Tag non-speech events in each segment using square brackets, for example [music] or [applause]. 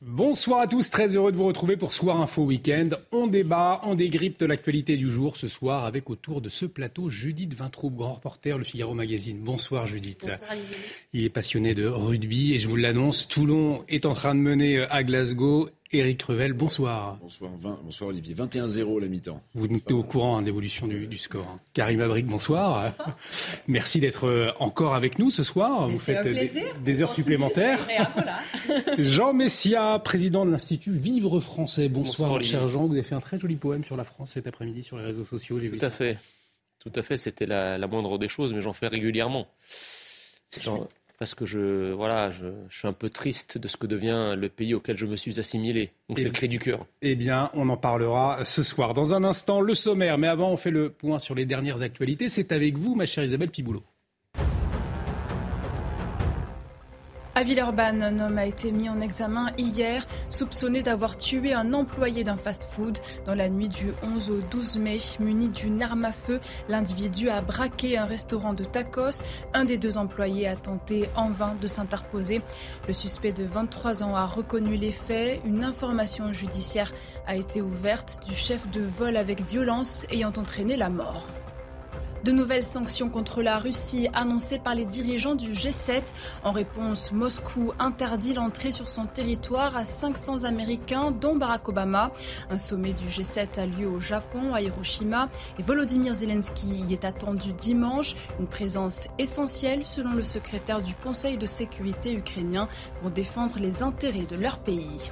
Bonsoir à tous, très heureux de vous retrouver pour Soir Info Week-end. On débat, on dégrypte l'actualité du jour ce soir avec autour de ce plateau Judith Vintraube, grand reporter Le Figaro Magazine. Bonsoir Judith. Bonsoir, Il est passionné de rugby et je vous l'annonce, Toulon est en train de mener à Glasgow. Éric Revel, bonsoir. Bonsoir, 20, bonsoir Olivier. 21-0 la mi-temps. Vous êtes au courant hein, d'évolution du, du, score. Hein. Karim Abric, bonsoir. bonsoir. Merci d'être euh, encore avec nous ce soir. Mais Vous faites des, des, heures supplémentaires. Voilà. [laughs] Jean Messia, président de l'Institut Vivre Français. Bonsoir, bonsoir cher Jean. Vous avez fait un très joli poème sur la France cet après-midi sur les réseaux sociaux. Tout à fait. Tout à fait. C'était la, la, moindre des choses, mais j'en fais régulièrement. Parce que je, voilà, je, je, suis un peu triste de ce que devient le pays auquel je me suis assimilé. Donc c'est le cri du cœur. Eh bien, on en parlera ce soir. Dans un instant, le sommaire. Mais avant, on fait le point sur les dernières actualités. C'est avec vous, ma chère Isabelle Piboulot. À Villeurbanne, un homme a été mis en examen hier, soupçonné d'avoir tué un employé d'un fast-food. Dans la nuit du 11 au 12 mai, muni d'une arme à feu, l'individu a braqué un restaurant de tacos. Un des deux employés a tenté en vain de s'interposer. Le suspect de 23 ans a reconnu les faits. Une information judiciaire a été ouverte du chef de vol avec violence ayant entraîné la mort. De nouvelles sanctions contre la Russie annoncées par les dirigeants du G7. En réponse, Moscou interdit l'entrée sur son territoire à 500 Américains, dont Barack Obama. Un sommet du G7 a lieu au Japon, à Hiroshima, et Volodymyr Zelensky y est attendu dimanche. Une présence essentielle, selon le secrétaire du Conseil de sécurité ukrainien, pour défendre les intérêts de leur pays.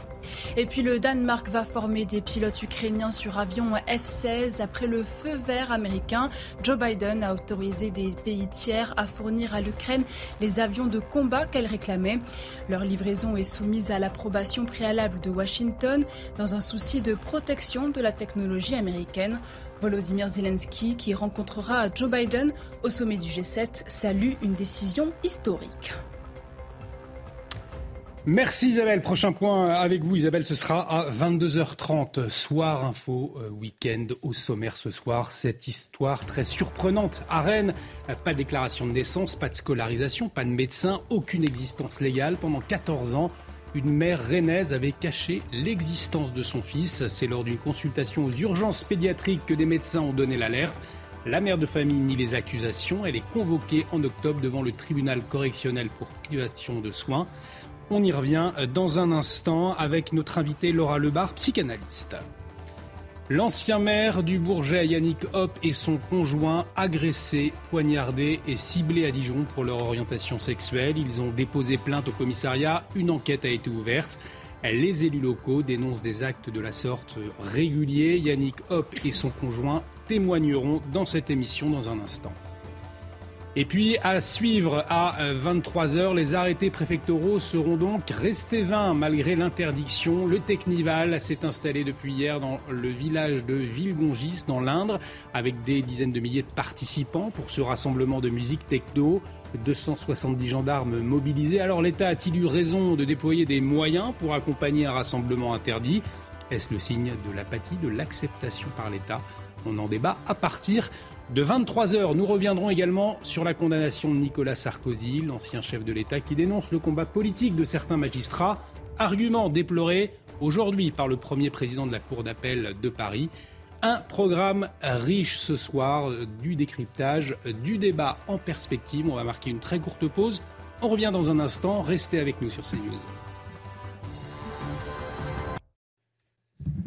Et puis le Danemark va former des pilotes ukrainiens sur avion F-16 après le feu vert américain. Joe Biden a autorisé des pays tiers à fournir à l'Ukraine les avions de combat qu'elle réclamait. Leur livraison est soumise à l'approbation préalable de Washington dans un souci de protection de la technologie américaine. Volodymyr Zelensky, qui rencontrera Joe Biden au sommet du G7, salue une décision historique. Merci Isabelle. Prochain point avec vous Isabelle, ce sera à 22h30. Soir info euh, week-end au sommaire ce soir. Cette histoire très surprenante à Rennes. Pas de déclaration de naissance, pas de scolarisation, pas de médecin, aucune existence légale. Pendant 14 ans, une mère rennaise avait caché l'existence de son fils. C'est lors d'une consultation aux urgences pédiatriques que des médecins ont donné l'alerte. La mère de famille nie les accusations. Elle est convoquée en octobre devant le tribunal correctionnel pour privation de soins. On y revient dans un instant avec notre invité Laura Lebar, psychanalyste. L'ancien maire du Bourget, Yannick Hopp, et son conjoint agressés, poignardés et ciblés à Dijon pour leur orientation sexuelle. Ils ont déposé plainte au commissariat. Une enquête a été ouverte. Les élus locaux dénoncent des actes de la sorte réguliers. Yannick Hopp et son conjoint témoigneront dans cette émission dans un instant. Et puis à suivre à 23h, les arrêtés préfectoraux seront donc restés vains malgré l'interdiction. Le Technival s'est installé depuis hier dans le village de Villegongis dans l'Indre avec des dizaines de milliers de participants pour ce rassemblement de musique techno. 270 gendarmes mobilisés. Alors l'État a-t-il eu raison de déployer des moyens pour accompagner un rassemblement interdit? Est-ce le signe de l'apathie, de l'acceptation par l'État? On en débat à partir de 23h, nous reviendrons également sur la condamnation de Nicolas Sarkozy, l'ancien chef de l'État, qui dénonce le combat politique de certains magistrats. Argument déploré aujourd'hui par le premier président de la Cour d'appel de Paris. Un programme riche ce soir, du décryptage, du débat en perspective. On va marquer une très courte pause. On revient dans un instant. Restez avec nous sur CNews.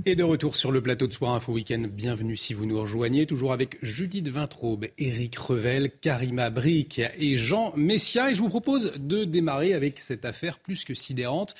Et de retour sur le plateau de Soir Info Week-end, bienvenue si vous nous rejoignez, toujours avec Judith Vintraube, Éric Revel, Karima Bric et Jean Messia. Et je vous propose de démarrer avec cette affaire plus que sidérante.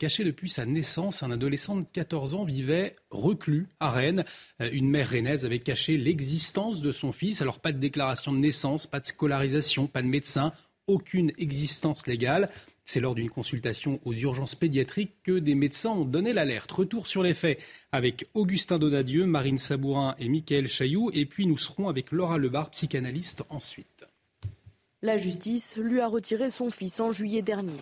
Cachée depuis sa naissance, un adolescent de 14 ans vivait reclus à Rennes. Une mère rennaise avait caché l'existence de son fils. Alors pas de déclaration de naissance, pas de scolarisation, pas de médecin, aucune existence légale. C'est lors d'une consultation aux urgences pédiatriques que des médecins ont donné l'alerte. Retour sur les faits avec Augustin Donadieu, Marine Sabourin et Mickaël Chailloux. Et puis nous serons avec Laura Lebar, psychanalyste ensuite. La justice lui a retiré son fils en juillet dernier.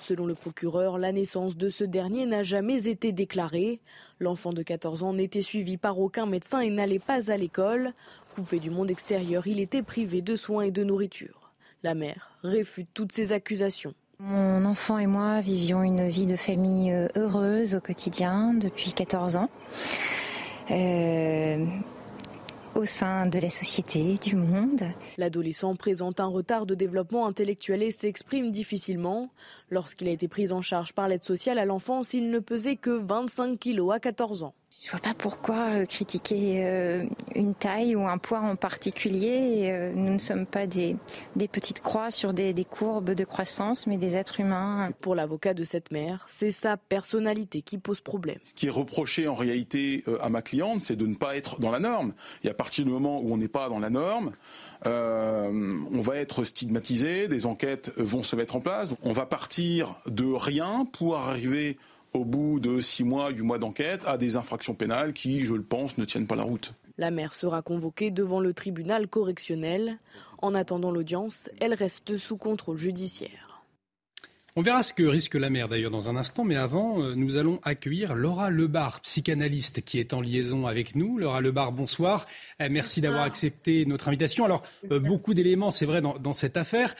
Selon le procureur, la naissance de ce dernier n'a jamais été déclarée. L'enfant de 14 ans n'était suivi par aucun médecin et n'allait pas à l'école. Coupé du monde extérieur, il était privé de soins et de nourriture. La mère réfute toutes ces accusations. Mon enfant et moi vivions une vie de famille euh, heureuse au quotidien depuis 14 ans. Euh, au sein de la société, du monde. L'adolescent présente un retard de développement intellectuel et s'exprime difficilement. Lorsqu'il a été pris en charge par l'aide sociale à l'enfance, il ne pesait que 25 kilos à 14 ans. Je vois pas pourquoi euh, critiquer euh, une taille ou un poids en particulier. Euh, nous ne sommes pas des, petites croix sur des, des, courbes de croissance, mais des êtres humains. Pour l'avocat de cette mère, c'est sa personnalité qui pose problème. Ce qui est reproché en réalité à ma cliente, c'est de ne pas être dans la norme. Et à partir du moment où on n'est pas dans la norme, on va être stigmatisé, des enquêtes vont se mettre en place. On va partir de rien pour arriver au bout de six mois, huit mois d'enquête, à des infractions pénales qui, je le pense, ne tiennent pas la route. La mère sera convoquée devant le tribunal correctionnel. En attendant l'audience, elle reste sous contrôle judiciaire. On verra ce que risque la mère d'ailleurs dans un instant, mais avant, euh, nous allons accueillir Laura Lebar, psychanalyste qui est en liaison avec nous. Laura Lebar, bonsoir. Euh, merci d'avoir accepté notre invitation. Alors, euh, beaucoup d'éléments, c'est vrai, dans, cette affaire.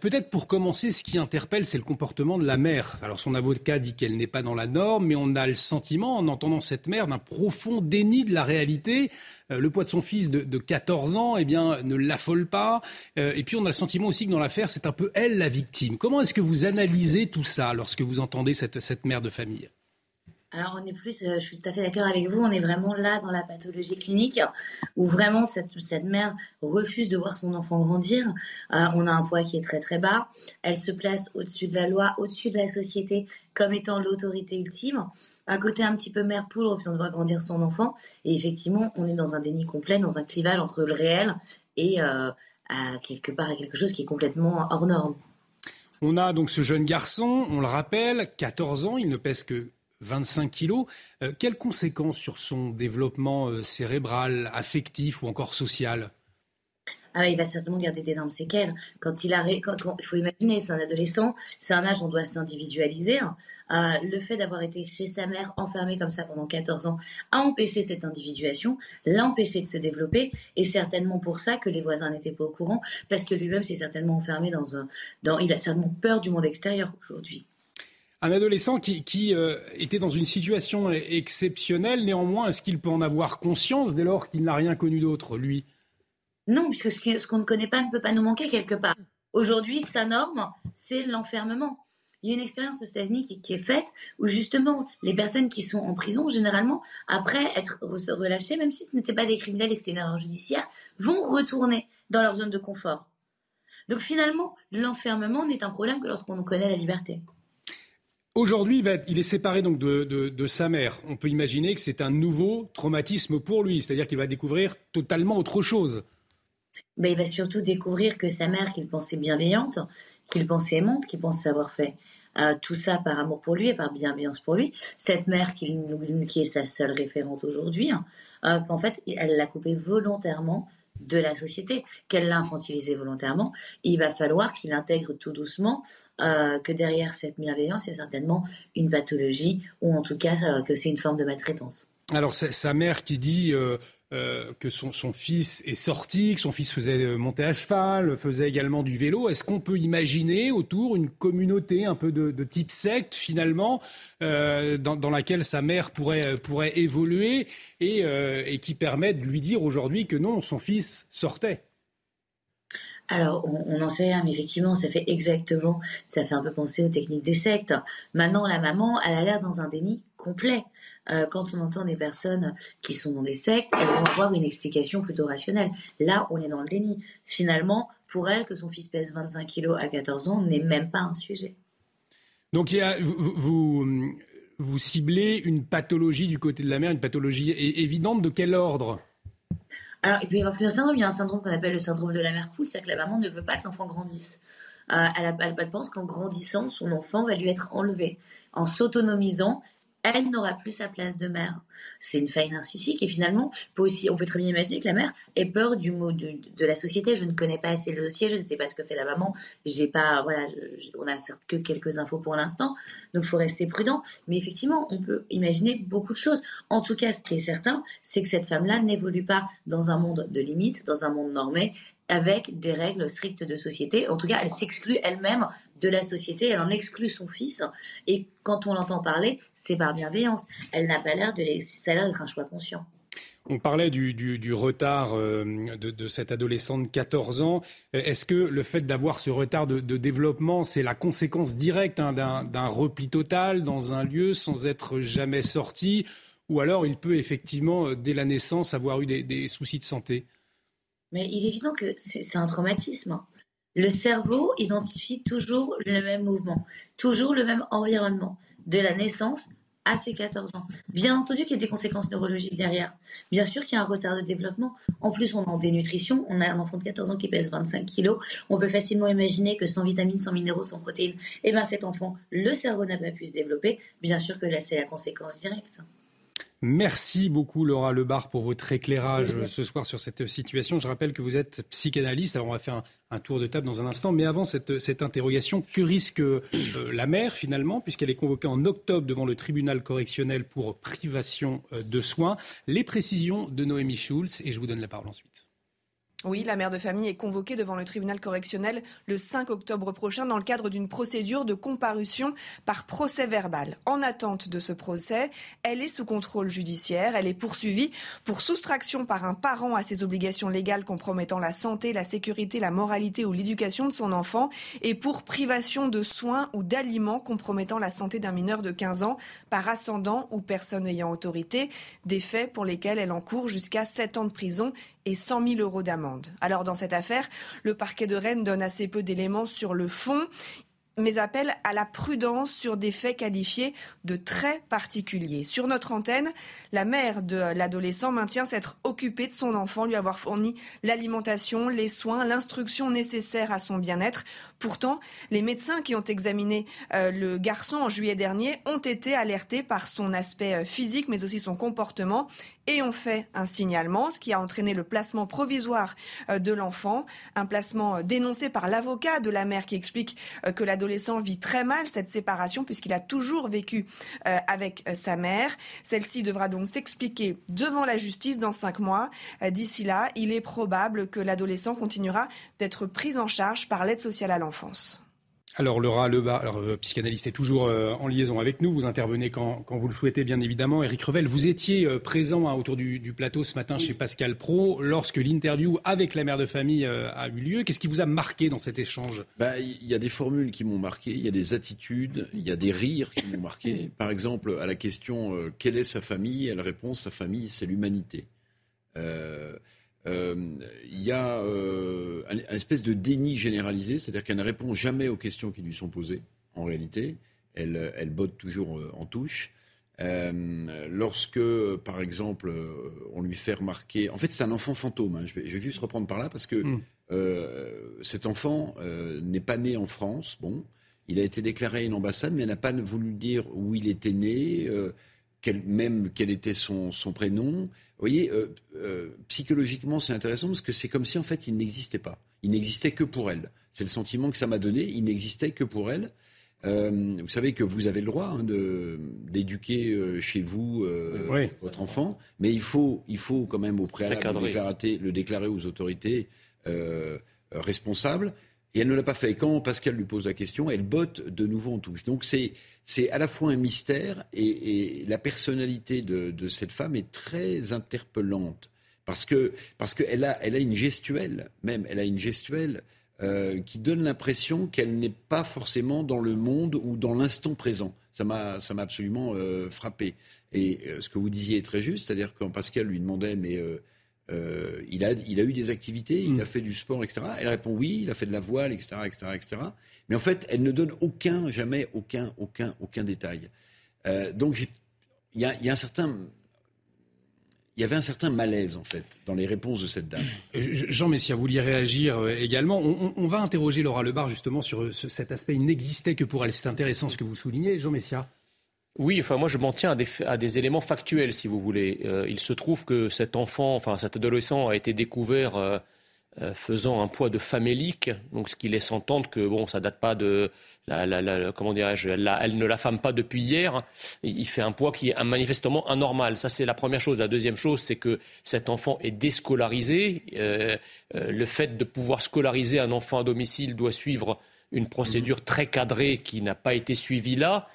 Peut-être pour commencer, ce qui interpelle, c'est le comportement de la mère. Alors, son avocat dit qu'elle n'est pas dans la norme, mais on a le sentiment, en entendant cette mère, d'un profond déni de la réalité. Euh, le poids de son fils de, 14 ans eh bien, ne l'affole pas. Euh, et puis on a le sentiment aussi que dans l'affaire, c'est un peu elle la victime. Comment est-ce que vous analysez tout ça lorsque vous entendez cette mère de famille? Alors on est plus, euh, je suis tout à fait d'accord avec vous, on est vraiment là dans la pathologie clinique où vraiment cette, mère refuse de voir son enfant grandir. Euh, on a un poids qui est très très bas. Elle se place au-dessus de la loi, au-dessus de la société comme étant l'autorité ultime. Un côté un petit peu mère poule refusant de voir grandir son enfant. Et effectivement, on est dans un déni complet, dans un clivage entre le réel et euh, quelque part quelque chose qui est complètement hors norme. On a donc ce jeune garçon, on le rappelle, 14 ans, il ne pèse que 25 kilos. Euh, quelles conséquences sur son développement euh, cérébral, affectif ou encore social? Ah, il va certainement garder d'énormes séquelles. Quand il a, quand, faut imaginer, c'est un adolescent, c'est un âge où on doit s'individualiser. Euh, le fait d'avoir été chez sa mère enfermé comme ça pendant 14 ans a empêché cette individuation, l'a empêché de se développer, et certainement pour ça que les voisins n'étaient pas au courant, parce que lui-même s'est certainement enfermé dans un, dans, il a certainement peur du monde extérieur aujourd'hui. Un adolescent qui, euh, était dans une situation exceptionnelle, néanmoins, est-ce qu'il peut en avoir conscience dès lors qu'il n'a rien connu d'autre, lui? Non, puisque ce qu'on ne connaît pas ne peut pas nous manquer quelque part. Aujourd'hui, sa norme, c'est l'enfermement. Il y a une expérience aux États-Unis qui, est faite où justement les personnes qui sont en prison, généralement, après être relâchées, même si ce n'était pas des criminels et que c'est une erreur judiciaire, vont retourner dans leur zone de confort. Donc finalement, l'enfermement n'est un problème que lorsqu'on connaît la liberté. Aujourd'hui, il est séparé donc de, sa mère. On peut imaginer que c'est un nouveau traumatisme pour lui, c'est-à-dire qu'il va découvrir totalement autre chose. Mais il va surtout découvrir que sa mère, qu'il pensait bienveillante, qu'il pensait aimante, qu'il pensait savoir faire euh, tout ça par amour pour lui et par bienveillance pour lui, cette mère qui, est sa seule référente aujourd'hui, hein, euh, qu'en fait, elle l'a coupé volontairement de la société, qu'elle l'a infantilisé volontairement. il va falloir qu'il intègre tout doucement euh, que derrière cette bienveillance, il y a certainement une pathologie, ou en tout cas euh, que c'est une forme de maltraitance. Alors, sa mère qui dit euh, euh, que son, fils est sorti, que son fils faisait euh, monter à cheval, faisait également du vélo. Est-ce qu'on peut imaginer autour une communauté un peu de, de type secte finalement, euh, dans, laquelle sa mère pourrait, pourrait évoluer et, et qui permet de lui dire aujourd'hui que non, son fils sortait? Alors, on n'en sait rien, mais effectivement, ça fait exactement, ça fait un peu penser aux techniques des sectes. Maintenant, la maman, elle a l'air dans un déni complet. Euh, quand on entend des personnes qui sont dans des sectes, elles vont avoir une explication plutôt rationnelle. Là, on est dans le déni. Finalement, pour elle, que son fils pèse 25 kilos à 14 ans n'est même pas un sujet. Donc, il y a, vous, vous, ciblez une pathologie du côté de la mère, une pathologie évidente de quel ordre? Alors, il peut y avoir plusieurs syndromes. Il y a un syndrome qu'on appelle le syndrome de la mère poule, c'est-à-dire que la maman ne veut pas que l'enfant grandisse. elle, elle pense qu'en grandissant, son enfant va lui être enlevé. En s'autonomisant, elle n'aura plus sa place de mère. C'est une faille narcissique et finalement, on peut très bien imaginer que la mère ait peur du mot de, la société. Je ne connais pas assez le dossier, je ne sais pas ce que fait la maman. J'ai pas, voilà, on a certes que quelques infos pour l'instant, donc faut rester prudent. Mais effectivement, on peut imaginer beaucoup de choses. En tout cas, ce qui est certain, c'est que cette femme-là n'évolue pas dans un monde de limites, dans un monde normé avec des règles strictes de société. En tout cas, elle s'exclut elle-même de la société, elle en exclut son fils. Et quand on l'entend parler, c'est par bienveillance. Elle n'a pas l'air de ça a l'air d'être un choix conscient. On parlait du, retard euh, de, cette adolescente de 14 ans. Est-ce que le fait d'avoir ce retard de, développement, c'est la conséquence directe hein, d'un repli total dans un lieu sans être jamais sorti? Ou alors il peut effectivement, dès la naissance, avoir eu des soucis de santé? Mais il est évident que c'est un traumatisme. Le cerveau identifie toujours le même mouvement, toujours le même environnement, de la naissance à ses 14 ans. Bien entendu qu'il y a des conséquences neurologiques derrière. Bien sûr qu'il y a un retard de développement. En plus, on est en dénutrition. On a un enfant de 14 ans qui pèse 25 kilos. On peut facilement imaginer que sans vitamines, sans minéraux, sans protéines, eh ben cet enfant, le cerveau n'a pas pu se développer. Bien sûr que là, c'est la conséquence directe. Merci beaucoup Laura Lebar pour votre éclairage ce soir sur cette situation. Je rappelle que vous êtes psychanalyste. Alors on va faire un, tour de table dans un instant. Mais avant cette, cette interrogation, que risque euh, la mère finalement, puisqu'elle est convoquée en octobre devant le tribunal correctionnel pour privation euh, de soins? Les précisions de Noémie Schulz et je vous donne la parole ensuite. Oui, la mère de famille est convoquée devant le tribunal correctionnel le 5 octobre prochain dans le cadre d'une procédure de comparution par procès verbal. En attente de ce procès, elle est sous contrôle judiciaire. Elle est poursuivie pour soustraction par un parent à ses obligations légales compromettant la santé, la sécurité, la moralité ou l'éducation de son enfant et pour privation de soins ou d'aliments compromettant la santé d'un mineur de 15 ans par ascendant ou personne ayant autorité, des faits pour lesquels elle encourt jusqu'à 7 ans de prison et 100 000 euros d'amende. Alors dans cette affaire, le parquet de Rennes donne assez peu d'éléments sur le fond mais appelle à la prudence sur des faits qualifiés de très particuliers. Sur notre antenne, la mère de l'adolescent maintient s'être occupée de son enfant, lui avoir fourni l'alimentation, les soins, l'instruction nécessaire à son bien-être. Pourtant, les médecins qui ont examiné euh, le garçon en juillet dernier ont été alertés par son aspect euh, physique, mais aussi son comportement, et ont fait un signalement, ce qui a entraîné le placement provisoire euh, de l'enfant, un placement dénoncé par l'avocat de la mère qui explique que l'adolescent l'adolescent vit très mal cette séparation puisqu'il a toujours vécu euh, avec euh, sa mère. Celle-ci devra donc s'expliquer devant la justice dans cinq mois. Euh, d'ici là, il est probable que l'adolescent continuera d'être pris en charge par l'aide sociale à l'enfance. Alors Laura Lebas, alors, euh, psychanalyste, est toujours euh, en liaison avec nous. Vous intervenez quand, vous le souhaitez, bien évidemment. Eric Revel, vous étiez euh, présent hein, autour du, plateau ce matin chez Pascal Pro lorsque l'interview avec la mère de famille a eu lieu. Qu'est-ce qui vous a marqué dans cet échange? Bah, Il y a des formules qui m'ont marqué, il y a des attitudes, il y a des rires qui m'ont marqué. [laughs] Par exemple, à la question quelle est sa famille? Elle répond sa famille, c'est l'humanité. Euh, il y a euh, une espèce de déni généralisé, c'est-à-dire qu'elle ne répond jamais aux questions qui lui sont posées, en réalité. Elle, elle botte toujours euh, en touche. lorsque, par exemple, on lui fait remarquer... En fait, c'est un enfant fantôme. Hein. Je, vais, juste reprendre par là parce que hmm. cet enfant n'est pas né en France. Bon, il a été déclaré à une ambassade, mais elle n'a pas voulu dire où il était né, même quel était son, son prénom. Vous voyez, euh, euh, psychologiquement, c'est intéressant parce que c'est comme si en fait il n'existait pas. Il n'existait que pour elle. C'est le sentiment que ça m'a donné. Il n'existait que pour elle. Euh, vous savez que vous avez le droit hein, d'éduquer chez vous votre enfant, mais il faut, il faut quand même au préalable le déclarer aux autorités responsables. Et elle ne l'a pas fait. Quand Pascal lui pose la question, elle botte de nouveau en touche. Donc c'est, à la fois un mystère et, la personnalité de, cette femme est très interpellante. Parce que parce qu'elle a, elle a une gestuelle, même, elle a une gestuelle euh, qui donne l'impression qu'elle n'est pas forcément dans le monde ou dans l'instant présent. Ça m'a, absolument euh, frappé. Et euh, ce que vous disiez est très juste, c'est-à-dire quand Pascal lui demandait, mais euh, il, a, il a eu des activités, il mm. a fait du sport, etc. Elle répond oui, il a fait de la voile, etc., etc., etc. Mais en fait, elle ne donne aucun, jamais aucun, aucun, aucun détail. Euh, donc, il y a, un certain, il y avait un certain malaise, en fait, dans les réponses de cette dame. Jean Messia, vous vouliez réagir euh, également. On, va interroger Laura Lebar, justement, sur euh, cet aspect. Il n'existait que pour elle. C'est intéressant ce que vous soulignez, Jean Messia. Oui, enfin moi je m'en tiens à des, éléments factuels, si vous voulez. Euh, il se trouve que cet enfant, enfin cet adolescent, a été découvert faisant un poids de famélique, donc ce qui laisse entendre que bon, ça date pas de comment dirais-je, elle, ne l'affame pas depuis hier. Il fait un poids qui est manifestement anormal. Ça, c'est la première chose. La deuxième chose, c'est que cet enfant est déscolarisé. Euh, euh, le fait de pouvoir scolariser un enfant à domicile doit suivre une procédure très cadrée qui n'a pas été suivie là.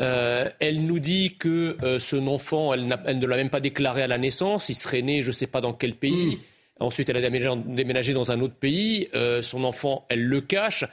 Euh, elle nous dit que son enfant, elle, ne l'a même pas déclaré à la naissance. Il serait né, je ne sais pas dans quel pays. Mm. Ensuite, elle a déménagé dans un autre pays. son enfant, elle le cache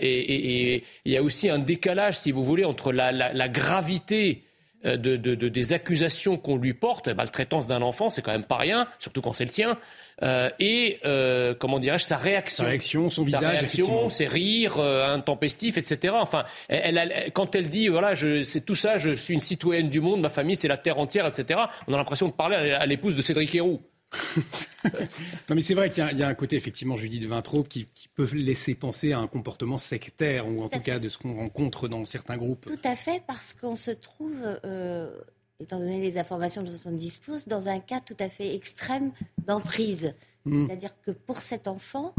et il y a aussi un décalage, si vous voulez, entre la, gravité euh, de, des accusations qu'on lui porte, maltraitance d'un enfant, c'est quand même pas rien, surtout quand c'est le sien, euh, et euh, comment dirais-je, sa réaction. Sa réaction, son sa visage, réaction, ses rires intempestifs, etc. Enfin, elle, quand elle dit, voilà, c'est tout ça, je suis une citoyenne du monde, ma famille, c'est la terre entière, etc., on a l'impression de parler à l'épouse de Cédric Héroux. Non, mais c'est vrai qu'il y, a un côté, effectivement, Judith Vintraube, qui, qui peut laisser penser à un comportement sectaire, ou en tout, cas de ce qu'on rencontre dans certains groupes. Tout à fait, parce qu'on se trouve, euh, étant donné les informations dont on dispose, dans un cas tout à fait extrême d'emprise. Hmm. C'est-à-dire que pour cet enfant,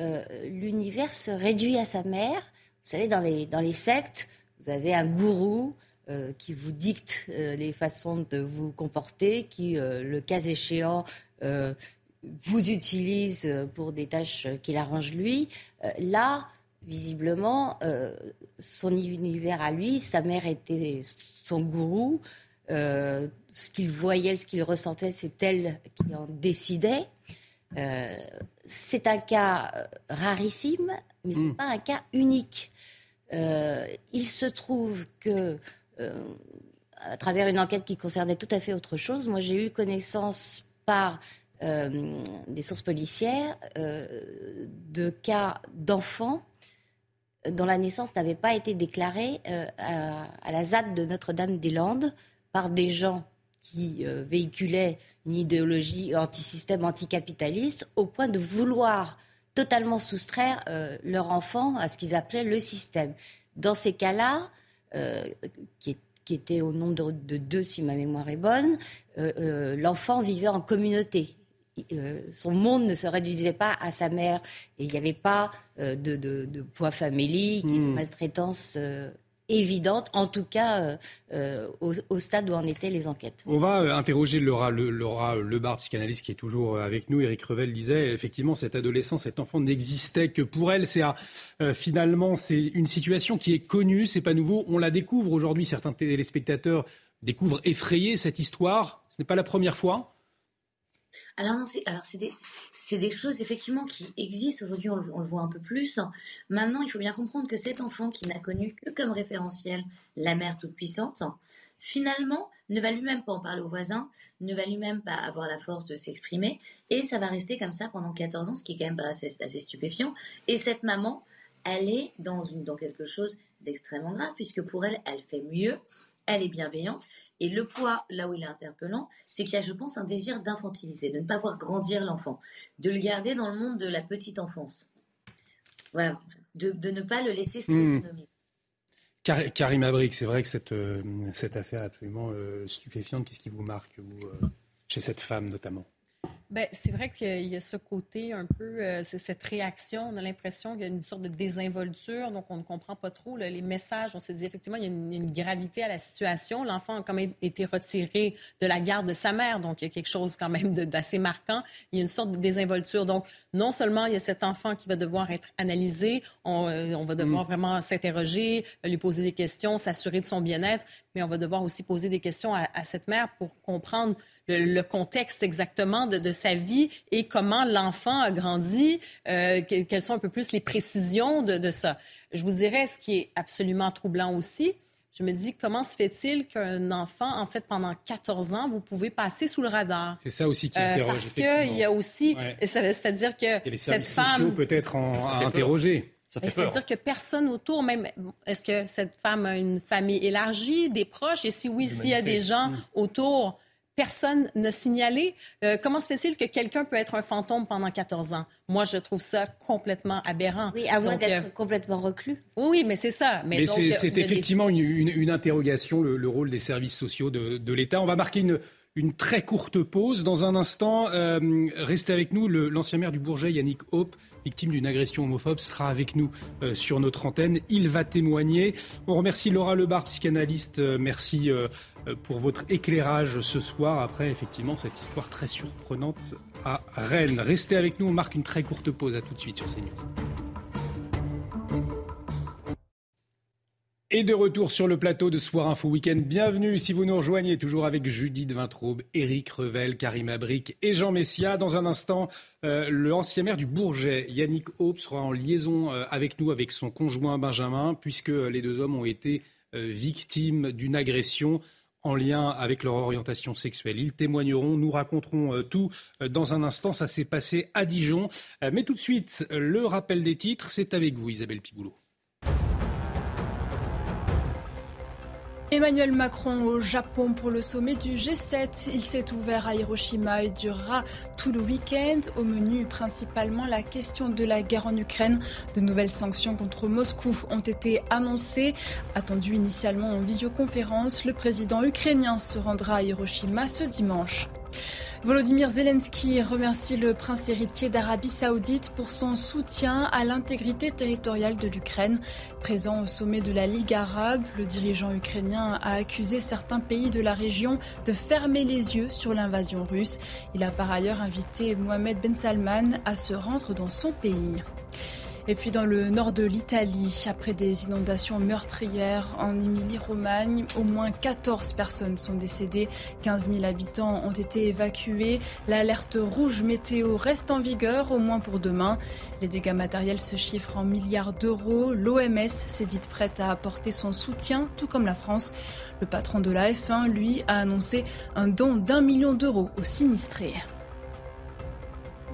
euh, l'univers se réduit à sa mère. Vous savez, dans les, dans les sectes, vous avez un gourou euh, qui vous dicte les façons de vous comporter, qui, le cas échéant, euh, vous utilise pour des tâches qu'il arrange lui. Euh, là, visiblement, euh, son univers à lui, sa mère était son gourou. ce qu'il voyait, ce qu'il ressentait, c'est elle qui en décidait. c'est un cas rarissime, mais ce n'est hmm. pas un cas unique. il se trouve que, à travers une enquête qui concernait tout à fait autre chose, moi j'ai eu connaissance par euh, des sources policières euh, de cas d'enfants dont la naissance n'avait pas été déclarée euh, à, la ZAD de Notre-Dame-des-Landes par des gens qui véhiculaient une idéologie anti-système, anticapitaliste, au point de vouloir totalement soustraire leur enfant à ce qu'ils appelaient le système. Dans ces cas-là, qui est qui était au nombre de deux, si ma mémoire est bonne, euh, euh, l'enfant vivait en communauté. Euh, son monde ne se réduisait pas à sa mère et il n'y avait pas de, poids famélique et de hmm. maltraitance évidente, en tout cas euh, euh, au, stade où en étaient les enquêtes. On va euh, interroger Laura, le, Laura Lebar, psychanalyste qui est toujours avec nous. Eric Revel disait effectivement cet adolescent, cet enfant n'existait que pour elle. C'est finalement c'est une situation qui est connue, c'est pas nouveau. On la découvre aujourd'hui. Certains téléspectateurs découvrent effrayés cette histoire. Ce n'est pas la première fois. Alors, c'est des, choses effectivement qui existent. Aujourd'hui, on, le voit un peu plus. Maintenant, il faut bien comprendre que cet enfant qui n'a connu que comme référentiel la mère toute puissante, finalement, ne va lui-même pas en parler aux voisins, ne va lui-même pas avoir la force de s'exprimer, et ça va rester comme ça pendant 14 ans, ce qui est quand même assez, stupéfiant. Et cette maman, elle est dans quelque chose d'extrêmement grave, puisque pour elle, elle fait mieux, elle est bienveillante, et le poids, là où il est interpellant, c'est qu'il y a, je pense, un désir d'infantiliser, de ne pas voir grandir l'enfant, de le garder dans le monde de la petite enfance. Voilà, de, ne pas le laisser se hmm. Karim Abrik, c'est vrai que cette, euh, cette affaire absolument euh, stupéfiante, qu'est-ce qui vous marque, vous, euh, chez cette femme notamment? Ben, c'est vrai qu'il y, a ce côté un peu, euh, c'est cette réaction. On a l'impression qu'il y a une sorte de désinvolture, donc on ne comprend pas trop les messages. On se dit effectivement, il y a une, gravité à la situation. L'enfant a quand même été retiré de la garde de sa mère, donc il y a quelque chose quand même d'assez marquant. Il y a une sorte de désinvolture. Donc, non seulement il y a cet enfant qui va devoir être analysé, on, euh, va devoir mm. vraiment s'interroger, lui poser des questions, s'assurer de son bien-être, mais on va devoir aussi poser des questions à, à cette mère pour comprendre le, contexte exactement de, sa vie et comment l'enfant a grandi, euh, quelles sont un peu plus les précisions de, ça. Je vous dirais, ce qui est absolument troublant aussi, je me dis, comment se fait-il qu'un enfant, en fait, pendant 14 ans, vous pouvez passer sous le radar? C'est ça aussi qui euh, interroge. parce qu'il y a aussi, c'est-à-dire que cette femme... peut-être à interroger. C'est-à-dire que personne autour, même, est-ce que cette femme a une famille élargie, des proches? Et si oui, s'il y a des gens mm. autour personne n'a signalé. Euh, comment se fait-il que quelqu'un peut être un fantôme pendant 14 ans? Moi, je trouve ça complètement aberrant. Oui, à moins d'être complètement reclus. Oui, mais c'est ça. Mais, c'est effectivement une, interrogation, le, rôle des services sociaux de, de l'État. On va marquer une, une très courte pause. Dans un instant, euh, restez avec nous. L'ancien maire du Bourget, Yannick Hope, victime d'une agression homophobe, sera avec nous euh, sur notre antenne. Il va témoigner. On remercie Laura Lebar, psychanalyste. Euh, merci pour votre éclairage ce soir. Après, effectivement, cette histoire très surprenante à Rennes. Restez avec nous. On marque une très courte pause. À tout de suite sur CNews. Et de retour sur le plateau de Soir Info Week-end. Bienvenue si vous nous rejoignez, toujours avec Judith Vintraube, Éric Revel, Karim Abric et Jean Messia. Dans un instant, euh, l'ancien maire du Bourget, Yannick Hope, sera en liaison euh, avec nous, avec son conjoint Benjamin, puisque les deux hommes ont été euh, victimes d'une agression en lien avec leur orientation sexuelle. Ils témoigneront, nous raconterons tout dans un instant. Ça s'est passé à Dijon. mais tout de suite, le rappel des titres, c'est avec vous, Isabelle Piboulot. Emmanuel Macron au Japon pour le sommet du G7. Il s'est ouvert à Hiroshima et durera tout le week-end. Au menu, principalement la question de la guerre en Ukraine. De nouvelles sanctions contre Moscou ont été annoncées. Attendu initialement en visioconférence, le président ukrainien se rendra à Hiroshima ce dimanche. Volodymyr Zelensky remercie le prince héritier d'Arabie saoudite pour son soutien à l'intégrité territoriale de l'Ukraine. Présent au sommet de la Ligue arabe, le dirigeant ukrainien a accusé certains pays de la région de fermer les yeux sur l'invasion russe. Il a par ailleurs invité Mohamed Ben Salman à se rendre dans son pays. Et puis dans le nord de l'Italie, après des inondations meurtrières en Émilie-Romagne, au moins 14 personnes sont décédées, 15 000 habitants ont été évacués. L'alerte rouge météo reste en vigueur, au moins pour demain. Les dégâts matériels se chiffrent en milliards d'euros. L'OMS s'est dite prête à apporter son soutien, tout comme la France. Le patron de la F1, lui, a annoncé un don d'un million d'euros aux sinistrés.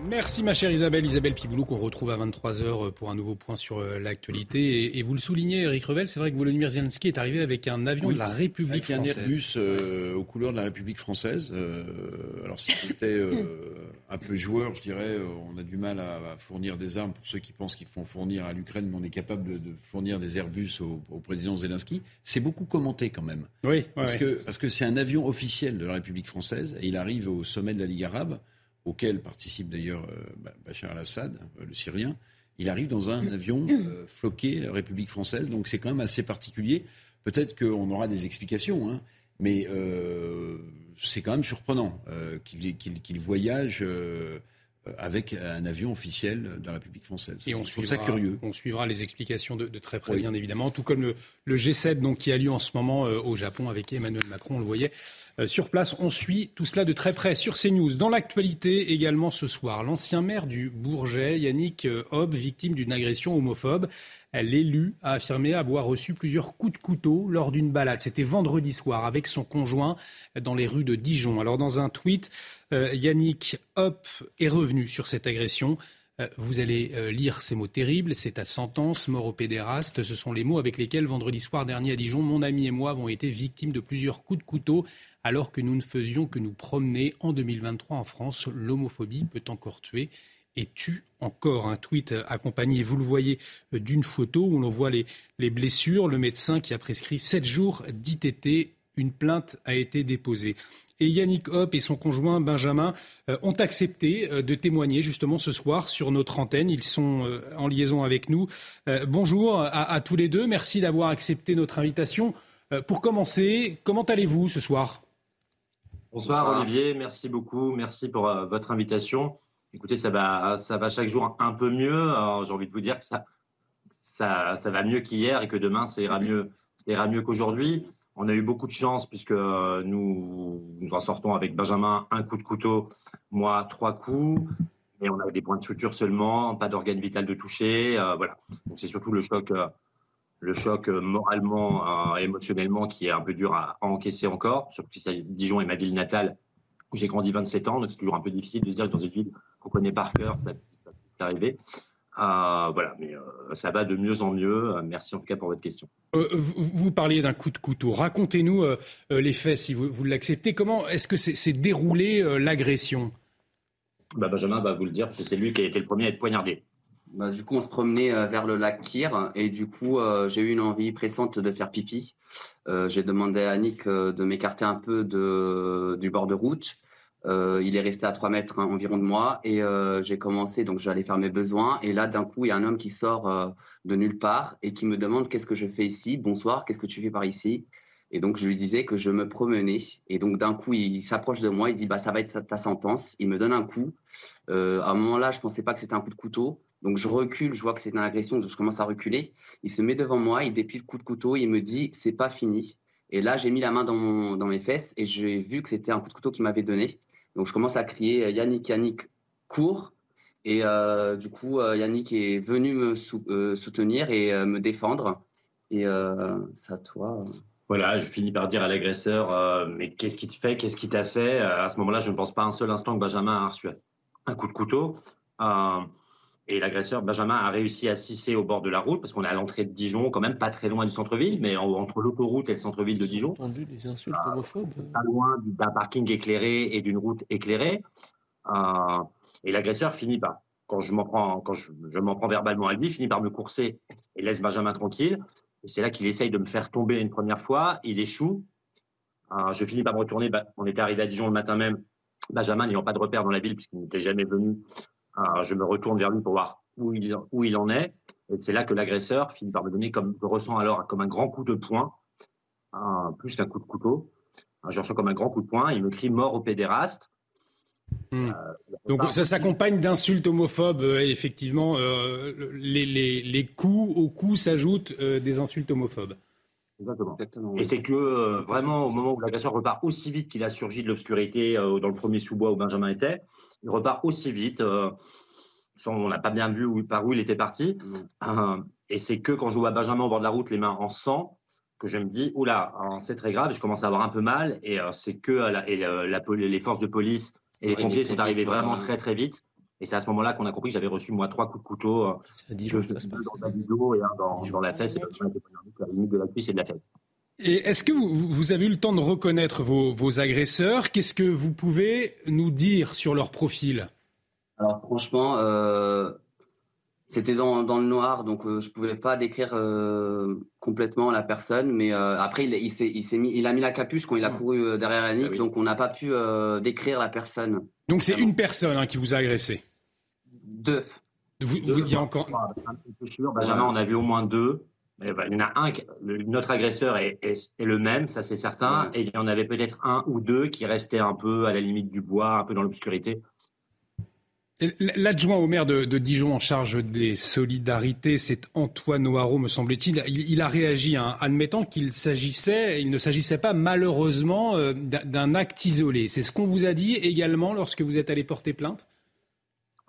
Merci ma chère Isabelle, Isabelle Piboulou qu'on retrouve à 23h pour un nouveau point sur euh, l'actualité. Et, vous le soulignez, Eric Revel, c'est vrai que Volodymyr Zelensky est arrivé avec un avion de la République française. un Airbus euh, aux couleurs de la République française. Euh, alors c'était un peu joueur, je dirais. On a du mal à, fournir des armes pour ceux qui pensent qu'il faut en fournir à l'Ukraine, mais on est capable de, fournir des Airbus au, président Zelensky. C'est beaucoup commenté quand même. Oui, parce, Que, parce que c'est un avion officiel de la République française et il arrive au sommet de la Ligue arabe auquel participe d'ailleurs euh, Bachar al-Assad, euh, le Syrien, il arrive dans un avion euh, floqué République française. Donc c'est quand même assez particulier. Peut-être qu'on aura des explications, hein, mais c'est quand même surprenant qu'il voyage euh, avec un avion officiel de la République française. Et on suivra, ça curieux. On suivra les explications de, très près, bien évidemment, tout comme le, G7 donc, qui a lieu en ce moment euh, au Japon avec Emmanuel Macron, on le voyait euh, sur place. On suit tout cela de très près sur CNews. Dans l'actualité également ce soir, l'ancien maire du Bourget, Yannick Hobb, victime d'une agression homophobe. L'élu a affirmé avoir reçu plusieurs coups de couteau lors d'une balade. C'était vendredi soir avec son conjoint dans les rues de Dijon. Alors dans un tweet, euh, Yannick Hop est revenu sur cette agression. Euh, vous allez euh, lire ces mots terribles. C'est à sentence, mort au pédéraste. Ce sont les mots avec lesquels, vendredi soir dernier à Dijon, mon ami et moi avons été victimes de plusieurs coups de couteau alors que nous ne faisions que nous promener en 2023 en France. L'homophobie peut encore tuer et tue encore. Un tweet accompagné, vous le voyez, d'une photo où l'on voit les, les blessures. Le médecin qui a prescrit 7 jours d'ITT. Une plainte a été déposée. Et Yannick Hopp et son conjoint Benjamin euh, ont accepté euh, de témoigner justement ce soir sur notre antenne. Ils sont euh, en liaison avec nous. bonjour à, tous les deux. Merci d'avoir accepté notre invitation. pour commencer, comment allez-vous ce soir? Bonsoir Olivier, merci beaucoup. Merci pour votre invitation. Écoutez, ça va, ça va chaque jour un peu mieux. J'ai envie de vous dire que ça, ça, va mieux qu'hier et que demain, ça ira mieux, ira mieux qu'aujourd'hui. On a eu beaucoup de chance puisque euh, nous, nous en sortons avec Benjamin un coup de couteau, moi trois coups. Et on a des points de suture seulement, pas d'organe vital de toucher. Euh, voilà. Donc c'est surtout le choc, euh, le choc moralement, émotionnellement qui est un peu dur à, encaisser encore. Surtout si Dijon est ma ville natale où j'ai grandi 27 ans, donc c'est toujours un peu difficile de se dire que dans une ville qu'on connaît par cœur, ça, peut arriver. voilà, mais ça va de mieux en mieux. Merci en tout cas pour votre question. vous, parliez d'un coup de couteau. Racontez-nous les faits, si vous, vous l'acceptez. Comment est-ce que c'est déroulé l'agression? Bah, Benjamin va vous le dire, parce que c'est lui qui a été le premier à être poignardé. Bah, du coup, on se promenait euh, vers le lac Kyr et du coup, euh, j'ai eu une envie pressante de faire pipi. Euh, j'ai demandé à Annick de m'écarter un peu de, du bord de route. il est resté à 3 mètres hein, environ de moi et j'ai commencé, donc j'allais faire mes besoins. Et là, d'un coup, il y a un homme qui sort de nulle part et qui me demande qu'est-ce que je fais ici? Bonsoir, qu'est-ce que tu fais par ici? Et donc, je lui disais que je me promenais. Et donc, d'un coup, il, s'approche de moi, il dit bah, Ça va être ta sentence. Il me donne un coup. à un moment-là, je pensais pas que c'était un coup de couteau. Donc je recule, je vois que c'est une agression, je commence à reculer. Il se met devant moi, il dépile le coup de couteau, il me dit c'est pas fini. Et là j'ai mis la main dans, mes fesses et j'ai vu que c'était un coup de couteau qu'il m'avait donné. Donc je commence à crier Yannick, Yannick, cours. Et euh, du coup euh, Yannick est venu me euh, soutenir et me défendre. Et ça toi. Voilà, je finis par dire à l'agresseur mais qu'est-ce qui te fait, qu'est-ce qui t'a fait? À ce moment-là, je ne pense pas un seul instant que Benjamin a reçu un coup de couteau. Et l'agresseur, Benjamin, a réussi à cisser au bord de la route, parce qu'on est à l'entrée de Dijon, quand même pas très loin du centre-ville, mais entre l'autoroute et le centre-ville de Dijon. entendu des insultes ah, homophobes. Pas loin d'un parking éclairé et d'une route éclairée. Euh, et l'agresseur finit par, quand je m'en prends, quand je, m'en prends verbalement à lui, finit par me courser et laisse Benjamin tranquille. Et c'est là qu'il essaye de me faire tomber une première fois. Il échoue. Euh, je finis par me retourner. Bah, on était arrivé à Dijon le matin même. Benjamin n'ayant pas de repère dans la ville puisqu'il n'était jamais venu alors, je me retourne vers lui pour voir où il, où il en est. Et c'est là que l'agresseur finit par me donner, comme je ressens alors, comme un grand coup de poing, plus qu'un coup de couteau. je ressens comme un grand coup de poing. Il me crie mort au pédéraste. Hmm. Euh, Donc ça s'accompagne d'insultes homophobes. Euh, effectivement, euh, les, les, les, coups aux coups s'ajoutent des insultes homophobes. Exactement. Et c'est que vraiment au moment où l'agresseur repart aussi vite qu'il a surgi de l'obscurité dans le premier sous-bois où Benjamin était, il repart aussi vite. Euh, on n'a pas bien vu où, par où il était parti. Euh, et c'est que quand je vois Benjamin au bord de la route, les mains en sang, que je me dis, oula, hein, c'est très grave, je commence à avoir un peu mal. Et euh, c'est que les forces de police et les pompiers sont arrivés vraiment très très vite. Et c'est à ce moment-là qu'on a compris que j'avais reçu moi trois coups de couteau, deux dans la vidéo et un dans, la fesse, et la limite de la cuisse et de la fesse. Et est-ce que vous, avez eu le temps de reconnaître vos, agresseurs? Qu'est-ce que vous pouvez nous dire sur leur profil? Alors franchement, euh, c'était dans, le noir, donc euh, je ne pouvais pas décrire euh, complètement la personne. Mais après, il, il, mis, il a mis la capuche quand il a ah. couru derrière Annick, ah donc on n'a pas pu décrire la personne. Donc c'est une personne hein, qui vous a agressé? Deux. Vous, y a encore. Benjamin, on a vu au moins deux. Eh ben, il y en a un, notre agresseur est, le même, ça c'est certain, et il y en avait peut-être un ou deux qui restaient un peu à la limite du bois, un peu dans l'obscurité. L'adjoint au maire de, Dijon en charge des solidarités, c'est Antoine Noiro, me semble-t-il. Il, a réagi en admettant qu'il s'agissait, il ne s'agissait pas malheureusement euh, d'un acte isolé. C'est ce qu'on vous a dit également lorsque vous êtes allé porter plainte?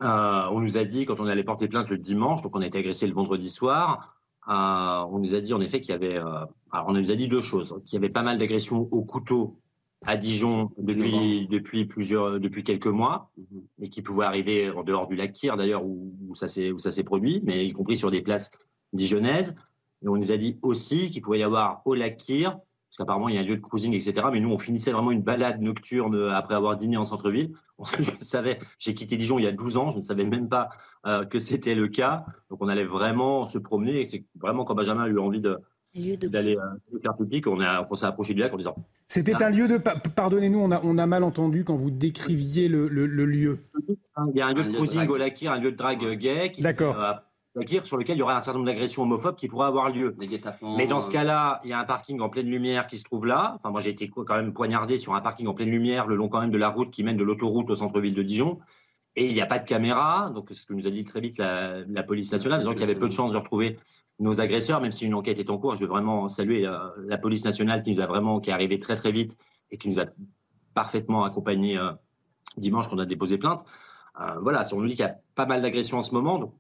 Euh, On nous a dit quand on allé porter plainte le dimanche, donc on a été agressé le vendredi soir. Euh, on nous a dit en effet qu'il y avait, euh, alors on nous a dit deux choses, qu'il y avait pas mal d'agressions au couteau à Dijon depuis depuis plusieurs depuis quelques mois, mais qui pouvaient arriver en dehors du lac Kyr d'ailleurs où, ça s'est où ça s'est produit, mais y compris sur des places dijonnaises. Et on nous a dit aussi qu'il pouvait y avoir au lac Kyr parce qu'apparemment il y a un lieu de cruising, etc. Mais nous, on finissait vraiment une balade nocturne après avoir dîné en centre-ville. [laughs] Je savais, j'ai quitté Dijon il y a 12 ans, je ne savais même pas euh, que c'était le cas. Donc on allait vraiment se promener. Et c'est vraiment quand Benjamin a eu envie de, d'aller euh, faire public, on, a, on s'est approché du lac en disant. C'était ah. un lieu de. Pardonnez-nous, on a, on a mal entendu quand vous décriviez le, le, lieu. Il y a un lieu de cruising au lac, un lieu de drague gay. D'accord. Sur lequel il y aurait un certain nombre d'agressions homophobes qui pourraient avoir lieu. Mais dans ce euh. cas-là, il y a un parking en pleine lumière qui se trouve là. Enfin, moi, j'ai été quand même poignardé sur un parking en pleine lumière, le long quand même de la route qui mène de l'autoroute au centre-ville de Dijon. Et il n'y a pas de caméra. Donc, c'est ce que nous a dit très vite la, police nationale, disant qu'il y avait peu de chances de retrouver nos agresseurs, même si une enquête est en cours. Je veux vraiment saluer euh, la, police nationale qui nous a vraiment, qui est arrivée très très vite et qui nous a parfaitement accompagnés euh, dimanche quand on a déposé plainte. voilà, si on nous dit qu'il y a pas mal d'agressions en ce moment, donc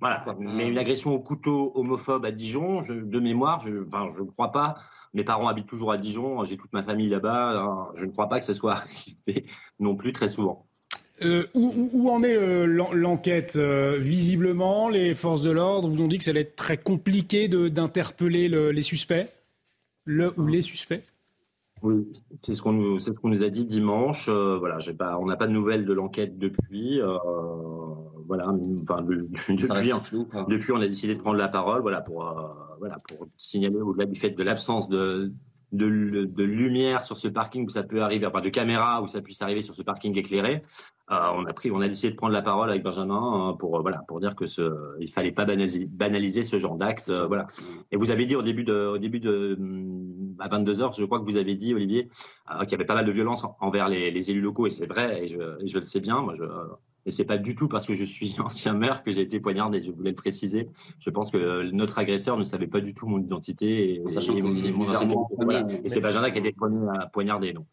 voilà. Mais une agression au couteau homophobe à Dijon, de mémoire, je ne crois pas. Mes parents habitent toujours à Dijon, j'ai toute ma famille là-bas. Hein, je ne crois pas que ce soit [laughs] arrivé non plus très souvent. Euh, où, en est euh, l'enquête Visiblement, les forces de l'ordre vous ont dit que ça allait être très compliqué d'interpeller les suspects, le ou les suspects? Oui, c'est ce qu'on nous, ce qu'on nous a dit dimanche. voilà, pas, on n'a pas de nouvelles de l'enquête depuis. voilà, enfin, depuis, depuis, on a décidé de prendre la parole, voilà, pour, voilà, pour signaler au-delà du fait de l'absence de, de, lumière sur ce parking où ça peut arriver, enfin de caméra où ça puisse arriver sur ce parking éclairé. Euh, on a pris, on a décidé de prendre la parole avec Benjamin euh, pour euh, voilà pour dire que ce, il fallait pas banaliser, banaliser ce genre d'acte, voilà. Et vous avez dit au début de, au début de à 22 heures, je crois que vous avez dit Olivier qu'il y avait pas mal de violence envers les, élus locaux et c'est vrai et je, je, le sais bien. Moi, je, et c'est pas du tout parce que je suis [laughs] ancien maire que j'ai été poignardé. Je voulais le préciser. Je pense que notre agresseur ne savait pas du tout mon identité et, Sachant et, et c'est Benjamin qui a été poignardé. Donc.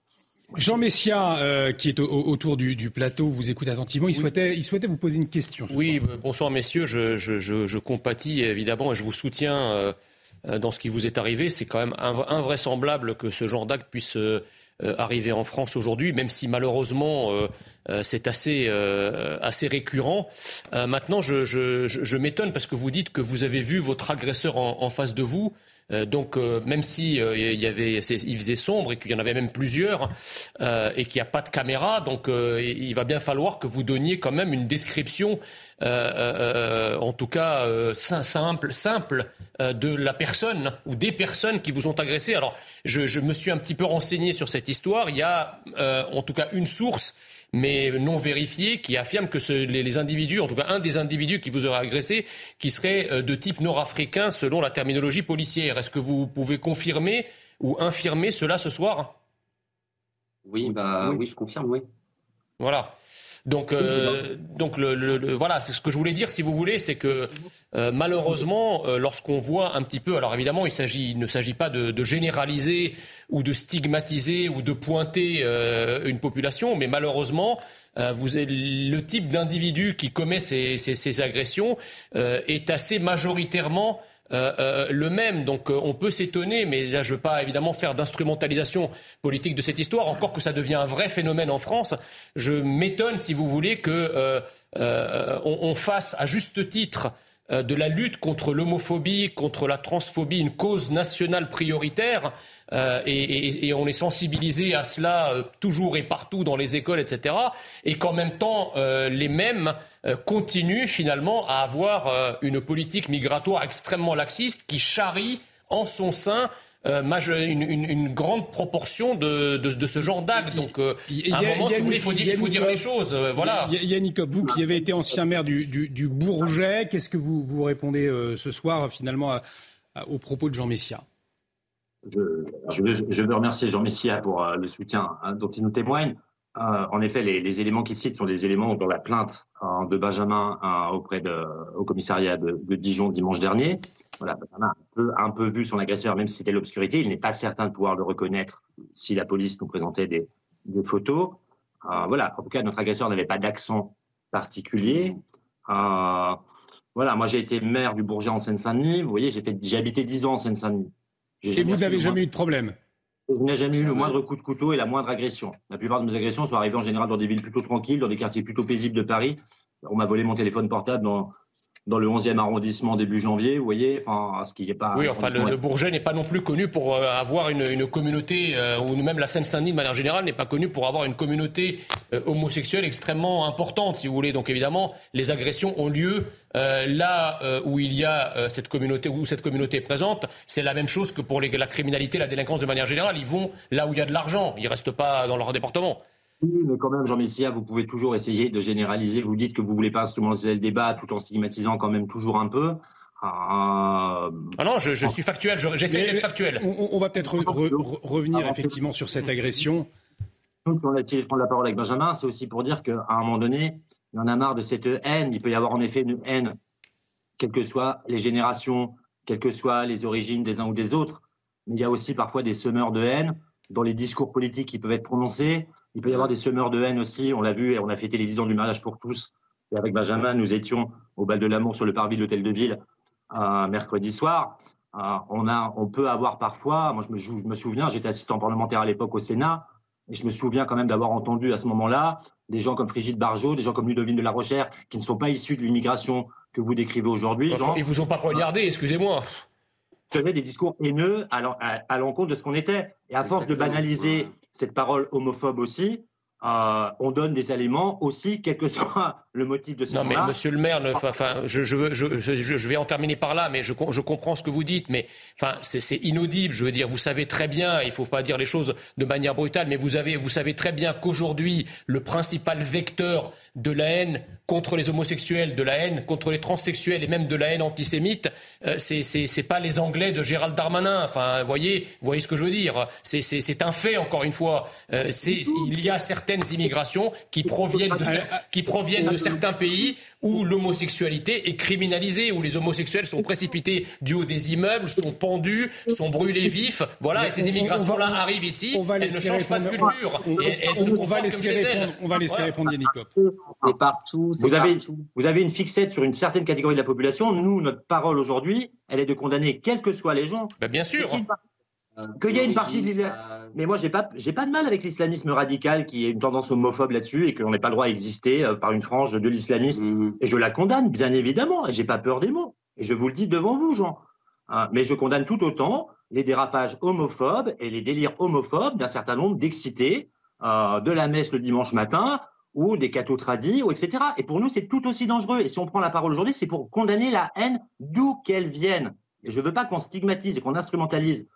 Jean Messia, euh, qui est autour du, plateau, vous écoute attentivement. Il, souhaitait, il souhaitait vous poser une question. Oui, bonsoir messieurs. Je, je, compatis évidemment et je vous soutiens euh, euh, dans ce qui vous est arrivé. C'est quand même invraisemblable que ce genre d'acte puisse arriver en France aujourd'hui, même si malheureusement c'est assez, assez récurrent. maintenant, je, m'étonne parce que vous dites que vous avez vu votre agresseur en face de vous. Euh, donc euh, même si euh, il y avait, il faisait sombre et qu'il y en avait même plusieurs et qu'il n'y a pas de caméra, donc il va bien falloir que vous donniez quand même une description, en tout cas simple, simple de la personne ou des personnes qui vous ont agressé. Alors je, je, me suis un petit peu renseigné sur cette histoire. Il y a en tout cas une source mais non vérifié, qui affirme que les, individus, en tout cas un des individus qui vous aurait agressé, qui serait euh, de type nord-africain selon la terminologie policière. Est-ce que vous pouvez confirmer ou infirmer cela ce soir? Oui, bah, oui, je confirme, oui. Voilà. Donc, euh, donc le, voilà, c'est ce que je voulais dire, si vous voulez, c'est que euh, malheureusement, lorsqu'on voit un petit peu, alors évidemment, il, ne s'agit pas de, généraliser ou de stigmatiser ou de pointer euh, une population, mais malheureusement, euh, vous le type d'individu qui commet ces, agressions euh, est assez majoritairement le même. Donc on peut s'étonner, mais là je ne veux pas évidemment faire d'instrumentalisation politique de cette histoire, encore que ça devient un vrai phénomène en France. Je m'étonne, si vous voulez, que on, fasse à juste titre de la lutte contre l'homophobie, contre la transphobie, une cause nationale prioritaire. Euh, et, on est sensibilisé à cela euh, toujours et partout dans les écoles, etc. Et qu'en même temps, euh, les mêmes continuent finalement à avoir une politique migratoire extrêmement laxiste qui charrie en son sein une, grande proportion de, ce genre d'actes. Donc, à un moment, si vous voulez, il faut, dire, les choses. voilà. Yannick, vous qui avez été ancien maire du, Bourget, qu'est-ce que vous, vous répondez ce soir finalement aux propos de Jean Messia? Je, veux, remercier Jean Messia pour euh, le soutien hein, dont il nous témoigne. Euh, en effet, les, éléments qu'il cite sont des éléments dans la plainte hein, de Benjamin hein, auprès de, au commissariat de, Dijon dimanche dernier. Voilà, Benjamin a un peu, un peu vu son agresseur, même si c'était l'obscurité. Il n'est pas certain de pouvoir le reconnaître si la police nous présentait des, photos. Euh, voilà, en tout cas, notre agresseur n'avait pas d'accent particulier. voilà, moi j'ai été maire du Bourget en Seine-Saint-Denis. Vous voyez, j'ai habité 10 ans en Seine-Saint-Denis. Et vous n'avez jamais eu de problème? Je n'ai jamais eu le moindre coup de couteau et la moindre agression. La plupart de mes agressions sont arrivées en général dans des villes plutôt tranquilles, dans des quartiers plutôt paisibles de Paris. On m'a volé mon téléphone portable dans, dans le 11e arrondissement début janvier, vous voyez, enfin, ce qui n'est pas. Oui, enfin, le, Bourget n'est pas non plus connu pour euh, avoir une, communauté, euh, ou même la Seine-Saint-Denis de manière générale n'est pas connue pour avoir une communauté euh, homosexuelle extrêmement importante, si vous voulez. Donc évidemment, les agressions ont lieu là où il y a cette communauté, où cette communauté est présente. C'est la même chose que pour les, la criminalité, la délinquance de manière générale. Ils vont là où il y a de l'argent. Ils ne restent pas dans leur département. Oui, mais quand même, Jean Messia, vous pouvez toujours essayer de généraliser. Vous dites que vous voulez pas instrumentaliser le débat tout en stigmatisant quand même toujours un peu. Ah, non, je, suis factuel, j'essaie d'être factuel. On, va peut-être revenir effectivement sur cette agression. Donc, on a tiré prendre la parole avec Benjamin, c'est aussi pour dire qu'à un moment donné, il y en a marre de cette haine. Il peut y avoir en effet une haine, quelles que soient les générations, quelles que soient les origines des uns ou des autres. Mais il y a aussi parfois des semeurs de haine dans les discours politiques qui peuvent être prononcés. Il peut y avoir des semeurs de haine aussi. On l'a vu et on a fêté les 10 ans du mariage pour tous. Et avec Benjamin, nous étions au bal de l'amour sur le parvis de l'hôtel de ville un mercredi soir. Euh, on, a, on peut avoir parfois, moi je me, je me souviens, j'étais assistant parlementaire à l'époque au Sénat, Et je me souviens quand même d'avoir entendu à ce moment-là des gens comme Brigitte Barjot, des gens comme Ludovine de la Rochère, qui ne sont pas issus de l'immigration que vous décrivez aujourd'hui. Enfin, ils vous ont pas poignardé, excusez-moi. Tenait des discours haineux à l'encontre de ce qu'on était. Et à force de banaliser cette parole homophobe aussi, euh, on donne des éléments aussi, quel que [laughs] soit le motif de ces Non, mais monsieur le maire, enfin, je, je, je, je, vais en terminer par là, mais je, je comprends ce que vous dites, mais enfin, c'est inaudible. Je veux dire, vous savez très bien, il ne faut pas dire les choses de manière brutale, mais vous, avez, vous savez très bien qu'aujourd'hui, le principal vecteur de la haine contre les homosexuels, de la haine contre les transsexuels et même de la haine antisémite, euh, c'est pas les Anglais de Gérald Darmanin. Enfin, vous voyez, voyez ce que je veux dire. C'est un fait encore une fois. Euh, il y a certaines immigrations qui proviennent de, qui proviennent de certains pays où l'homosexualité est criminalisée, où les homosexuels sont précipités du haut des immeubles, sont pendus, sont brûlés vifs. Voilà, et ces immigrations-là arrivent ici, elles ne changent pas de culture. On, va laisser répondre, on va laisser répondre Yannick C'est partout. Vous avez, vous avez une fixette sur une certaine catégorie de la population. Nous, notre parole aujourd'hui, elle est de condamner quels que soient les gens. Ben, bien sûr. Qu'il y a une partie de mais moi j'ai pas j'ai pas de mal avec l'islamisme radical qui est une tendance homophobe là-dessus et qu'on n'ait pas le droit à exister euh, par une frange de l'islamisme. Mhm. et je la condamne bien évidemment et j'ai pas peur des mots. Et je vous le dis devant vous Jean. Hein, mais je condamne tout autant les dérapages homophobes et les délires homophobes d'un certain nombre d'excités euh, de la messe le dimanche matin ou des cathos tradis ou etc et pour nous c'est tout aussi dangereux. Et si on prend la parole aujourd'hui c'est pour condamner la haine d'où qu'elle vienne. Et je veux pas qu'on stigmatise et qu'on instrumentalise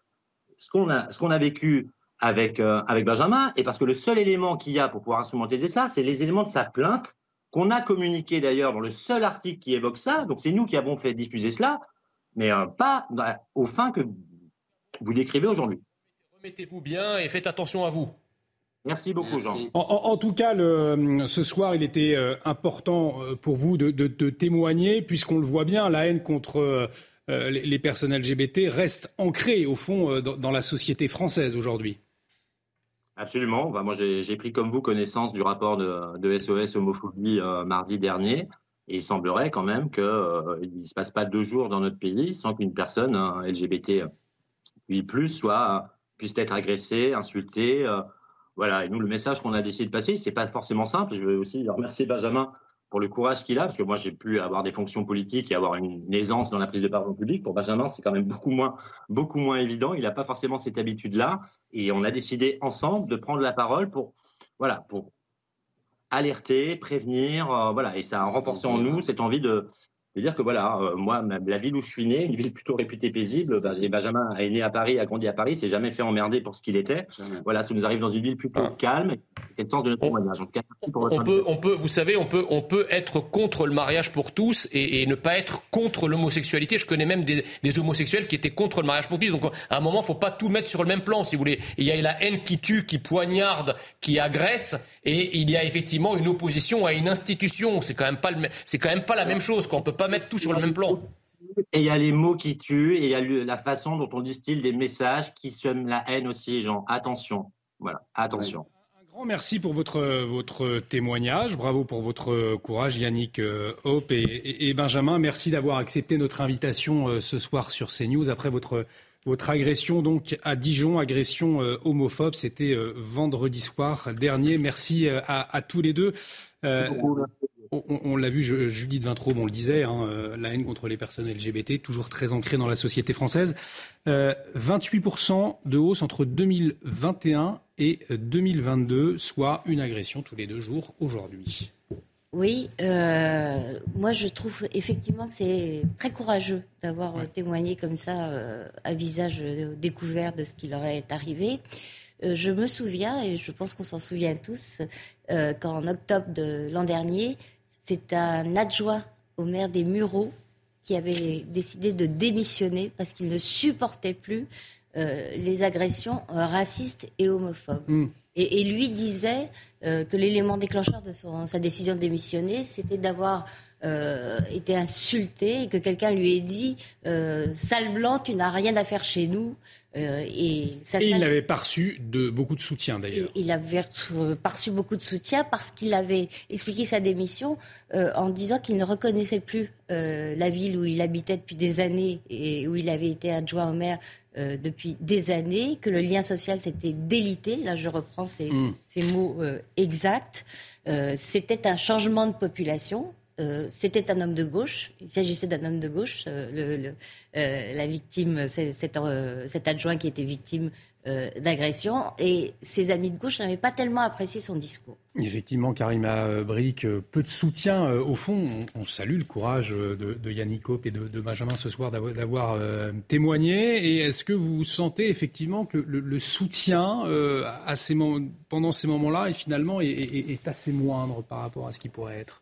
ce qu'on a, ce qu'on a vécu avec, euh, avec Benjamin, et parce que le seul élément qu'il y a pour pouvoir instrumentaliser ça, c'est les éléments de sa plainte, qu'on a communiqué d'ailleurs dans le seul article qui évoque ça. Donc c'est nous qui avons fait diffuser cela, mais euh, pas au fin que vous décrivez aujourd'hui. Remettez-vous bien et faites attention à vous. Merci beaucoup, Jean. En, tout cas, le, ce soir, il était euh, important pour vous de, de, de témoigner, puisqu'on le voit bien, la haine contre euh, les, personnes LGBT restent ancrées, au fond, euh, dans, la société française aujourd'hui. Absolument. moi, j'ai pris comme vous connaissance du rapport de, SOS homophobie euh, mardi dernier. Il semblerait quand même qu'il ne se passe pas deux jours dans notre pays sans qu'une personne LGBT plus soit puisse être agressée, insultée. voilà. Et nous, le message qu'on a décidé de passer, c'est pas forcément simple. Je veux aussi remercier Benjamin pour le courage qu'il a, parce que moi j'ai pu avoir des fonctions politiques et avoir une aisance dans la prise de parole publique. Pour Benjamin, c'est quand même beaucoup moins, beaucoup moins évident. Il n'a pas forcément cette habitude-là, et on a décidé ensemble de prendre la parole pour, voilà, pour alerter, prévenir, euh, voilà, et ça a renforcé en nous cette envie de, de dire que voilà, euh, moi, la ville où je suis né, une ville plutôt réputée paisible, bah, Benjamin est né à Paris, a grandi à Paris, s'est jamais fait emmerder pour ce qu'il était. Voilà, ça nous arrive dans une ville plutôt ah. calme. Quel sens de notre on, peut, on peut, vous savez, on peut, on peut être contre le mariage pour tous et, ne pas être contre l'homosexualité. Je connais même des, homosexuels qui étaient contre le mariage pour tous. Donc, à un moment, faut pas tout mettre sur le même plan, si vous voulez. Il y a la haine qui tue, qui poignarde, qui agresse, et il y a effectivement une opposition à une institution. C'est quand même pas, c'est quand même pas la même chose. Qu'on peut pas mettre tout sur le même plan. Et il y a les mots qui tuent, et il y a la façon dont on distille des messages qui sèment la haine aussi, gens. Attention. Voilà, attention. Un grand merci pour votre, votre témoignage. Bravo pour votre courage, Yannick euh, Hope et, Benjamin. Merci d'avoir accepté notre invitation euh, ce soir sur CNews après votre, votre agression donc à Dijon, agression euh, homophobe. C'était vendredi soir dernier. Merci à, tous les deux on, l'a vu, Judith Vintraube, on le disait, hein, euh, la haine contre les personnes LGBT, toujours très ancrée dans la société française. 28% euh, de hausse entre 2021 et 2022, soit une agression tous les deux jours aujourd'hui. Oui, euh, moi je trouve effectivement que c'est très courageux d'avoir témoigné comme ça à visage découvert de ce qui leur est arrivé. je me souviens, et je pense qu'on s'en souvient tous, qu'en octobre de l'an dernier, c'est un adjoint au maire des Mureaux qui avait décidé de démissionner parce qu'il ne supportait plus euh, les agressions euh, racistes et homophobes. Hmm. Et, lui disait euh, que l'élément déclencheur de sa décision de démissionner, c'était d'avoir euh, été insulté et que quelqu'un lui ait dit euh, Sale blanc, tu n'as rien à faire chez nous. Euh, et, il n'avait pas reçu de, beaucoup de soutien d'ailleurs. Il, avait pas reçu beaucoup de soutien parce qu'il avait expliqué sa démission en disant qu'il ne reconnaissait plus la ville où il habitait depuis des années et où il avait été adjoint au maire depuis des années, que le lien social s'était délité. Là, je reprends ces, mm. ces mots exacts. C'était un changement de population. Euh, c'était un homme de gauche. Il s'agissait d'un homme de gauche. Euh, euh, la victime, cet, adjoint qui était victime d'agression. Et ses amis de gauche n'avaient pas tellement apprécié son discours. Effectivement, Karima Brick, peu de soutien. au fond, on, salue le courage de, Yannick Hope et de, Benjamin ce soir d'avoir témoigné. Et est-ce que vous sentez effectivement que le, soutien pendant ces moments-là, finalement, est assez moindre par rapport à ce qui pourrait être?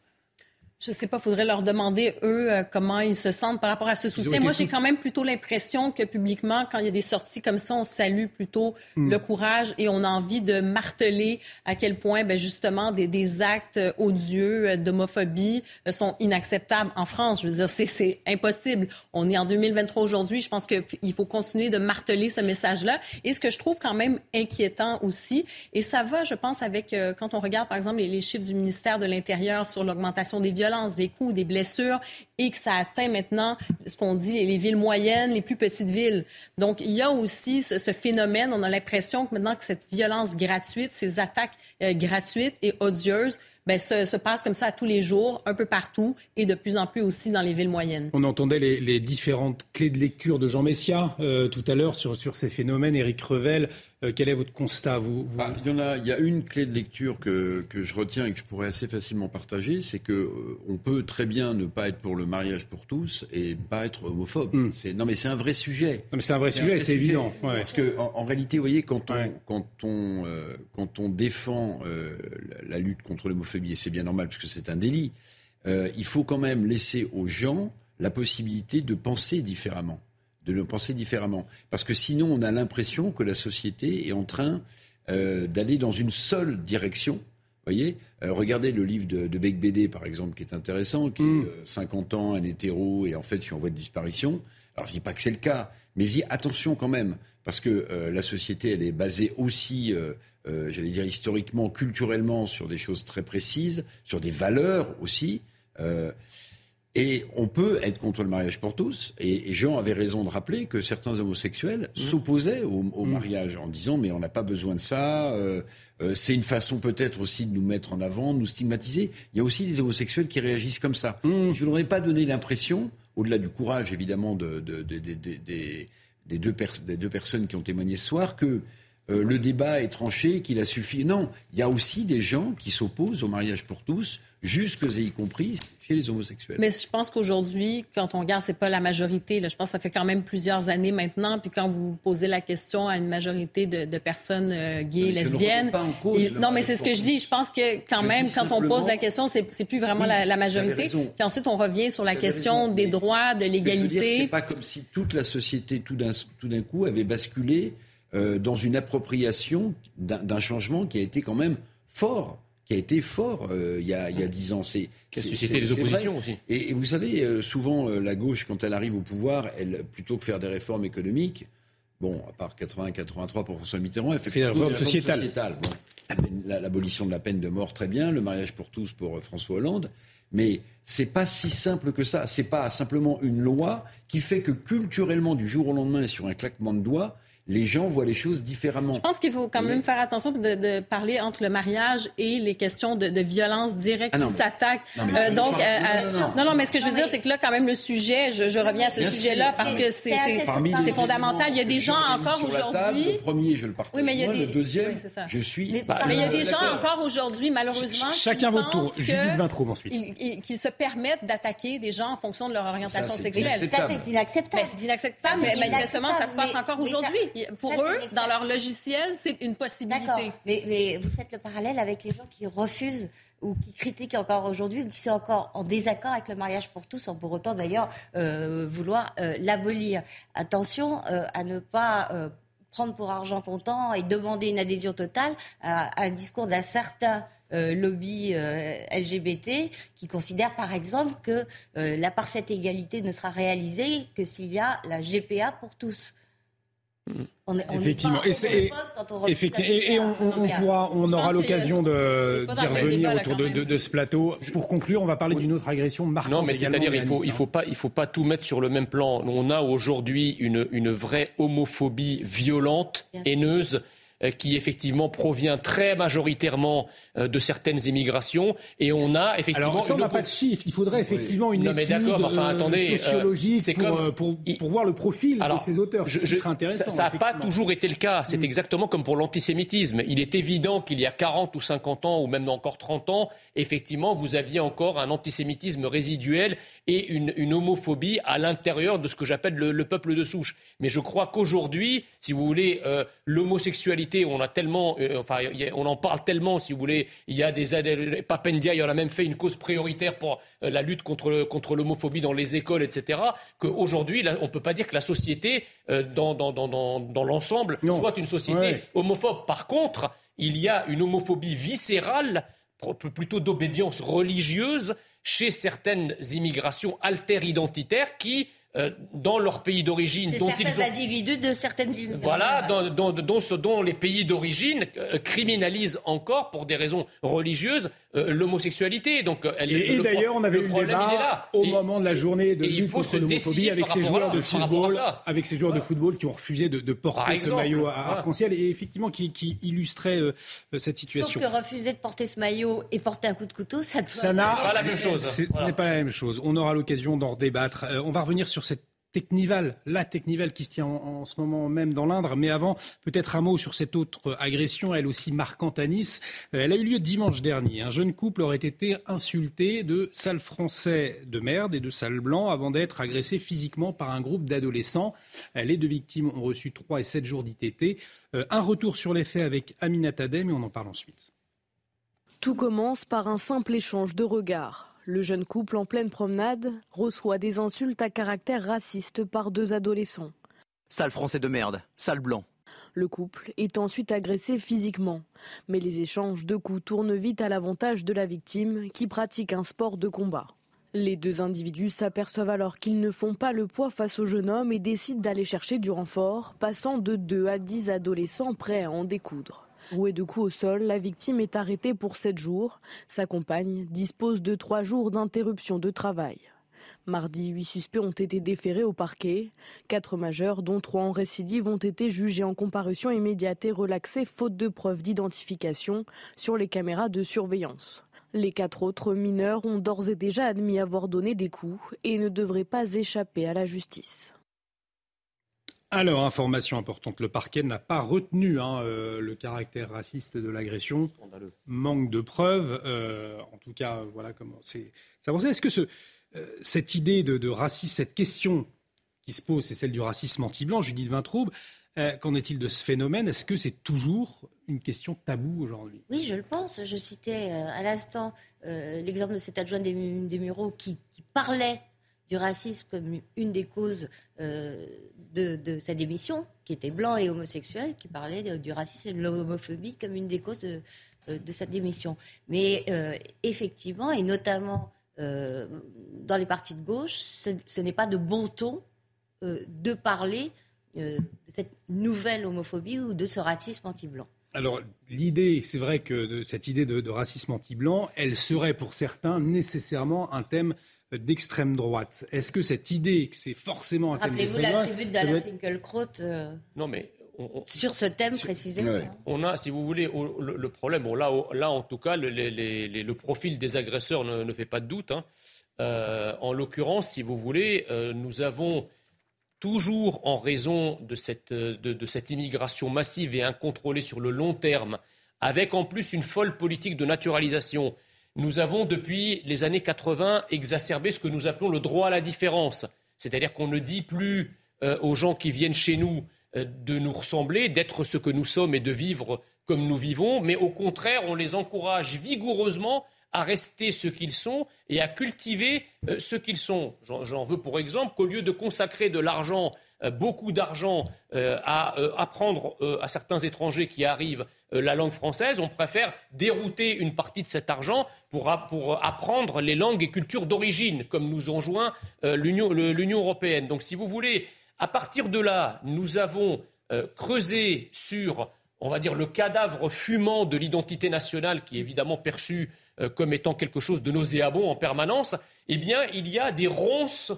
Je sais pas, faudrait leur demander, eux, euh, comment ils se sentent par rapport à ce soutien. Moi, j'ai quand même plutôt l'impression que publiquement, quand il y a des sorties comme ça, on salue plutôt hmm. le courage et on a envie de marteler à quel point, ben, justement, des, des actes odieux euh, d'homophobie euh, sont inacceptables en France. Je veux dire, c'est impossible. On est en 2023 aujourd'hui. Je pense qu'il faut continuer de marteler ce message-là. Et ce que je trouve quand même inquiétant aussi, et ça va, je pense, avec, quand on regarde, par exemple, les, les chiffres du ministère de l'Intérieur sur l'augmentation des des coups, des blessures, et que ça atteint maintenant ce qu'on dit les, villes moyennes, les plus petites villes. Donc, il y a aussi ce, phénomène. On a l'impression que maintenant que cette violence gratuite, ces attaques euh, gratuites et odieuses, ben, se, passe comme ça tous les jours, un peu partout et de plus en plus aussi dans les villes moyennes. On entendait les, différentes clés de lecture de Jean Messia euh, tout à l'heure sur, sur ces phénomènes. Éric Revel, euh, quel est votre constat vous, ah, il, y en a, il y a une clé de lecture que, que, je retiens et que je pourrais assez facilement partager, c'est que euh, on peut très bien ne pas être pour le mariage pour tous et pas être homophobe. Hmm. C'est, non mais c'est un vrai sujet. c'est un vrai sujet, c'est évident. Parce que en, réalité, vous voyez, quand on, quand on, euh, quand on défend la, lutte contre l'homophobie, et c'est bien normal puisque c'est un délit, il faut quand même laisser aux gens la possibilité de penser différemment de le penser différemment. Parce que sinon, on a l'impression que la société est en train euh, d'aller dans une seule direction. Voyez, euh, regardez le livre de, de Beck Bédé, par exemple, qui est intéressant, qui est 50 euh, ans, un hétéro, et en fait, je suis en voie de disparition. Alors, je dis pas que c'est le cas, mais je dis attention quand même, parce que la société, elle est basée aussi, j'allais dire historiquement, culturellement, sur des choses très précises, sur des valeurs aussi. Et on peut être contre le mariage pour tous. Et, Jean avait raison de rappeler que certains homosexuels mmh. s'opposaient au, mmh. mariage en disant mais on n'a pas besoin de ça. Euh, euh, c'est une façon peut-être aussi de nous mettre en avant, de nous stigmatiser. Il y a aussi des homosexuels qui réagissent comme ça. Mmh. Je ne voudrais pas donner l'impression, au-delà du courage évidemment de, des, deux des deux personnes qui ont témoigné ce soir, que euh, le débat est tranché, qu'il a suffi. Non, il y a aussi des gens qui s'opposent au mariage pour tous, jusque et y compris les homosexuels. Mais je pense qu'aujourd'hui, quand on regarde, c'est pas la majorité. Là. Je pense que ça fait quand même plusieurs années maintenant. Puis quand vous posez la question à une majorité de, personnes euh, gays, lesbiennes, non, mais c'est ce que je dis. Je pense que quand même, quand on pose la question, c'est, c'est plus vraiment la, majorité. Puis ensuite, on revient sur la question des droits, de l'égalité. C'est pas comme si toute la société, tout d'un, tout d'un coup, avait basculé euh, dans une appropriation d'un changement qui a été quand même fort qui a été fort euh, il, y a, dix ans. C'est, qui a suscité les oppositions aussi. Et, vous savez, euh, souvent, euh, la gauche, quand elle arrive au pouvoir, elle, plutôt que faire des réformes économiques, bon, à part 80-83 pour François Mitterrand, elle fait, des réformes sociétales. l'abolition de la peine de mort, très bien, le mariage pour tous pour François Hollande. Mais c'est pas si simple que ça. C'est pas simplement une loi qui fait que culturellement, du jour au lendemain, sur un claquement de doigts, les gens voient les choses différemment. Je pense qu'il faut quand même faire attention de, de, parler entre le mariage et les questions de, de violence directe ah qui s'attaquent. Euh, donc, non, non, mais ce que je veux dire, c'est que là, quand même, le sujet, je, reviens à ce sujet-là parce que c'est fondamental. Il y a des gens encore aujourd'hui. Le premier, je le partage. Oui, mais il y a des... Le deuxième, je suis. Mais, il y a des gens encore aujourd'hui, malheureusement, chacun votre tour. Judith Vintraud ensuite. Qui se permettent d'attaquer des gens en fonction de leur orientation sexuelle. Ça, c'est inacceptable. C'est inacceptable, mais manifestement, ça se passe encore aujourd'hui pour eux, dans leur logiciel, c'est une possibilité. Mais, mais, vous faites le parallèle avec les gens qui refusent ou qui critiquent encore aujourd'hui, ou qui sont encore en désaccord avec le mariage pour tous, sans pour autant d'ailleurs euh, vouloir euh, l'abolir. Attention euh, à ne pas prendre pour argent comptant et demander une adhésion totale à, un discours d'un certain lobby LGBT qui considèrent par exemple que la parfaite égalité ne sera réalisée que s'il y a la GPA pour tous. On effectivement, et, et, on, pourra, on aura l'occasion d'y revenir autour de, ce plateau. Pour conclure, on va parler d'une autre agression marquante. Non, mais c'est-à-dire, il faut, il faut pas, il faut pas tout mettre sur le même plan. On a aujourd'hui une, une vraie homophobie violente, haineuse qui effectivement provient très majoritairement euh, de certaines immigrations. Et on a effectivement. Alors, ça, on n'a pas de chiffres. Il faudrait effectivement une étude enfin, attendez, euh, sociologique pour, pour, pour, voir le profil de ces auteurs. Ce serait intéressant. Ça n'a pas toujours été le cas. C'est mm. exactement comme pour l'antisémitisme. Il est évident qu'il y a 40 ou 50 ans, ou même encore 30 ans, effectivement, vous aviez encore un antisémitisme résiduel et une, une homophobie à l'intérieur de ce que j'appelle le, peuple de souche. Mais je crois qu'aujourd'hui, si vous voulez, l'homosexualité, on a tellement, enfin, on en parle tellement, si vous voulez, il y a des Papendia, il en a même fait une cause prioritaire pour euh, la lutte contre, contre l'homophobie dans les écoles, etc. Qu'aujourd'hui, on ne peut pas dire que la société, euh, dans, dans, dans, dans l'ensemble, soit une société homophobe. Par contre, il y a une homophobie viscérale, plutôt d'obédience religieuse, chez certaines immigrations alter-identitaires qui euh, dans leur pays d'origine. dont ils ont... individus de certaines Voilà, dont, dont, dont les pays d'origine euh, criminalisent encore pour des raisons religieuses euh, l'homosexualité. Donc, euh, elle, et, d'ailleurs, on avait eu le débat au moment de la journée de lutte contre l'homophobie avec ces joueurs de football, avec ces joueurs de football qui ont refusé de, porter ce maillot arc-en-ciel et effectivement qui, qui illustrait euh, cette situation. Sauf que refuser de porter ce maillot et porter un coup de couteau, ça ne n'a pas la même chose. Ce n'est pas la même chose. On aura l'occasion d'en débattre. on va revenir sur cette Technival, la Technival qui se tient en, ce moment même dans l'Indre. Mais avant, peut-être un mot sur cette autre agression, elle aussi marquante à Nice. Euh, elle a eu lieu dimanche dernier. Un jeune couple aurait été insulté de sales français de merde et de sales blancs avant d'être agressé physiquement par un groupe d'adolescents. Euh, les deux victimes ont reçu 3 et 7 jours d'ITT. Euh, un retour sur les faits avec Amina Tadem et on en parle ensuite. Tout commence par un simple échange de regards. Le jeune couple en pleine promenade reçoit des insultes à caractère raciste par deux adolescents. Sale français de merde, sale blanc. Le couple est ensuite agressé physiquement. Mais les échanges de coups tournent vite à l'avantage de la victime qui pratique un sport de combat. Les deux individus s'aperçoivent alors qu'ils ne font pas le poids face au jeune homme et décident d'aller chercher du renfort, passant de 2 à 10 adolescents prêts à en découdre. Rouée de coups au sol, la victime est arrêtée pour 7 jours. Sa compagne dispose de 3 jours d'interruption de travail. Mardi, 8 suspects ont été déférés au parquet. Quatre majeurs, dont trois en récidive, ont été jugés en comparution immédiate et relaxés faute de preuves d'identification sur les caméras de surveillance. Les quatre autres mineurs ont d'ores et déjà admis avoir donné des coups et ne devraient pas échapper à la justice. Alors, information importante, le parquet n'a pas retenu hein, euh, le caractère raciste de l'agression. Manque de preuves. Euh, en tout cas, voilà comment c'est avancé. Est-ce que ce, euh, cette idée de, racisme, cette question qui se pose, c'est celle du racisme anti-blanc, Judith Vintraube, qu'en est-il de ce phénomène? Est-ce que c'est toujours une question taboue aujourd'hui? Oui, je le pense. Je citais à l'instant l'exemple de cet adjoint des, des Mureaux qui, qui parlait du racisme comme une des causes euh, de, sa démission, qui était blanc et homosexuel, qui parlait du racisme et de l'homophobie comme une des causes de, euh, sa démission. Mais euh, effectivement, et notamment dans les partis de gauche, ce, n'est pas de bon ton de parler de cette nouvelle homophobie ou de ce racisme anti-blanc. Alors, l'idée, c'est vrai que cette idée de racisme anti-blanc, elle serait pour certains nécessairement un thème d'extrême droite. Est-ce que cette idée que c'est forcément un thème Rappelez-vous la tribune d'Alain Finkielkraut euh, non, mais sur ce thème précisément. On a, si vous voulez, le, problème, bon, là, là, en tout cas, le profil des agresseurs ne, fait pas de doute. Hein. Euh, en l'occurrence, si vous voulez, euh, nous avons toujours, en raison de cette, de cette immigration massive et incontrôlée sur le long terme, avec en plus une folle politique de naturalisation nous avons depuis les années 80 exacerbé ce que nous appelons le droit à la différence. C'est-à-dire qu'on ne dit plus euh, aux gens qui viennent chez nous euh, de nous ressembler, d'être ce que nous sommes et de vivre comme nous vivons, mais au contraire, on les encourage vigoureusement à rester ce qu'ils sont et à cultiver euh, ce qu'ils sont. J'en veux pour exemple qu'au lieu de consacrer de l'argent beaucoup d'argent à apprendre à certains étrangers qui arrivent la langue française, on préfère dérouter une partie de cet argent pour, pour apprendre les langues et cultures d'origine, comme nous enjoint l'Union européenne. Donc si vous voulez, à partir de là, nous avons creusé sur on va dire, le cadavre fumant de l'identité nationale, qui est évidemment perçu euh, comme étant quelque chose de nauséabond en permanence, eh bien, il y a des ronces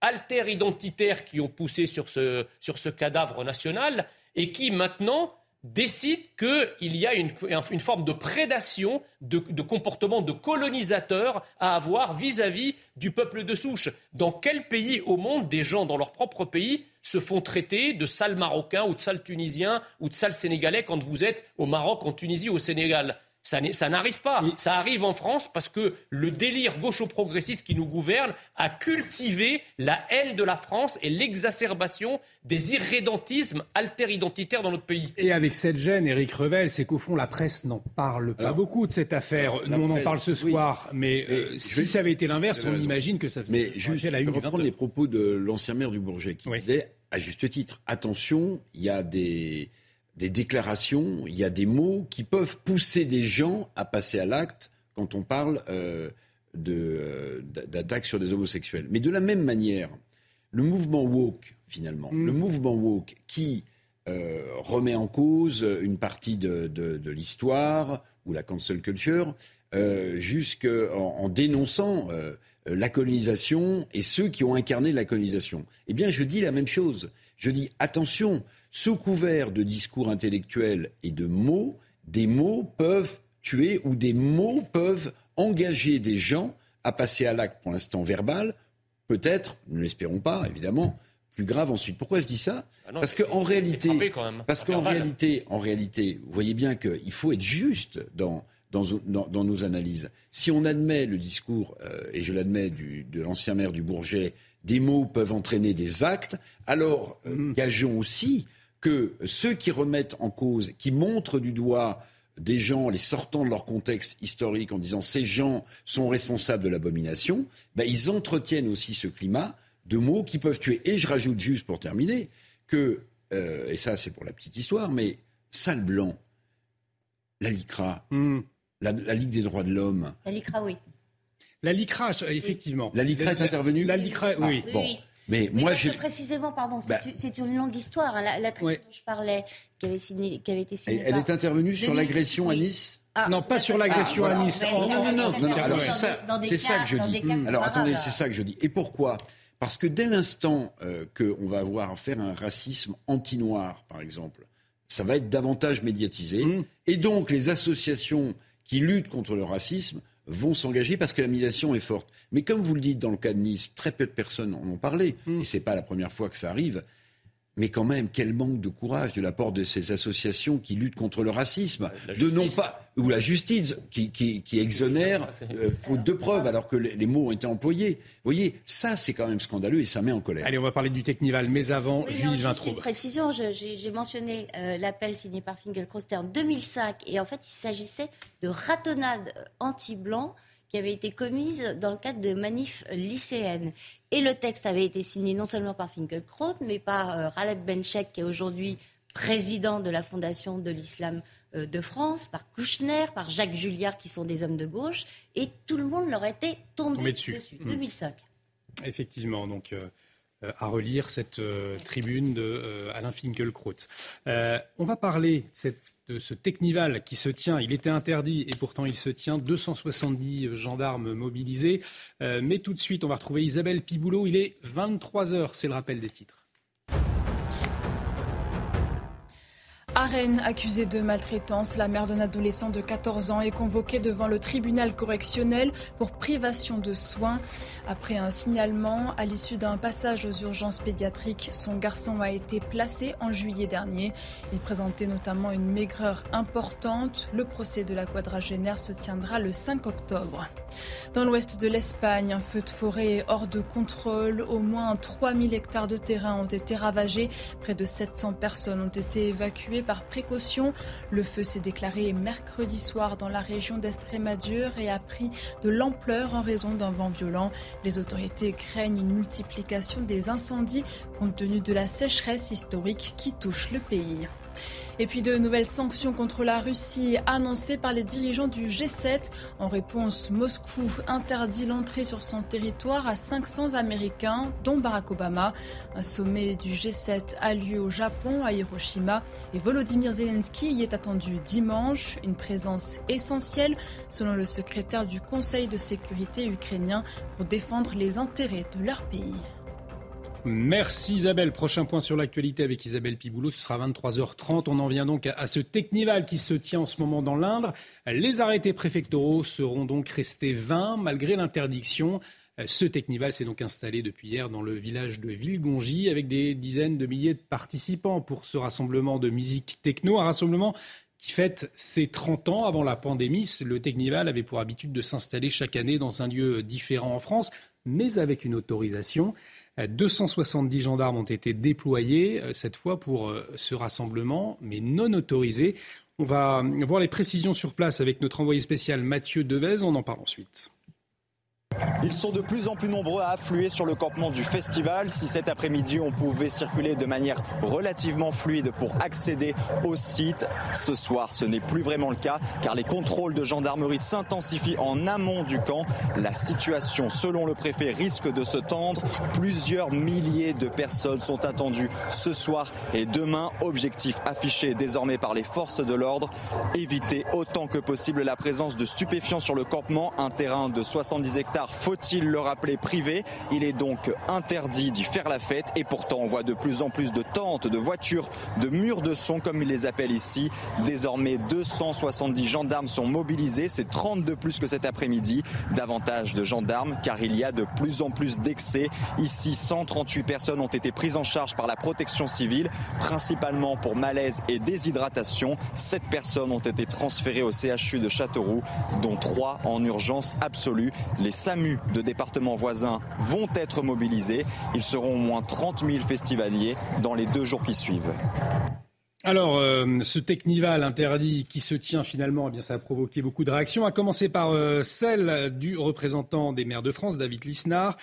alter-identitaires qui ont poussé sur ce, cadavre national et qui maintenant décident qu'il y a une, une, forme de prédation, de, comportement de colonisateur à avoir vis-à-vis du peuple de souche. Dans quel pays au monde des gens dans leur propre pays se font traiter de sales marocains ou de sales tunisiens ou de sales sénégalais quand vous êtes au Maroc, en Tunisie, au Sénégal? Ça n'arrive pas. Ça arrive en France parce que le délire gaucho-progressiste qui nous gouverne a cultivé la haine de la France et l'exacerbation des irrédentismes alter-identitaires dans notre pays. Et avec cette gêne, Éric Revel, c'est qu'au fond, la presse n'en parle pas beaucoup de cette affaire. nous, on en parle ce soir, mais, euh, si ça avait été l'inverse, on imagine que ça Mais je vais reprendre les propos de l'ancien maire du Bourget qui disait, à juste titre, attention, il y a des des déclarations, il y a des mots qui peuvent pousser des gens à passer à l'acte quand on parle euh, euh, d'attaques sur des homosexuels. Mais de la même manière, le mouvement woke, finalement, mm. le mouvement woke qui euh, remet en cause une partie de, l'histoire ou la cancel culture, jusqu'en en dénonçant la colonisation et ceux qui ont incarné la colonisation. Eh bien, je dis la même chose. Je dis attention, sous couvert de discours intellectuels et de mots, des mots peuvent tuer ou des mots peuvent engager des gens à passer à l'acte pour l'instant verbal, peut-être, ne l'espérons pas, évidemment, plus grave ensuite. Pourquoi je dis ça? Ah Parce qu'en réalité, parce qu'en réalité, en réalité, vous voyez bien qu'il faut être juste dans, dans, nos analyses. Si on admet le discours, euh, et je l'admets, de l'ancien maire du Bourget, des mots peuvent entraîner des actes, alors euh, mm. gageons aussi que ceux qui remettent en cause, qui montrent du doigt des gens, les sortant de leur contexte historique en disant ces gens sont responsables de l'abomination, ben, ils entretiennent aussi ce climat de mots qui peuvent tuer. Et je rajoute juste pour terminer que, euh, et ça c'est pour la petite histoire, mais Sale Blanc, la LICRA, hmm. la, Ligue des droits de l'homme. La LICRA, oui. La LICRA, effectivement. La LICRA est intervenue? La LICRA, oui. Ah, bon. Mais, moi, j'ai. Précisément, pardon, c'est bah une longue histoire. Hein, la, la dont je parlais, qui avait, signé, qui avait été signée. Elle, est intervenue sur l'agression à Nice ah, non, pas sur l'agression à Nice. non, non, non, non, Alors c'est ça, c'est ça que je dis. Alors attendez, c'est ça que je dis. Et pourquoi? Parce que dès l'instant euh, qu'on va avoir à faire un racisme anti-noir, par exemple, ça va être davantage médiatisé. Mm. Et donc les associations qui luttent contre le racisme vont s'engager parce que la médiation est forte. Mais comme vous le dites dans le cas de Nice, très peu de personnes en ont parlé, mm. et ce n'est pas la première fois que ça arrive. Mais quand même, quel manque de courage de la part de ces associations qui luttent contre le racisme, de non pas ou la justice qui, qui, exonère euh, faute de preuves alors que les, mots ont été employés. Vous voyez, ça c'est quand même scandaleux et ça met en colère. Allez, on va parler du Technival, mais avant, oui, Julie Une précision, j'ai mentionné euh, l'appel signé par Finkelkraut, c'était en 2005 et en fait il s'agissait de ratonnade anti-blanc qui avait été commise dans le cadre de manifs lycéennes. Et le texte avait été signé non seulement par Finkelkraut, mais par euh, Raleb Benchek, qui est aujourd'hui président de la Fondation de l'Islam euh, de France, par Kouchner, par Jacques Julliard, qui sont des hommes de gauche, et tout le monde leur était tombé, dessus. 2005. Mmh. Effectivement, donc euh, à relire cette tribune de Alain Finkielkraut. on va parler cette ce Technival qui se tient. Il était interdit et pourtant il se tient. 270 gendarmes mobilisés. Euh, mais tout de suite, on va retrouver Isabelle Piboulot. Il est 23h, c'est le rappel des titres. À Rennes, accusée de maltraitance, la mère d'un adolescent de 14 ans est convoquée devant le tribunal correctionnel pour privation de soins. Après un signalement, à l'issue d'un passage aux urgences pédiatriques, son garçon a été placé en juillet dernier. Il présentait notamment une maigreur importante. Le procès de la quadragénaire se tiendra le 5 octobre. Dans l'ouest de l'Espagne, un feu de forêt est hors de contrôle. Au moins 3000 hectares de terrain ont été ravagés. Près de 700 personnes ont été évacuées par précaution. Le feu s'est déclaré mercredi soir dans la région d'Estrémadure et a pris de l'ampleur en raison d'un vent violent. Les autorités craignent une multiplication des incendies compte tenu de la sécheresse historique qui touche le pays. Et puis de nouvelles sanctions contre la Russie annoncées par les dirigeants du G7. En réponse, Moscou interdit l'entrée sur son territoire à 500 Américains, dont Barack Obama. Un sommet du G7 a lieu au Japon, à Hiroshima, et Volodymyr Zelensky y est attendu dimanche. Une présence essentielle, selon le secrétaire du Conseil de sécurité ukrainien, pour défendre les intérêts de leur pays. Merci Isabelle. Prochain point sur l'actualité avec Isabelle Piboulot. Ce sera 23h30. On en vient donc à ce Technival qui se tient en ce moment dans l'Indre. Les arrêtés préfectoraux seront donc restés vains malgré l'interdiction. Ce Technival s'est donc installé depuis hier dans le village de Villegongy avec des dizaines de milliers de participants pour ce rassemblement de musique techno. Un rassemblement qui fête ses 30 ans avant la pandémie. Le Technival avait pour habitude de s'installer chaque année dans un lieu différent en France, mais avec une autorisation. 270 gendarmes ont été déployés euh, cette fois pour euh, ce rassemblement, mais non autorisé. On va voir les précisions sur place avec notre envoyé spécial Mathieu Devez. On en parle ensuite. Ils sont de plus en plus nombreux à affluer sur le campement du festival. Si cet après-midi on pouvait circuler de manière relativement fluide pour accéder au site, ce soir ce n'est plus vraiment le cas car les contrôles de gendarmerie s'intensifient en amont du camp. La situation, selon le préfet, risque de se tendre. Plusieurs milliers de personnes sont attendues ce soir et demain. Objectif affiché désormais par les forces de l'ordre, éviter autant que possible la présence de stupéfiants sur le campement, un terrain de 70 hectares faut-il le rappeler, privé? Il est donc interdit d'y faire la fête et pourtant on voit de plus en plus de tentes, de voitures, de murs de son comme ils les appellent ici. Désormais 270 gendarmes sont mobilisés, c'est 30 de plus que cet après-midi. Davantage de gendarmes car il y a de plus en plus d'excès. Ici 138 personnes ont été prises en charge par la protection civile, principalement pour malaise et déshydratation. 7 personnes ont été transférées au CHU de Châteauroux, dont 3 en urgence absolue. Les De départements voisins vont être mobilisés. Ils seront au moins 30 000 festivaliers dans les deux jours qui suivent. Alors, euh, ce Technival interdit qui se tient finalement, eh bien, ça a provoqué beaucoup de réactions, à commencer par euh, celle du représentant des maires de France, David Lisnard.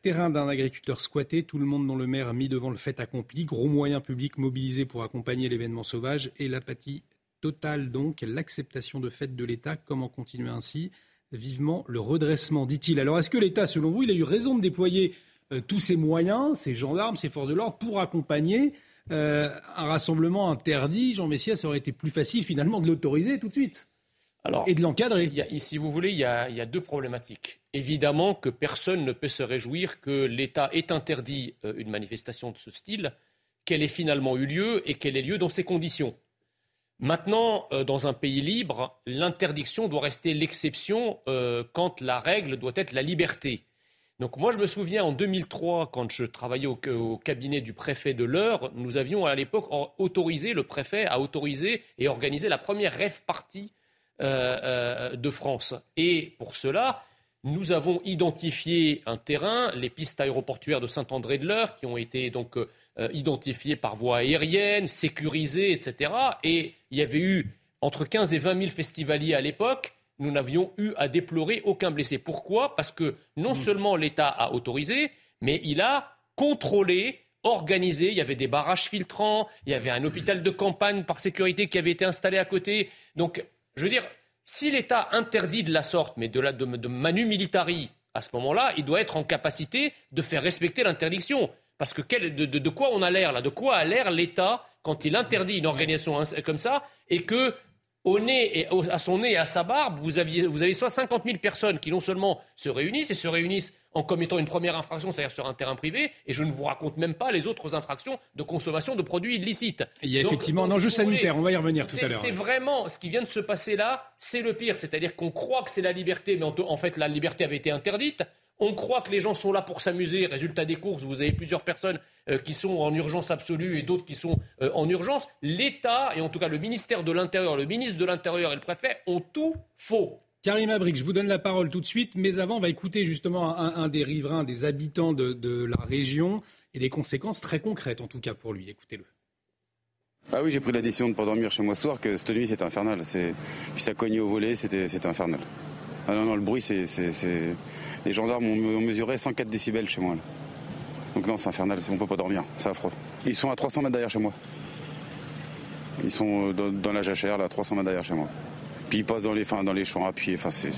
terrain d'un agriculteur squatté, tout le monde dont le maire mis devant le fait accompli, gros moyens publics mobilisés pour accompagner l'événement sauvage et l'apathie totale donc, l'acceptation de fait de l'État. Comment continuer ainsi? Vivement le redressement, dit-il. Alors est-ce que l'État, selon vous, il a eu raison de déployer euh, tous ses moyens, ses gendarmes, ses forces de l'ordre, pour accompagner euh, un rassemblement interdit? Jean Messias, ça aurait été plus facile finalement de l'autoriser tout de suite Alors, et de l'encadrer. Si vous voulez, il y, a, il y, a, deux problématiques. Évidemment que personne ne peut se réjouir que l'État ait interdit euh, une manifestation de ce style, qu'elle ait finalement eu lieu et qu'elle ait lieu dans ces conditions. Maintenant, euh, dans un pays libre, l'interdiction doit rester l'exception euh, quand la règle doit être la liberté. Donc moi, je me souviens en 2003, quand je travaillais au, cabinet du préfet de l'Eure, nous avions à l'époque autorisé, le préfet à autoriser et organiser la première rêve partie euh, de France. Et pour cela, nous avons identifié un terrain, les pistes aéroportuaires de Saint-André de l'Eure, qui ont été donc euh, identifiés par voie aérienne, sécurisés, etc. Et il y avait eu entre 15 et 20 000 festivaliers à l'époque. Nous n'avions eu à déplorer aucun blessé. Pourquoi? Parce que non seulement l'État a autorisé, mais il a contrôlé, organisé. Il y avait des barrages filtrants, il y avait un hôpital de campagne par sécurité qui avait été installé à côté. Donc, je veux dire, si l'État interdit de la sorte, mais de, la, de manu militari, à ce moment-là, il doit être en capacité de faire respecter l'interdiction. Parce que de, quoi on a l'air là? De quoi a l'air l'État quand il interdit une organisation comme ça et que au nez et à son nez et à sa barbe, vous, aviez, vous avez soit 50 000 personnes qui non seulement se réunissent et se réunissent en commettant une première infraction, c'est-à-dire sur un terrain privé, et je ne vous raconte même pas les autres infractions de consommation de produits illicites. Il y a effectivement un enjeu sanitaire, on va y revenir tout à l'heure. C'est vraiment ce qui vient de se passer là, c'est le pire, c'est-à-dire qu'on croit que c'est la liberté, mais en fait la liberté avait été interdite. On croit que les gens sont là pour s'amuser. Résultat des courses, vous avez plusieurs personnes euh, qui sont en urgence absolue et d'autres qui sont euh, en urgence. L'État, et en tout cas le ministère de l'Intérieur, le ministre de l'Intérieur et le préfet, ont tout faux. Karim Abrik, je vous donne la parole tout de suite, mais avant, on va écouter justement un, des riverains, des habitants de, la région et des conséquences très concrètes, en tout cas pour lui. Écoutez-le. Ah oui, j'ai pris la décision de ne pas dormir chez moi ce soir, que cette nuit c'était infernal. Puis ça cognait au volet, c'était infernal. Ah non, non, le bruit, c'est. Les gendarmes ont, mesuré 104 décibels chez moi. Donc non, c'est infernal, on peut pas dormir, c'est affreux. Ils sont à 300 mètres derrière chez moi. Ils sont euh, dans, la jachère, là, 300 mètres derrière chez moi. Puis ils passent dans les, dans les champs à pied. Enfin, c'est.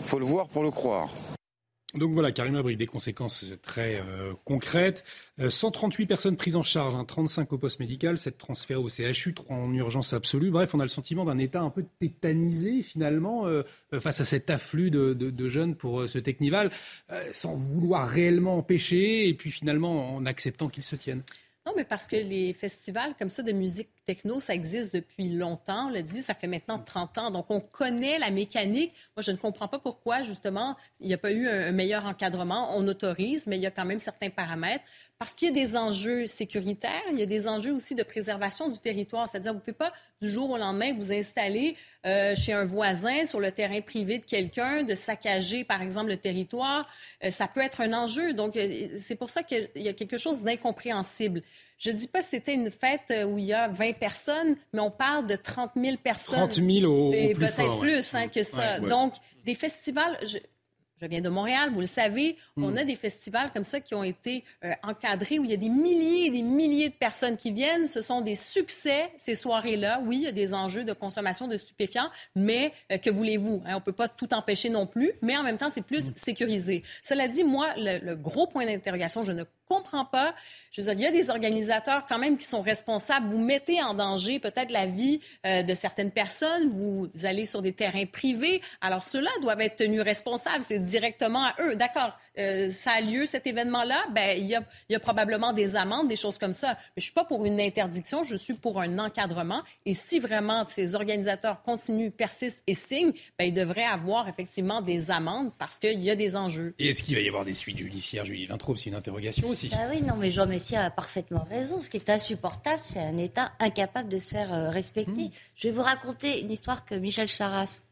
Faut le voir pour le croire. Donc voilà, Karim Abri, des conséquences très euh, concrètes. 138 euh, personnes prises en charge, 35 hein, au poste médical, 7 transférées au CHU, 3 en urgence absolue. Bref, on a le sentiment d'un État un peu tétanisé finalement euh, face à cet afflux de, jeunes pour ce Technival, sans vouloir réellement empêcher et puis finalement en acceptant qu'ils se tiennent. Non, mais parce que les festivals comme ça de musique techno, ça existe depuis longtemps. On le dit, ça fait maintenant 30 ans. Donc, on connaît la mécanique. Moi, je ne comprends pas pourquoi, justement, il n'y a pas eu un meilleur encadrement. On autorise, mais il y a quand même certains paramètres. Parce qu'il y a des enjeux sécuritaires, il y a des enjeux aussi de préservation du territoire. C'est-à-dire, vous ne pouvez pas du jour au lendemain vous installer euh, chez un voisin sur le terrain privé de quelqu'un, de saccager, par exemple, le territoire. Euh, ça peut être un enjeu. Donc, euh, c'est pour ça qu'il y a quelque chose d'incompréhensible. Je ne dis pas que c'était une fête où il y a 20 personnes, mais on parle de 30 000 personnes. 30 000 au, Et peut-être plus hein, que ça. Donc, des festivals... Je, je viens de Montréal, vous le savez. On hmm. a des festivals comme ça qui ont été euh, encadrés où il y a des milliers et des milliers de personnes qui viennent. Ce sont des succès, ces soirées-là. Oui, il y a des enjeux de consommation de stupéfiants, mais euh, que voulez-vous? Hein? On ne peut pas tout empêcher non plus, mais en même temps, c'est plus hmm. sécurisé. Cela dit, moi, le gros point d'interrogation, je ne comprends pas. Je veux dire, il y a des organisateurs quand même qui sont responsables. Vous mettez en danger peut-être la vie euh, de certaines personnes. Vous allez sur des terrains privés. Alors, ceux-là doivent être tenus responsables. C'est directement à eux. D'accord. Euh, ça a lieu, cet événement-là, ben, il, y a, il y a probablement des amendes, des choses comme ça. Mais je suis pas pour une interdiction, je suis pour un encadrement. Et si vraiment ces organisateurs continuent, persistent et signent, ben, ils devraient avoir effectivement des amendes parce qu'il y a des enjeux. Et est-ce qu'il va y avoir des suites judiciaires, Julie Vintraube C'est une interrogation aussi. Ah oui, non, mais Jean Messia a parfaitement raison. Ce qui est insupportable, c'est un État incapable de se faire euh, respecter. Mmh. Je vais vous raconter une histoire que Michel Charras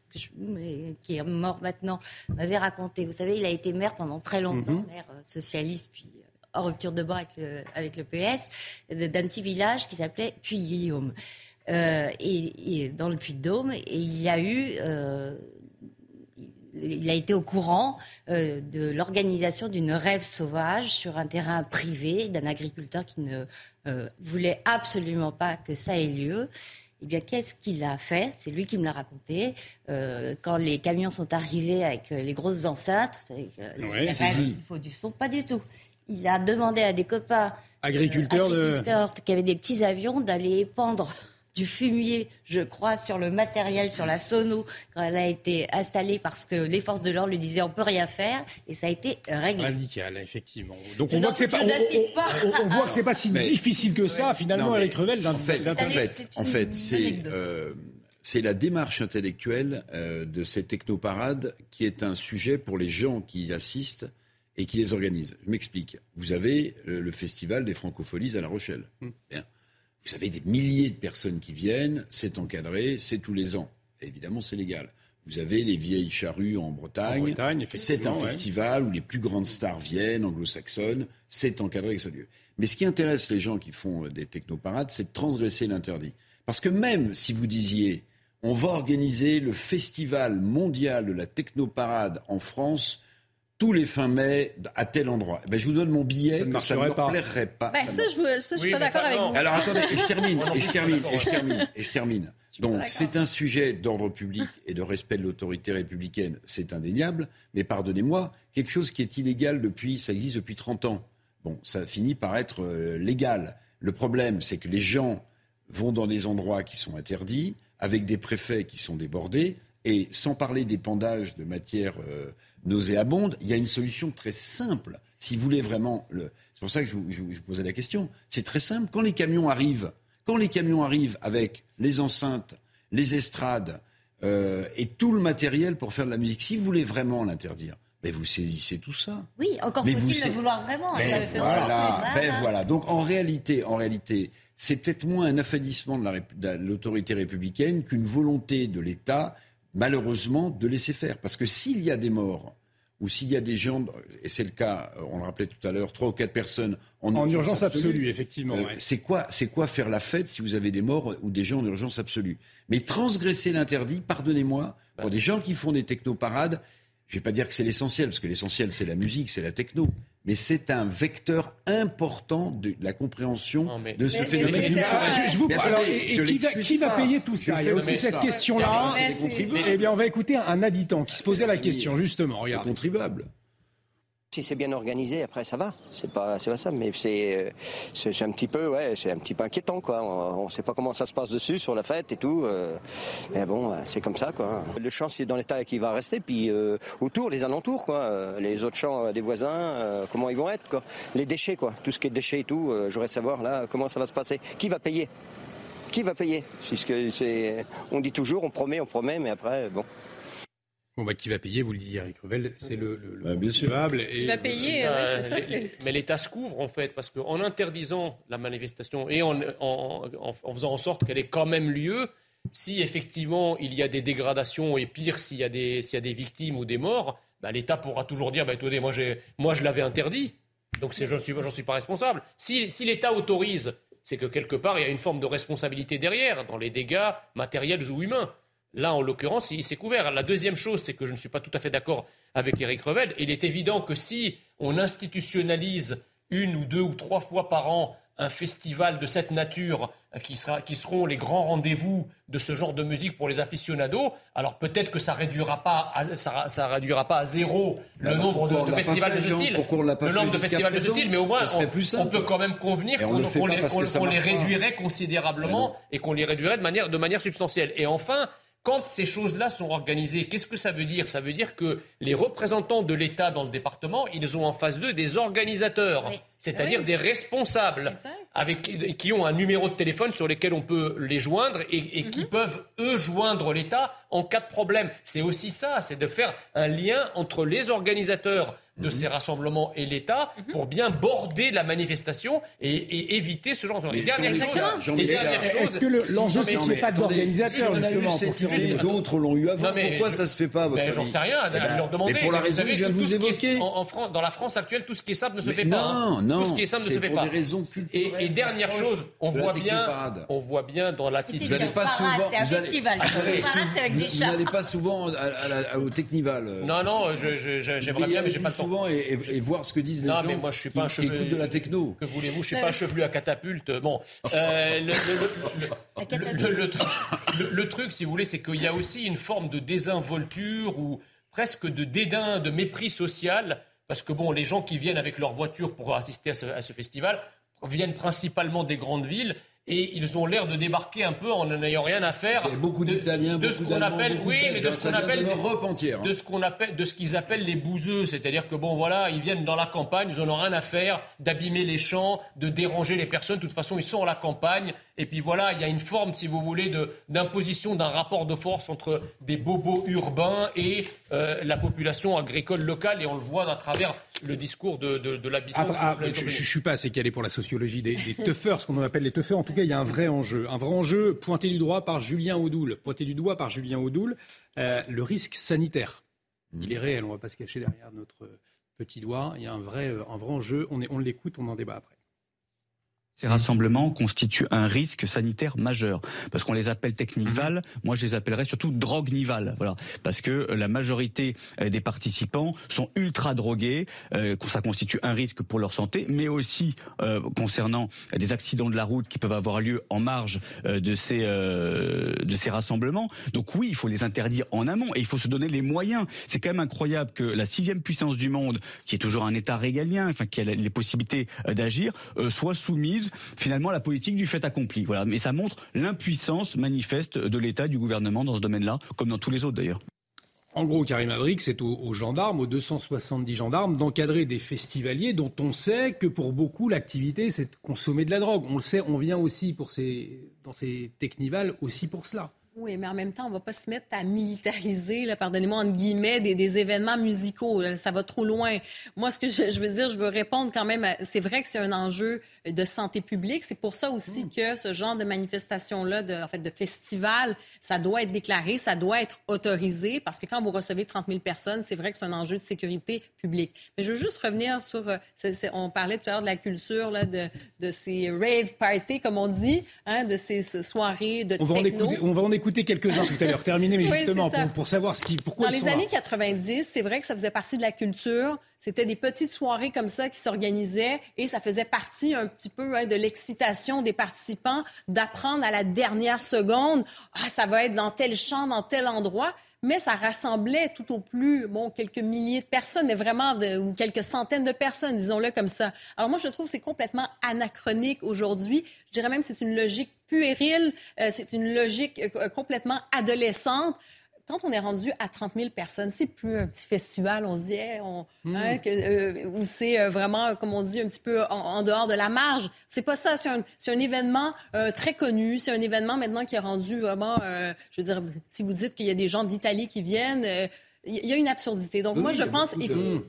qui est mort maintenant, m'avait raconté. Vous savez, il a été maire pendant très longtemps, mhm. maire euh, socialiste, puis euh, en rupture de banc avec le, avec le PS, d'un petit village qui s'appelait Puy-Guillaume. Euh, et, dans le Puy-de-Dôme, et il y a eu il a été au courant de l'organisation d'une rêve sauvage sur un terrain privé d'un agriculteur qui ne voulait absolument pas que ça ait lieu. Eh bien, qu'est-ce qu'il a fait? C'est lui qui me l'a raconté. Euh, quand les camions sont arrivés avec euh, les grosses enceintes, savez, il faut du son, pas du tout. Il a demandé à des copains agriculteurs, agriculteurs qui avaient des petits avions d'aller épandre du fumier, je crois, sur le matériel, sur la sono, quand elle a été installée parce que les forces de l'ordre lui disaient on peut rien faire, et ça a été réglé. Radical, effectivement. Donc on voit, que c'est pas, on, voit que c'est pas si difficile que ça, finalement, avec Revel. En fait, en fait, en fait c'est euh, c'est la démarche intellectuelle euh, de ces technoparades qui est un sujet pour les gens qui y assistent et qui les organisent. Je m'explique. Vous avez euh, le festival des francopholies à La Rochelle. Hmm. Bien. Vous avez des milliers de personnes qui viennent, c'est encadré, c'est tous les ans. évidemment, c'est légal. Vous avez les vieilles charrues en Bretagne. c'est un festival où les plus grandes stars viennent, anglo-saxonnes. C'est encadré ça lieu. Mais ce qui intéresse les gens qui font des technoparades, c'est de transgresser l'interdit. Parce que même si vous disiez, on va organiser le festival mondial de la technoparade en France tous les fins mai à tel endroit. Eh ben, je vous donne mon billet, ça, ça ne me plairait pas. Ben, ça, je ne suis pas d'accord avec vous. Alors attendez, et je termine, et je termine, et je termine, et je termine. Donc c'est un sujet d'ordre public et de respect de l'autorité républicaine, c'est indéniable, mais pardonnez-moi, quelque chose qui est illégal depuis, ça existe depuis 30 ans. Bon, ça finit par être euh, légal. Le problème, c'est que les gens vont dans des endroits qui sont interdits, avec des préfets qui sont débordés, et sans parler d'épandage de matières euh, nauséabondes, il y a une solution très simple. Si vous voulez vraiment, le... c'est pour ça que je vous, posais la question. C'est très simple. Quand les camions arrivent, quand les camions arrivent avec les enceintes, les estrades euh, et tout le matériel pour faire de la musique, si vous voulez vraiment l'interdire, ben vous saisissez tout ça. Oui, encore faut-il le vouloir vraiment. Ben voilà, ben voilà. Donc en réalité, en réalité, c'est peut-être moins un affadissement de l'autorité républicaine qu'une volonté de l'État malheureusement, de laisser faire. Parce que s'il y a des morts, ou s'il y a des gens, et c'est le cas, on le rappelait tout à l'heure, trois ou quatre personnes en, urgence, absolue, effectivement. Euh, c'est quoi, c'est quoi faire la fête si vous avez des morts ou des gens en urgence absolue? Mais transgresser l'interdit, pardonnez-moi, pour des gens qui font des technoparades, je ne vais pas dire que c'est l'essentiel, parce que l'essentiel c'est la musique, c'est la techno, mais c'est un vecteur important de la compréhension de ce phénomène. Je, vous... alors, et, qui, va, payer tout ça Il y a aussi cette question-là. Eh bien, on va écouter un habitant qui se posait la question, justement. Regarde. Contribuable. Si c'est bien organisé, après ça va. C'est pas, c'est pas ça, mais c'est, c'est, un petit peu, ouais, c'est un petit peu inquiétant, quoi. On, ne sait pas comment ça se passe dessus sur la fête et tout. Euh, mais bon, c'est comme ça, quoi. Le champ, c'est dans l'état qui va rester, puis euh, autour, les alentours, quoi. Euh, les autres champs des voisins, comment ils vont être, quoi. Les déchets, quoi. Tout ce qui est déchets et tout. j'aurais savoir là comment ça va se passer. Qui va payer? Qui va payer? C'est, on dit toujours, on promet, on promet, mais après, bon. Bon, bah, qui va payer Vous le disiez, Eric Revel, c'est le, le, bah, bien sûr. Et il va payer, ça. Mais l'État se couvre, en fait, parce qu'en interdisant la manifestation et en, en, en, faisant en sorte qu'elle ait quand même lieu, si effectivement il y a des dégradations et pire, s'il y, a des, s'il y a des victimes ou des morts, bah, l'État pourra toujours dire bah, attendez, moi, j'ai, moi je l'avais interdit, donc c'est, je n'en suis, suis, pas responsable. Si, si l'État autorise, c'est que quelque part, il y a une forme de responsabilité derrière, dans les dégâts matériels ou humains. Là, en l'occurrence, il s'est couvert. La deuxième chose, c'est que je ne suis pas tout à fait d'accord avec Eric Revel. Il est évident que si on institutionnalise une ou deux ou trois fois par an un festival de cette nature qui, sera, qui seront les grands rendez-vous de ce genre de musique pour les aficionados, alors peut-être que ça réduira pas à, ça, réduira pas à zéro le nombre de, festivals de ce style, le nombre de festivals de ce style, mais au moins on, peut quand même convenir qu'on les, les, réduirait considérablement et qu'on les réduirait de manière, de manière substantielle. Et enfin, quand ces choses-là sont organisées, qu'est-ce que ça veut dire? Ça veut dire que les représentants de l'État dans le département, ils ont en face d'eux des organisateurs, c'est-à-dire des responsables avec, qui ont un numéro de téléphone sur lequel on peut les joindre et, qui mhm. peuvent, eux, joindre l'État en cas de problème. C'est aussi ça, c'est de faire un lien entre les organisateurs de mhm. ces rassemblements et l'État mhm. pour bien border la manifestation et, éviter ce genre de choses. Est-ce que l'enjeu, c'est qu'il n'y ait pas d'organisateur, justement D'autres l'ont eu avant. Pourquoi ça se fait pas J'en sais rien, eh ben, leur demander. Mais pour la raison que je viens de vous évoquer. Dans la France actuelle, tout ce qui est simple ne se fait pas. Non, non. Tout ce qui est simple ne se fait pas. Et dernière chose, on voit bien on voit bien dans la Vous n'allez pas souvent. C'est un festival. c'est avec des chats. Vous n'allez pas souvent au Technival. Non, non, j'aimerais bien, mais j'ai pas le temps souvent et, voir ce que disent les non, gens mais moi, je suis pas un chevelu, de la techno. Que voulez-vous Je suis pas un chevelu à catapulte. Bon, euh, le, truc, si vous voulez, c'est qu'il y a aussi une forme de désinvolture ou presque de dédain, de mépris social, parce que bon, les gens qui viennent avec leur voiture pour assister à ce festival viennent principalement des grandes villes et ils ont l'air de débarquer un peu en n'ayant rien à faire. Il y a beaucoup d'Italiens, de, de, ce qu'on appelle, oui, mais de ce qu'on appelle, entière, de ce qu'on appelle, de ce qu'ils appellent les bouseux, c'est-à-dire que bon, voilà, ils viennent dans la campagne, ils en ont rien à faire d'abîmer les champs, de déranger les personnes. De toute façon, ils sont à la campagne, et puis voilà, il y a une forme, si vous voulez, d'imposition d'un rapport de force entre des bobos urbains et euh, la population agricole locale, et on le voit à travers le discours de, de, l'habitant. Ah, je ne suis pas assez calé pour la sociologie des, des teufeurs, ce qu'on appelle les teufeurs. En tout cas, il y a un vrai enjeu. Un vrai enjeu pointé du doigt par Julien Audoul. Pointé du doigt par Julien Audoul, euh, le risque sanitaire. Il est réel, on ne va pas se cacher derrière notre petit doigt. Il y a un vrai, euh, un vrai enjeu. On, on l'écoute, on en débat après. Ces rassemblements constituent un risque sanitaire majeur parce qu'on les appelle technival. Moi, je les appellerais surtout drogue-nival. Voilà, parce que la majorité euh, des participants sont ultra drogués. Euh, ça constitue un risque pour leur santé, mais aussi euh, concernant des accidents de la route qui peuvent avoir lieu en marge de ces de ces rassemblements. Donc oui, il faut les interdire en amont et il faut se donner les moyens. C'est quand même incroyable que la sixième puissance du monde, qui est toujours un État régalien, enfin qui a les possibilités d'agir, soit soumise finalement la politique du fait accompli. Voilà. Mais ça montre l'impuissance manifeste de l'État, du gouvernement dans ce domaine-là, comme dans tous les autres d'ailleurs. En gros, Karim Abrik, c'est aux, gendarmes, aux 270 gendarmes, d'encadrer des festivaliers dont on sait que pour beaucoup, l'activité, c'est de consommer de la drogue. On le sait, on vient aussi pour ces, dans ces technivals aussi pour cela. Oui, mais en même temps, on ne va pas se mettre à militariser, pardonnez-moi, entre guillemets, des, événements musicaux. Ça va trop loin. Moi, ce que je, veux dire, je veux répondre quand même, c'est vrai que c'est un enjeu de santé publique. C'est pour ça aussi mm. que ce genre de manifestation-là, de, en fait, de festival, ça doit être déclaré, ça doit être autorisé, parce que quand vous recevez 30 000 personnes, c'est vrai que c'est un enjeu de sécurité publique. Mais je veux juste revenir sur, euh, on parlait tout à l'heure de la culture, là, de, de ces rave parties, comme on dit, hein, de ces soirées de on va techno. on va en écouter écouter quelques-uns tout à l'heure. Terminé, mais justement, pour, savoir ce qui, pourquoi Dans les années 90, c'est vrai que ça faisait partie de la culture. C'était des petites soirées comme ça qui s'organisaient et ça faisait partie un petit peu hein, de l'excitation des participants d'apprendre à la dernière seconde, ah, ça va être dans tel champ, dans tel endroit mais ça rassemblait tout au plus, bon, quelques milliers de personnes, mais vraiment, ou quelques centaines de personnes, disons-le comme ça. Alors moi, je trouve que c'est complètement anachronique aujourd'hui. Je dirais même que c'est une logique puérile, euh, c'est une logique euh, complètement adolescente quand on est rendu à 30 000 personnes, c'est plus un petit festival, on se dit, on, hmm. hein, euh, où c'est euh, vraiment, comme on dit, un petit peu en, dehors de la marge. C'est pas ça. C'est un, un, événement euh, très connu. C'est un événement maintenant qui est rendu vraiment, je veux dire, si vous dites qu'il y a des gens d'Italie qui viennent, il y a une absurdité. Donc, moi, je pense.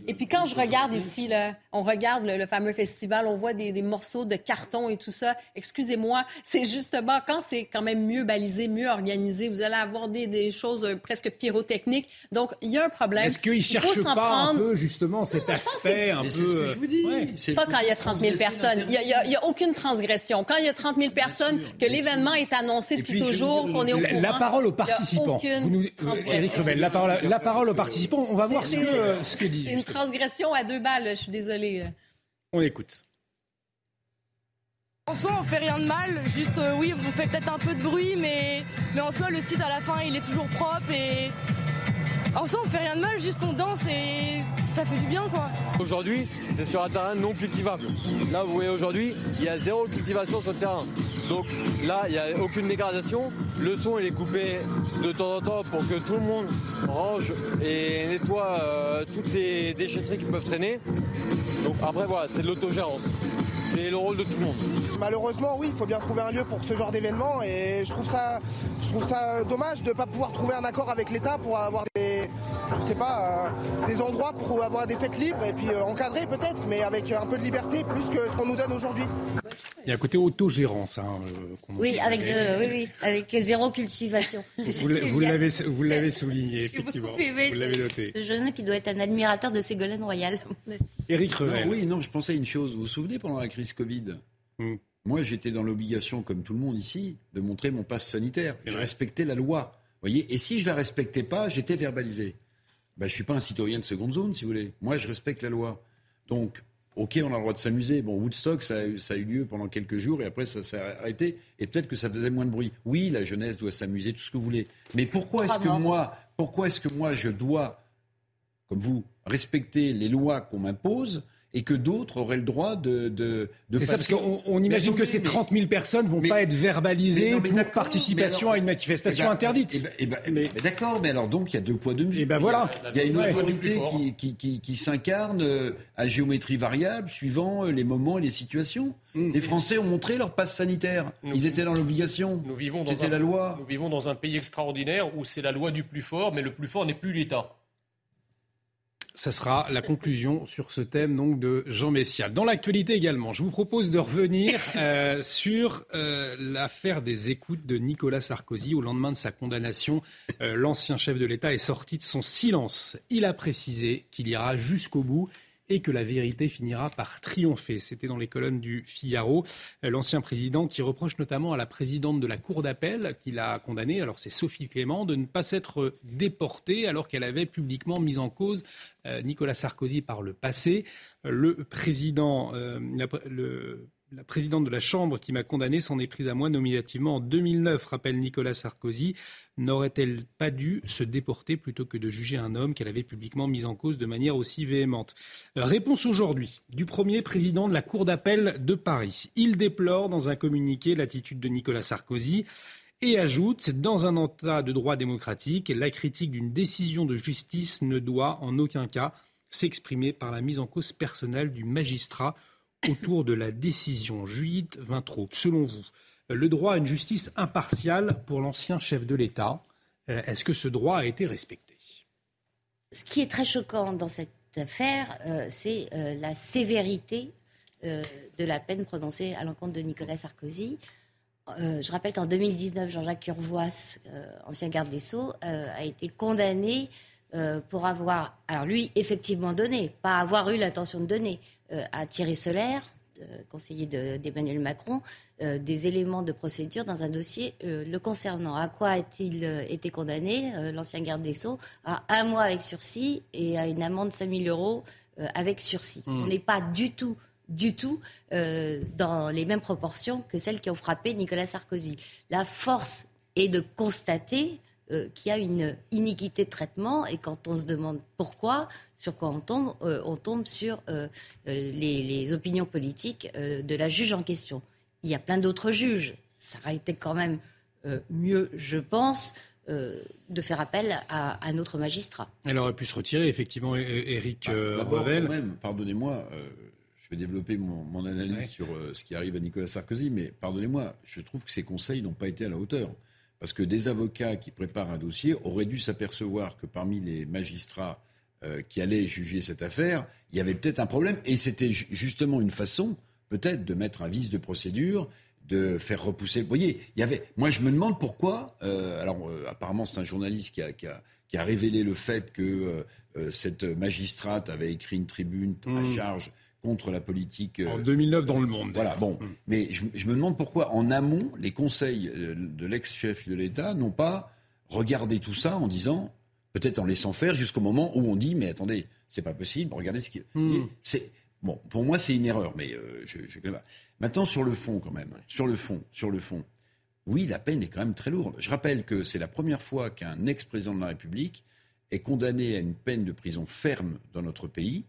Et, puis, quand je regarde ici, là, on regarde le, fameux festival, on voit des, morceaux de carton et tout ça. Excusez-moi, c'est justement quand c'est quand même mieux balisé, mieux organisé, vous allez avoir des, choses euh, presque pyrotechniques. Donc, il y a un problème. Est-ce qu'ils cherchent pas prendre... un peu, justement, cet aspect un peu. C'est ce que je vous dis. Pas quand il y a 30 000 personnes. Il n'y a, aucune transgression. Quand il y a 30 000 personnes, que l'événement est annoncé depuis toujours, qu'on est au courant. La parole aux participants. Aucune transgression. la parole, la parole aux participants. On va voir ce que, ce que dit. C'est une transgression à deux balles, je suis désolée. On écoute. En soi, on fait rien de mal, juste euh, oui, vous faites peut-être un peu de bruit, mais, mais en soi, le site à la fin, il est toujours propre et en soi, on fait rien de mal, juste on danse et ça fait du bien quoi. Aujourd'hui, c'est sur un terrain non cultivable. Là, vous voyez aujourd'hui, il y a zéro cultivation sur le terrain. Donc là, il n'y a aucune dégradation. Le son, il est coupé de temps en temps pour que tout le monde range et nettoie euh, toutes les déchetteries qui peuvent traîner. Donc après, voilà, c'est de l'autogérance. C'est le rôle de tout le monde. Malheureusement, oui, il faut bien trouver un lieu pour ce genre d'événement et je trouve ça, je trouve ça dommage de ne pas pouvoir trouver un accord avec l'État pour avoir des, je sais pas, euh, des endroits pour avoir des fêtes libres et puis euh, encadrées peut-être, mais avec un peu de liberté plus que ce qu'on nous donne aujourd'hui. Il y a un côté autogérance. Hein, euh, oui, avec oui, oui, avec zéro cultivation. Vous, l'avez, vous l'avez souligné, effectivement. vous l'avez noté. Ce jeune qui doit être un admirateur de Ségolène Royal. Éric Revel. oui, non, je pensais à une chose. Vous vous souvenez pendant la crise Covid hmm. Moi, j'étais dans l'obligation, comme tout le monde ici, de montrer mon passe sanitaire. Je respectais la loi. Voyez et si je la respectais pas, j'étais verbalisé. Ben, je suis pas un citoyen de seconde zone, si vous voulez. Moi, je respecte la loi. Donc, ok, on a le droit de s'amuser. Bon, Woodstock, ça a, eu lieu pendant quelques jours et après, ça s'est arrêté. Et peut-être que ça faisait moins de bruit. Oui, la jeunesse doit s'amuser, tout ce que vous voulez. Mais pourquoi est-ce que moi, pourquoi est-ce que moi, je dois, comme vous, respecter les lois qu'on m'impose et que d'autres auraient le droit de, de, de C'est ça, parce qu'on imagine que ces 30 000 personnes vont pas être verbalisées pour participation à une manifestation eh ben, interdite. Eh ben, eh ben, mais... d'accord, mais alors donc il y a deux poids deux mesures. Et ben voilà. Il y a une autorité qui, qui, qui, qui s'incarne euh, à géométrie variable suivant euh, les moments et les situations. Mmh. Les Français ont montré leur passe sanitaire. Ils étaient dans l'obligation. C'était la loi. Nous vivons dans un pays extraordinaire où c'est la loi du plus fort, mais le plus fort n'est plus l'État. Ça sera la conclusion sur ce thème donc de Jean Messia. Dans l'actualité également, je vous propose de revenir euh, [laughs] sur euh, l'affaire des écoutes de Nicolas Sarkozy. Au lendemain de sa condamnation, euh, l'ancien chef de l'État est sorti de son silence. Il a précisé qu'il ira jusqu'au bout et que la vérité finira par triompher. C'était dans les colonnes du Figaro. Euh, l'ancien président qui reproche notamment à la présidente de la Cour d'appel qu'il a condamnée, alors c'est Sophie Clément, de ne pas s'être déportée alors qu'elle avait publiquement mis en cause euh, Nicolas Sarkozy par le passé. Le président, euh, le la présidente de la Chambre qui m'a condamné s'en est prise à moi nominativement en 2009, rappelle Nicolas Sarkozy. N'aurait-elle pas dû se déporter plutôt que de juger un homme qu'elle avait publiquement mis en cause de manière aussi véhémente? Réponse aujourd'hui du premier président de la Cour d'appel de Paris. Il déplore dans un communiqué l'attitude de Nicolas Sarkozy et ajoute Dans un état de droit démocratique, la critique d'une décision de justice ne doit en aucun cas s'exprimer par la mise en cause personnelle du magistrat autour de la décision Judith Vintraud. Selon vous, le droit à une justice impartiale pour l'ancien chef de l'État. Est-ce que ce droit a été respecté? Ce qui est très choquant dans cette affaire, c'est la sévérité de la peine prononcée à l'encontre de Nicolas Sarkozy. je rappelle qu'en 2019, Jean-Jacques Urvoas, ancien garde des Sceaux, a été condamné euh, pour avoir, alors lui, effectivement donné, pas avoir eu l'intention de donner, euh, à Thierry Solaire, conseiller d'Emmanuel Macron, euh, des éléments de procédure dans un dossier le concernant. À quoi a-t-il été condamné, l'ancien garde des Sceaux À un mois avec sursis et à une amende de 5 000 euros avec sursis. Hmm. On n'est pas du tout du tout dans les mêmes proportions que celles qui ont frappé Nicolas Sarkozy. La force est de constater euh, qu'il y a une iniquité de traitement et quand on se demande pourquoi, sur quoi on tombe, euh, on tombe sur euh, les, opinions politiques de la juge en question. Il y a plein d'autres juges. Ça aurait été quand même mieux, je pense, de faire appel à un autre magistrat. Elle aurait pu se retirer, effectivement, Éric bah, Revel. même, pardonnez-moi, je vais développer mon, analyse sur ce qui arrive à Nicolas Sarkozy, mais pardonnez-moi, je trouve que ses conseils n'ont pas été à la hauteur. Parce que des avocats qui préparent un dossier auraient dû s'apercevoir que parmi les magistrats euh, qui allaient juger cette affaire, il y avait peut-être un problème. Et c'était justement une façon, peut-être, de mettre un vice de procédure, de faire repousser. Vous voyez, il y avait. Moi, je me demande pourquoi. Euh, alors, euh, apparemment, c'est un journaliste qui a, qui, a, qui a, révélé le fait que cette magistrate avait écrit une tribune à mmh. charge contre la politique. en 2009 dans le monde. Voilà, bon. Mm. Mais je, me demande pourquoi, en amont, les conseils euh, de l'ex-chef de l'État n'ont pas regardé tout ça en disant, peut-être en laissant faire jusqu'au moment où on dit, mais attendez, c'est pas possible, regardez ce qui. Mm. C'est. Bon, pour moi, c'est une erreur, mais euh, je, je... Maintenant, sur le fond, quand même. Sur le fond, sur le fond. Oui, la peine est quand même très lourde. Je rappelle que c'est la première fois qu'un ex-président de la République est condamné à une peine de prison ferme dans notre pays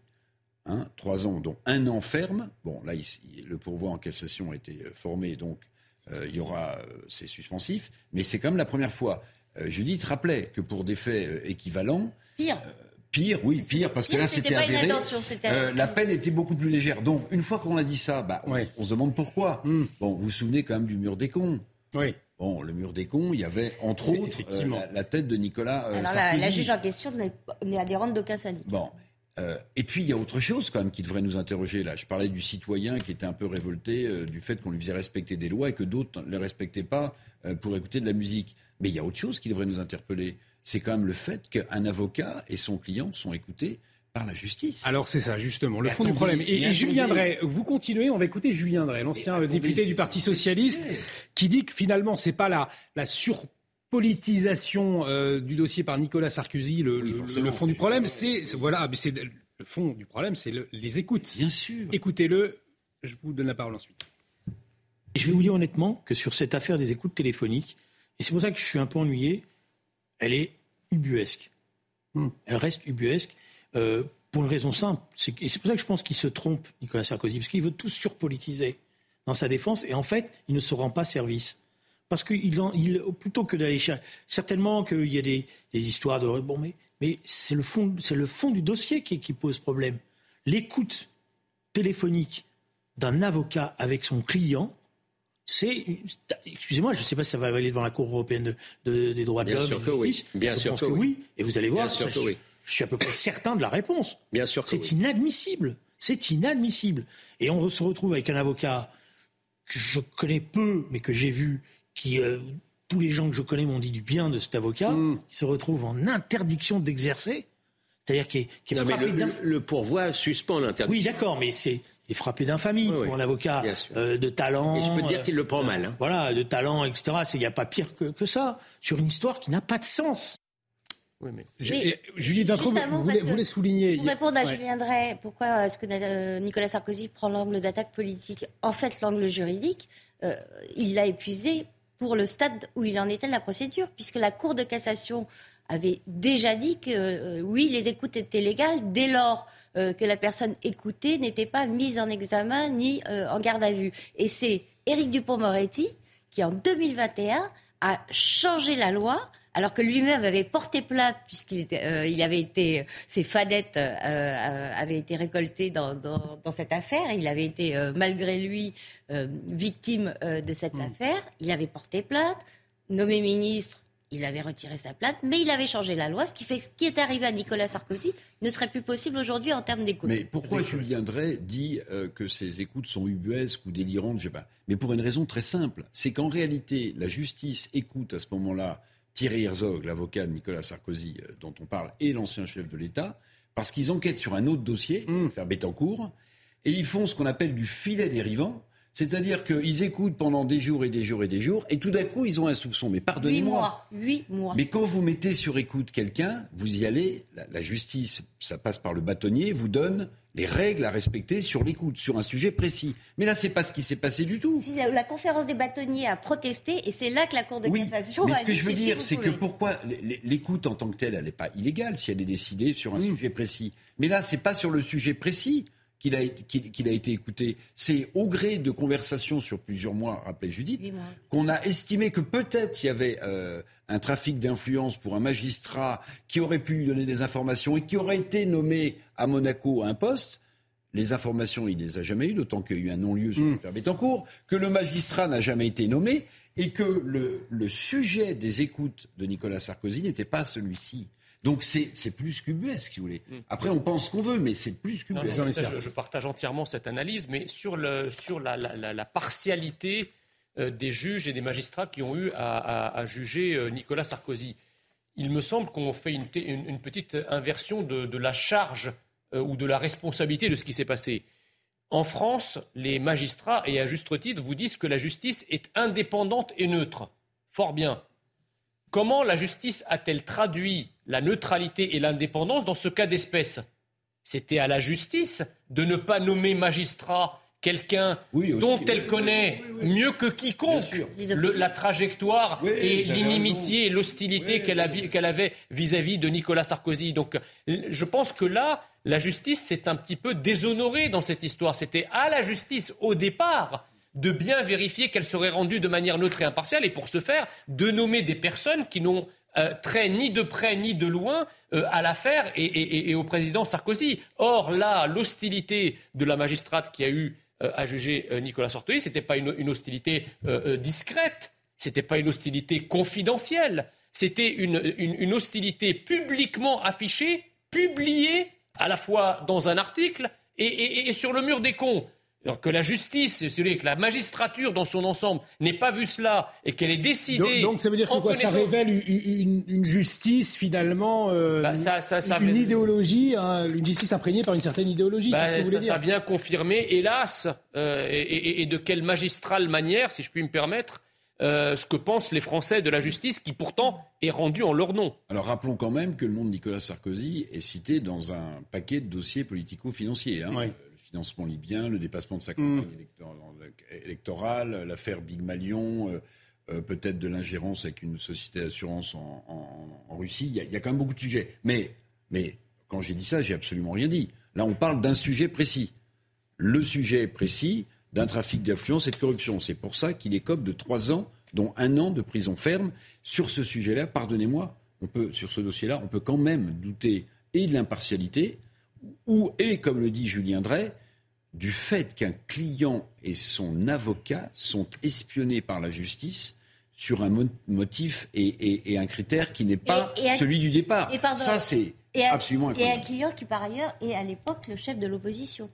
Hein, trois ans, dont un an ferme. Bon, là, ici, le pourvoi en cassation a été euh, formé, donc euh, il y aura, euh, c'est suspensif, mais c'est quand même la première fois. Judith rappelait que pour des faits équivalents. Pire. Pire, oui, pire, parce que là, c'était avéré. la peine était beaucoup plus légère. Donc, une fois qu'on a dit ça, bah, on, se demande pourquoi. Hmm. Bon, vous vous souvenez quand même du mur des cons. Oui. Bon, le mur des cons, il y avait entre autres la, tête de Nicolas Alors, Sarkozy. La, la, juge en question n'est adhérente d'aucun syndicat. Bon, euh, et puis il y a autre chose quand même qui devrait nous interroger là. Je parlais du citoyen qui était un peu révolté euh, du fait qu'on lui faisait respecter des lois et que d'autres ne les respectaient pas euh, pour écouter de la musique. Mais il y a autre chose qui devrait nous interpeller. C'est quand même le fait qu'un avocat et son client sont écoutés par la justice. Alors c'est ça, justement, le fond du problème. Et, Julien Drey, vous continuez, on va écouter Julien Drey, l'ancien député du Parti Socialiste, qui dit que finalement, c'est pas la, la sur politisation euh, du dossier par Nicolas Sarkozy, le, fond du problème, c'est voilà, c'est le fond du problème, c'est les écoutes. Bien sûr. Écoutez-le. Je vous donne la parole ensuite. je vais vous dire honnêtement que sur cette affaire des écoutes téléphoniques, et c'est pour ça que je suis un peu ennuyé, elle est ubuesque. Hmm. Elle reste ubuesque. Euh, pour une raison simple, et c'est pour ça que je pense qu'il se trompe, Nicolas Sarkozy, parce qu'il veut tout surpolitiser dans sa défense, et en fait, il ne se rend pas service. Parce que il, plutôt que d'aller certainement qu'il y a des, histoires de bon, mais, mais c'est le fond, c'est le fond du dossier qui, pose problème. L'écoute téléphonique d'un avocat avec son client, c'est, excusez-moi, je ne sais pas si ça va aller devant la Cour européenne des droits de l'homme. Bien sûr que oui. Bien sûr que, oui. Et vous allez voir, je, suis à peu près certain de la réponse. Bien sûr C'est inadmissible. C'est inadmissible. Et on se retrouve avec un avocat que je connais peu, mais que j'ai vu, qui euh, tous les gens que je connais m'ont dit du bien de cet avocat, hmm. qui se retrouve en interdiction d'exercer, c'est-à-dire qui est, frappé le, le, pourvoi suspend l'interdiction. Oui, d'accord, mais c'est est frappé d'infamie pour un avocat euh, de talent. Et je peux dire qu'il le prend mal. Hein. Voilà, de talent, etc. Il n'y a pas pire que, que, ça sur une histoire qui n'a pas de sens. Oui, mais... Julie Dintro, vous voulez, souligner. Pour répondre à Julien Drey, pourquoi est-ce que euh, Nicolas Sarkozy prend l'angle d'attaque politique? En fait, l'angle juridique, il l'a épuisé pour le stade où il en était de la procédure, puisque la Cour de cassation avait déjà dit que euh, oui, les écoutes étaient légales dès lors euh, que la personne écoutée n'était pas mise en examen ni euh, en garde à vue. Et c'est Éric Dupont-Moretti qui, en 2021, a changé la loi alors que lui-même avait porté plainte puisqu'il était, euh, il avait été, ses fadettes euh, euh, avaient été récoltées dans, dans, dans, cette affaire. Il avait été malgré lui victime de cette Hmm. affaire. Il avait porté plainte, nommé ministre. Il avait retiré sa plainte, mais il avait changé la loi, ce qui fait que ce qui est arrivé à Nicolas Sarkozy ne serait plus possible aujourd'hui en termes d'écoute. Mais pourquoi Julien Drey dit que ces écoutes sont ubuesques ou délirantes Je sais pas. Mais pour une raison très simple, c'est qu'en réalité, la justice écoute à ce moment-là Thierry Herzog, l'avocat de Nicolas Sarkozy euh, dont on parle, et l'ancien chef de l'État, parce qu'ils enquêtent sur un autre dossier, faire Bettencourt, et ils font ce qu'on appelle du filet dérivant. C'est-à-dire qu'ils écoutent pendant des jours et des jours et des jours, et tout d'un coup, ils ont un soupçon. Mais pardonnez-moi. Huit mois. Mais quand vous mettez sur écoute quelqu'un, vous y allez, la, la justice, ça passe par le bâtonnier, vous donne les règles à respecter sur l'écoute, sur un sujet précis. Mais là, c'est pas ce qui s'est passé du tout. Si la conférence des bâtonniers a protesté, et c'est là que la Cour de Oui, cassation mais ce que je veux dire, c'est que pourquoi l'écoute en tant que telle, elle n'est pas illégale si elle est décidée sur un sujet précis. Mais là, c'est pas sur le sujet précis qu'il a, été- a écouté. C'est au gré de conversations sur plusieurs mois, rappelez Judith, qu'on a estimé que peut-être il y avait euh, un trafic d'influence pour un magistrat qui aurait pu lui donner des informations et qui aurait été nommé à Monaco à un poste. Les informations, il ne les a jamais eues, d'autant qu'il y a eu un non-lieu sur l'affaire Bettencourt, que le magistrat n'a jamais été nommé et que le, le sujet des écoutes de Nicolas Sarkozy n'était pas celui-ci. Donc c'est c'est plus qu'ubuesque, si vous voulez. Après, on pense qu'on veut, mais c'est plus ça, je, je partage entièrement cette analyse, mais sur, le, sur la, la- la- la partialité euh, des juges et des magistrats qui ont eu à, à- à juger euh, Nicolas Sarkozy, il me semble qu'on fait une- une petite inversion de, de la charge euh, ou de la responsabilité de ce qui s'est passé. En France, les magistrats, et à juste titre, vous disent que la justice est indépendante et neutre. Fort bien. Comment la justice a-t-elle traduit la neutralité et l'indépendance dans ce cas d'espèce. C'était à la justice de ne pas nommer magistrat quelqu'un dont elle connaît mieux que quiconque le- la trajectoire et l'inimitié et l'hostilité qu'elle avait vis-à-vis de Nicolas Sarkozy. Donc je pense que là, la justice s'est un petit peu déshonorée dans cette histoire. C'était à la justice, au départ, de bien vérifier qu'elle serait rendue de manière neutre et impartiale, et pour ce faire, de nommer des personnes qui n'ont euh, trait ni de près ni de loin euh, à l'affaire et, au président Sarkozy. Or, là, l'hostilité de la magistrate qui a eu euh, à juger Nicolas Sarkozy, c'était pas une, hostilité discrète, c'était pas une hostilité confidentielle, c'était une, hostilité publiquement affichée, publiée à la fois dans un article et- et sur le mur des cons. Alors que la justice, voulez, que la magistrature dans son ensemble n'ait pas vu cela et qu'elle ait décidé. Donc, donc ça veut dire que quoi, ça révèle une, une- une justice finalement, euh, Bah, ça- ça- ça- une idéologie, hein, une justice imprégnée par une certaine idéologie. Bah, c'est ce que vous ça, dire. ça vient confirmer, hélas, euh, et, et- et de quelle magistrale manière, si je puis me permettre, euh, ce que pensent les Français de la justice, qui pourtant est rendue en leur nom. Alors rappelons quand même que le nom de Nicolas Sarkozy est cité dans un paquet de dossiers politico-financiers. hein. Le financement libyen, le dépassement de sa campagne élector- électorale, l'affaire Big Malion, euh, euh, peut-être de l'ingérence avec une société d'assurance en, en- en Russie. Il y, a, il y a quand même beaucoup de sujets. Mais, mais quand j'ai dit ça, j'ai absolument rien dit. Là, on parle d'un sujet précis. Le sujet précis d'un trafic d'influence et de corruption. C'est pour ça qu'il écope de trois ans, dont un an de prison ferme. Sur ce sujet-là, pardonnez-moi, on peut, sur ce dossier-là, on peut quand même douter et de l'impartialité, ou, et comme le dit Julien Drey, du fait qu'un client et son avocat sont espionnés par la justice sur un mo- motif et, et- et un critère qui n'est pas Et- et celui du départ. et pardon, Ça, c'est et un- absolument Et incroyable. un client qui, par ailleurs, est à l'époque le chef de l'opposition.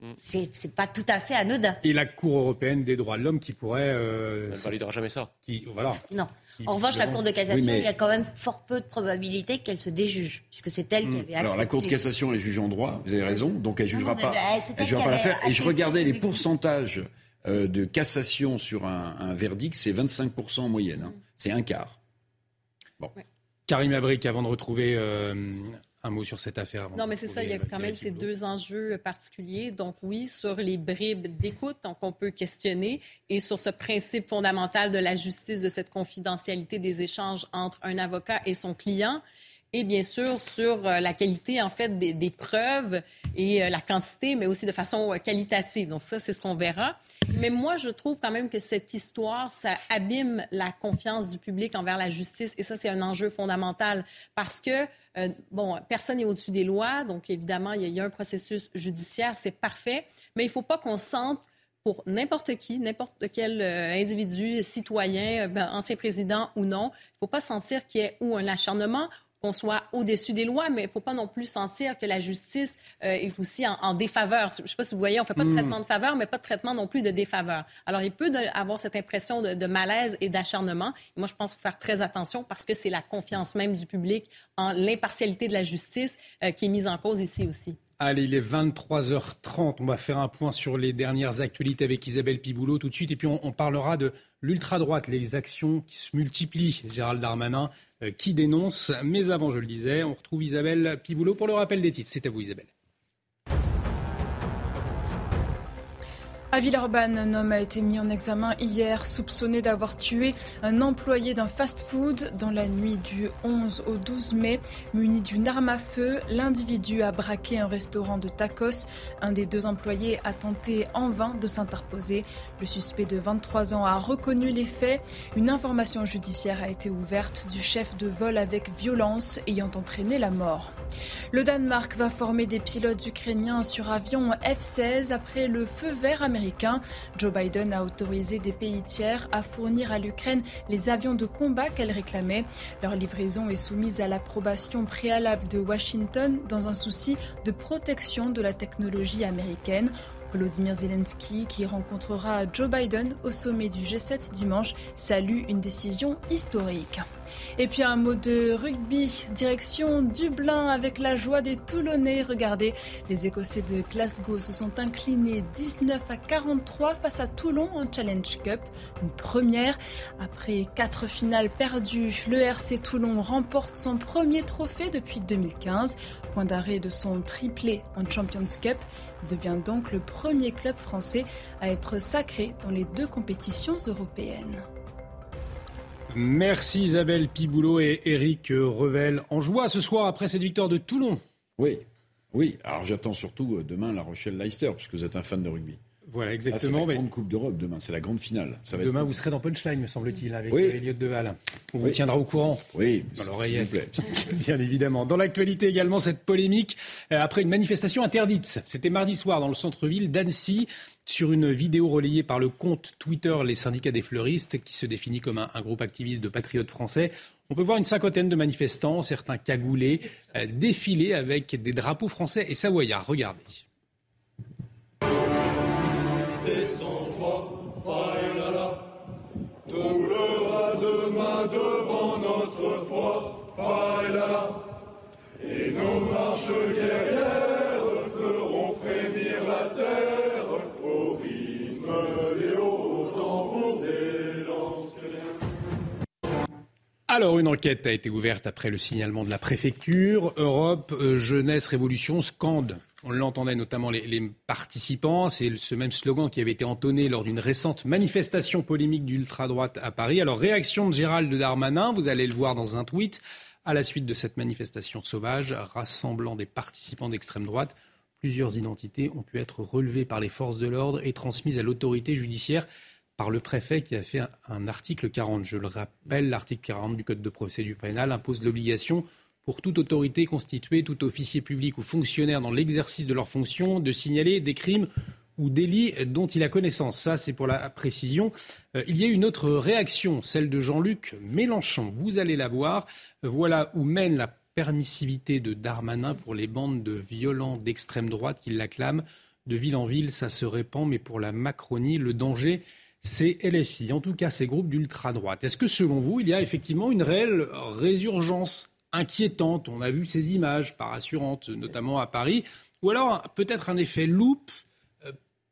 Mm. C'est c'est pas tout à fait anodin. Et la Cour européenne des droits de l'homme qui pourrait. euh, Elle ne validera jamais ça. Qui, voilà. Non. En revanche, la Cour de cassation, Oui, mais- il y a quand même fort peu de probabilité qu'elle se déjuge, puisque c'est elle qui avait accepté. Alors la Cour de cassation est juge en droit, vous avez raison, donc elle jugera non, pas, mais, c'est elle elle jugera pas avait l'affaire. Et je regardais les pourcentages euh, de cassation sur un, un verdict, c'est 25% en moyenne, hein. c'est un quart. Karim Abric, avant de retrouver euh, un mot sur cette affaire. avant Non, mais c'est ça, il y a retrouver, quand euh, même ces deux enjeux particuliers. Donc oui, sur les bribes d'écoute, donc on peut questionner, et sur ce principe fondamental de la justice, de cette confidentialité des échanges entre un avocat et son client. Et bien sûr sur euh, la qualité en fait des, preuves et euh, la quantité, mais aussi de façon euh, qualitative. Donc ça, c'est ce qu'on verra. Mais moi, je trouve quand même que cette histoire, ça abîme la confiance du public envers la justice, et ça, c'est un enjeu fondamental parce que bon, personne n'est au-dessus des lois, donc évidemment, il y, a, un processus judiciaire, c'est parfait, mais il ne faut pas qu'on sente pour n'importe qui, n'importe quel individu, citoyen, ben, ancien président ou non. Il ne faut pas sentir qu'il y ait ou un acharnement qu'on soit au-dessus des lois, mais il ne faut pas non plus sentir que la justice euh, est aussi en, défaveur. Je ne sais pas si vous voyez, on ne fait pas de hmm. traitement de faveur, mais pas de traitement non plus de défaveur. Alors, il peut avoir cette impression de, malaise et d'acharnement. Moi, je pense qu'il faut faire très attention parce que c'est la confiance même du public en l'impartialité de la justice qui est mise en cause ici aussi. Allez, il est 23h30. On va faire un point sur les dernières actualités avec Isabelle Piboulot tout de suite. Et puis on, parlera de l'ultra-droite, les actions qui se multiplient. Gérald Darmanin euh, qui dénonce. Mais avant, je le disais, on retrouve Isabelle Piboulot pour le rappel des titres. C'est à vous Isabelle. À Villeurbanne, un homme a été mis en examen hier, soupçonné d'avoir tué un employé d'un fast-food dans la nuit du 11 au 12 mai. Muni d'une arme à feu, l'individu a braqué un restaurant de tacos. Un des deux employés a tenté en vain de s'interposer. Le suspect de 23 ans a reconnu les faits. Une information judiciaire a été ouverte du chef de vol avec violence ayant entraîné la mort. Le Danemark va former des pilotes ukrainiens sur avion F-16 après le feu vert américain Joe Biden a autorisé des pays tiers à fournir à l'Ukraine les avions de combat qu'elle réclamait. Leur livraison est soumise à l'approbation préalable de Washington dans un souci de protection de la technologie américaine. Volodymyr Zelensky, qui rencontrera Joe Biden au sommet du G7 dimanche, salue une décision historique. Et puis un mot de rugby, direction Dublin avec la joie des Toulonnais. Regardez, les Écossais de Glasgow se sont inclinés 19 à 43 face à Toulon en Challenge Cup. Une première. Après quatre finales perdues, le RC Toulon remporte son premier trophée depuis 2015. Point d'arrêt de son triplé en Champions Cup. Il devient donc le premier club français à être sacré dans les deux compétitions européennes. Merci Isabelle Piboulot et Eric Revel. En joie ce soir après cette victoire de Toulon. Oui, oui. Alors j'attends surtout euh, demain La Rochelle-Leicester, puisque vous êtes un fan de rugby. Voilà, exactement. c'est la grande Coupe d'Europe demain, c'est la grande finale. demain, vous serez dans Punchline, me semble-t-il, avec oui. Elliot Deval. On vous tiendra au courant. Oui, dans l'oreillette. [laughs] Bien évidemment. Dans l'actualité également, cette polémique euh, après une manifestation interdite. C'était mardi soir dans le centre-ville d'Annecy sur une vidéo relayée par le compte Twitter Les syndicats des fleuristes, qui se définit comme un, groupe activiste de patriotes français. On peut voir une cinquantaine de manifestants, certains cagoulés, euh, défiler avec des drapeaux français et savoyards. Regardez. Et nos marches guerrières feront frémir la terre Alors, une enquête a été ouverte après le signalement de la préfecture. Europe, euh, jeunesse, révolution scande on l'entendait notamment les, participants. C'est ce même slogan qui avait été entonné lors d'une récente manifestation polémique d'ultra-droite à Paris. Alors, réaction de Gérald Darmanin, vous allez le voir dans un tweet, à la suite de cette manifestation sauvage rassemblant des participants d'extrême droite. Plusieurs identités ont pu être relevées par les forces de l'ordre et transmises à l'autorité judiciaire par le préfet qui a fait un article 40. Je le rappelle, l'article 40 du Code de procédure pénale impose l'obligation pour toute autorité constituée, tout officier public ou fonctionnaire dans l'exercice de leurs fonctions, de signaler des crimes ou délits dont il a connaissance. Ça, c'est pour la précision. Euh, il y a une autre réaction, celle de Jean-Luc Mélenchon. Vous allez la voir. Voilà où mène la permissivité de Darmanin pour les bandes de violents d'extrême droite qui l'acclament. De ville en ville, ça se répand, mais pour la Macronie, le danger, c'est LFI. En tout cas, ces groupes d'ultra-droite. Est-ce que selon vous, il y a effectivement une réelle résurgence inquiétante? On a vu ces images, pas rassurantes, notamment à Paris. Ou alors peut-être un effet loupe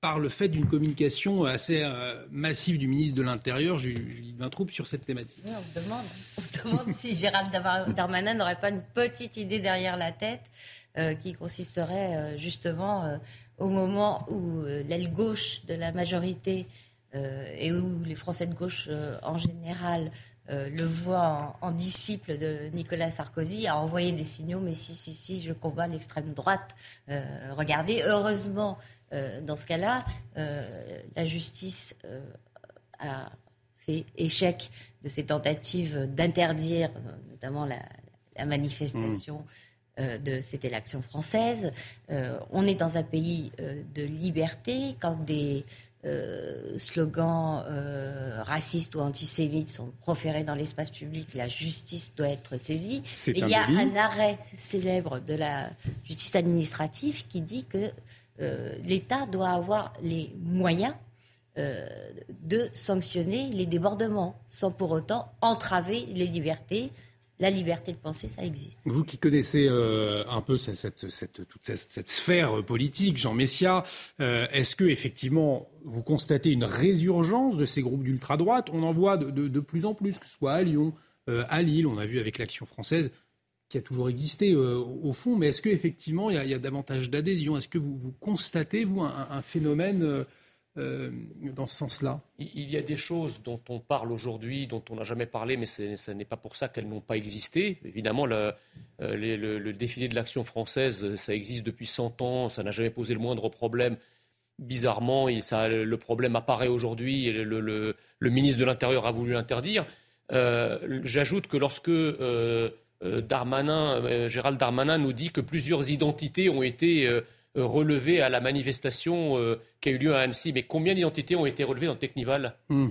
par le fait d'une communication assez euh, massive du ministre de l'Intérieur, Julie Vintraube, sur cette thématique. on, se demande, on se demande si Gérald Darmanin n'aurait pas une petite idée derrière la tête euh, qui consisterait justement au moment où l'aile gauche de la majorité et où les Français de gauche en général euh, le voit en, disciple de Nicolas Sarkozy, a envoyé des signaux, mais si, si, si, je combats l'extrême droite. Euh, regardez, heureusement, euh, dans ce cas-là, la justice a fait échec de ses tentatives d'interdire notamment la, manifestation. Mmh. de c'était l'action française. on est dans un pays de liberté. Quand des euh, slogans euh, racistes ou antisémites sont proférés dans l'espace public, la justice doit être saisie. il y a un arrêt célèbre de la justice administrative qui dit que euh, l'État doit avoir les moyens de sanctionner les débordements sans pour autant entraver les libertés. La liberté de penser, ça existe. Vous qui connaissez euh, un peu cette, cette, toute cette, sphère politique, Jean Messia, euh, est-ce que effectivement vous constatez une résurgence de ces groupes d'ultra-droite? On en voit de, plus en plus, que ce soit à Lyon, euh, à Lille, on a vu avec l'Action française qui a toujours existé au fond, mais est-ce qu'effectivement il, il, y a davantage d'adhésion Est-ce que vous, constatez, vous, un phénomène euh, dans ce sens-là? Il y a des choses dont on parle aujourd'hui, dont on n'a jamais parlé, mais ce n'est pas pour ça qu'elles n'ont pas existé. Évidemment, le, euh, le, défilé de l'action française, ça existe depuis 100 ans, ça n'a jamais posé le moindre problème. Bizarrement, le problème apparaît aujourd'hui, le, le, ministre de l'Intérieur a voulu l'interdire. Euh, j'ajoute que lorsque Darmanin, Gérald Darmanin nous dit que plusieurs identités ont été euh, relevées à la manifestation euh, qui a eu lieu à Annecy. Mais combien d'identités ont été relevées dans le Technival? Hmm.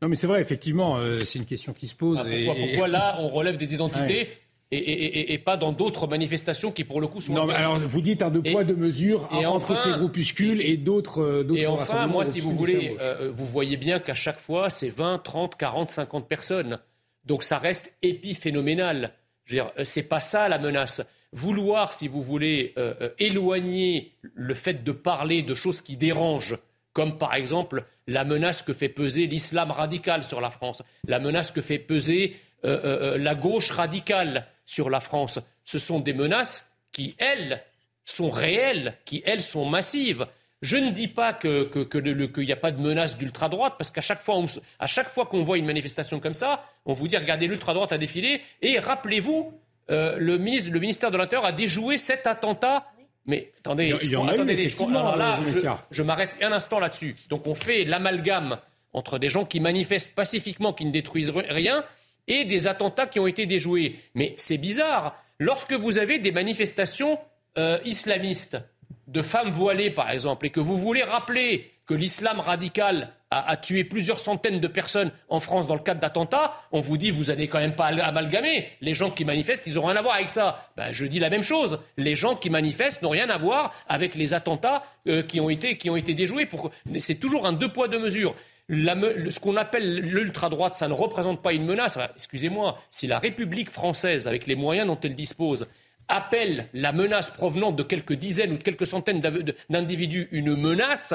Non, mais c'est vrai, effectivement, euh, c'est une question qui se pose. Ah, pourquoi, là, on relève des identités et, pas dans d'autres manifestations qui, pour le coup, sont. Non, mais alors vous dites un deux poids, deux mesures entre ces groupuscules et d'autres. et enfin, moi, si vous voulez, vous voyez bien qu'à chaque fois, c'est 20, 30, 40, 50 personnes. Donc ça reste épiphénoménal. Je veux dire, c'est pas ça la menace vouloir, si vous voulez, euh, euh, éloigner le fait de parler de choses qui dérangent, comme par exemple la menace que fait peser l'islam radical sur la France, la menace que fait peser euh, la gauche radicale sur la France. Ce sont des menaces qui, elles, sont réelles, qui, elles, sont massives. Je ne dis pas qu'il que, n'y a pas de menace d'ultra-droite, parce qu'à chaque fois, chaque fois qu'on voit une manifestation comme ça, on vous dit regardez l'ultra-droite a défilé, et rappelez-vous euh, le, ministre, le ministère de l'Intérieur a déjoué cet attentat. Mais attendez, il y, en a eu, je, m'arrête un instant là-dessus. Donc on fait l'amalgame entre des gens qui manifestent pacifiquement, qui ne détruisent rien, et des attentats qui ont été déjoués. Mais c'est bizarre. Lorsque vous avez des manifestations euh, islamistes, de femmes voilées par exemple, et que vous voulez rappeler que l'islam radical a, tué plusieurs centaines de personnes en France dans le cadre d'attentats, on vous dit vous n'allez quand même pas amalgamer. Les gens qui manifestent, ils n'ont rien à voir avec ça. Ben, je dis la même chose. Les gens qui manifestent n'ont rien à voir avec les attentats euh, qui, ont été, qui ont été déjoués. C'est toujours un deux poids, deux mesures. ce qu'on appelle l'ultra-droite, ça ne représente pas une menace. Excusez-moi, si la République française, avec les moyens dont elle dispose, appelle la menace provenant de quelques dizaines ou de quelques centaines d'individus une menace,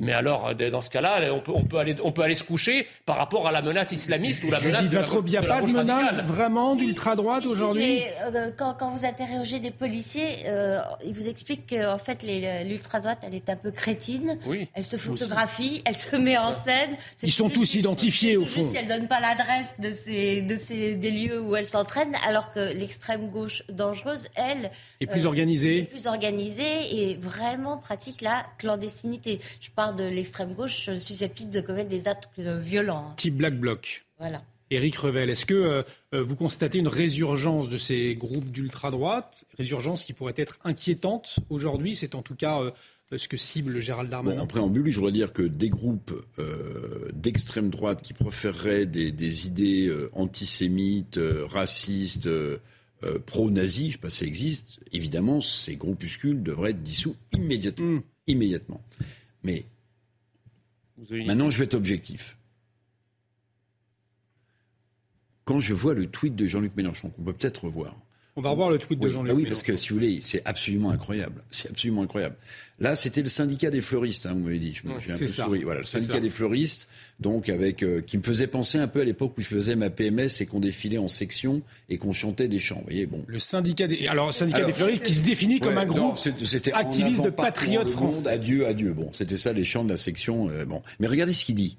mais alors, euh, dans ce cas-là, on peut, on, peut aller, on peut aller se coucher par rapport à la menace islamiste ou la menace de la, Il n'y a pas de menace vraiment d'ultra-droite aujourd'hui euh, quand, quand, vous interrogez des policiers, euh, ils vous expliquent qu'en fait, l'ultra-droite, elle est un peu crétine. Oui, elle se photographie, elle se met en scène. Ils sont tous identifiés, au fond. Si elle ne donne pas l'adresse de ces, de ces, des lieux où elle s'entraîne, alors que l'extrême gauche dangereuse, elle... Est plus organisée. Est plus organisée et vraiment pratique la clandestinité. Je parle de l'extrême gauche susceptible de commettre des actes violents. Type Black Bloc. Voilà. Éric Revel, est-ce que euh, euh, vous constatez une résurgence de ces groupes d'ultra-droite, résurgence qui pourrait être inquiétante aujourd'hui? C'est en tout cas euh, ce que cible Gérald Darmanin. Bon, en préambule, je voudrais dire que des groupes d'extrême droite qui proféreraient des, idées antisémites, racistes, pro-nazis, je ne sais pas si ça existe, évidemment, ces groupuscules devraient être dissous immédiatement. Hmm. Immédiatement. Mais maintenant, je vais être objectif. Quand je vois le tweet de Jean-Luc Mélenchon, qu'on peut peut-être revoir. On va revoir le tweet de Jean-Luc ah Oui, parce que si vous voulez, c'est absolument incroyable. C'est absolument incroyable. Là, c'était le syndicat des fleuristes, hein, vous m'avez dit. J'ai un peu ça. souri. Voilà, le syndicat des fleuristes, donc avec euh, qui me faisait penser un peu à l'époque où je faisais ma PMS et qu'on défilait en section et qu'on chantait des chants. Vous voyez, bon. Le syndicat des alors le syndicat des fleuristes qui se définit comme un groupe activiste de patriotes français. Adieu, adieu. Bon, c'était ça les chants de la section. Euh, bon, mais regardez ce qu'il dit.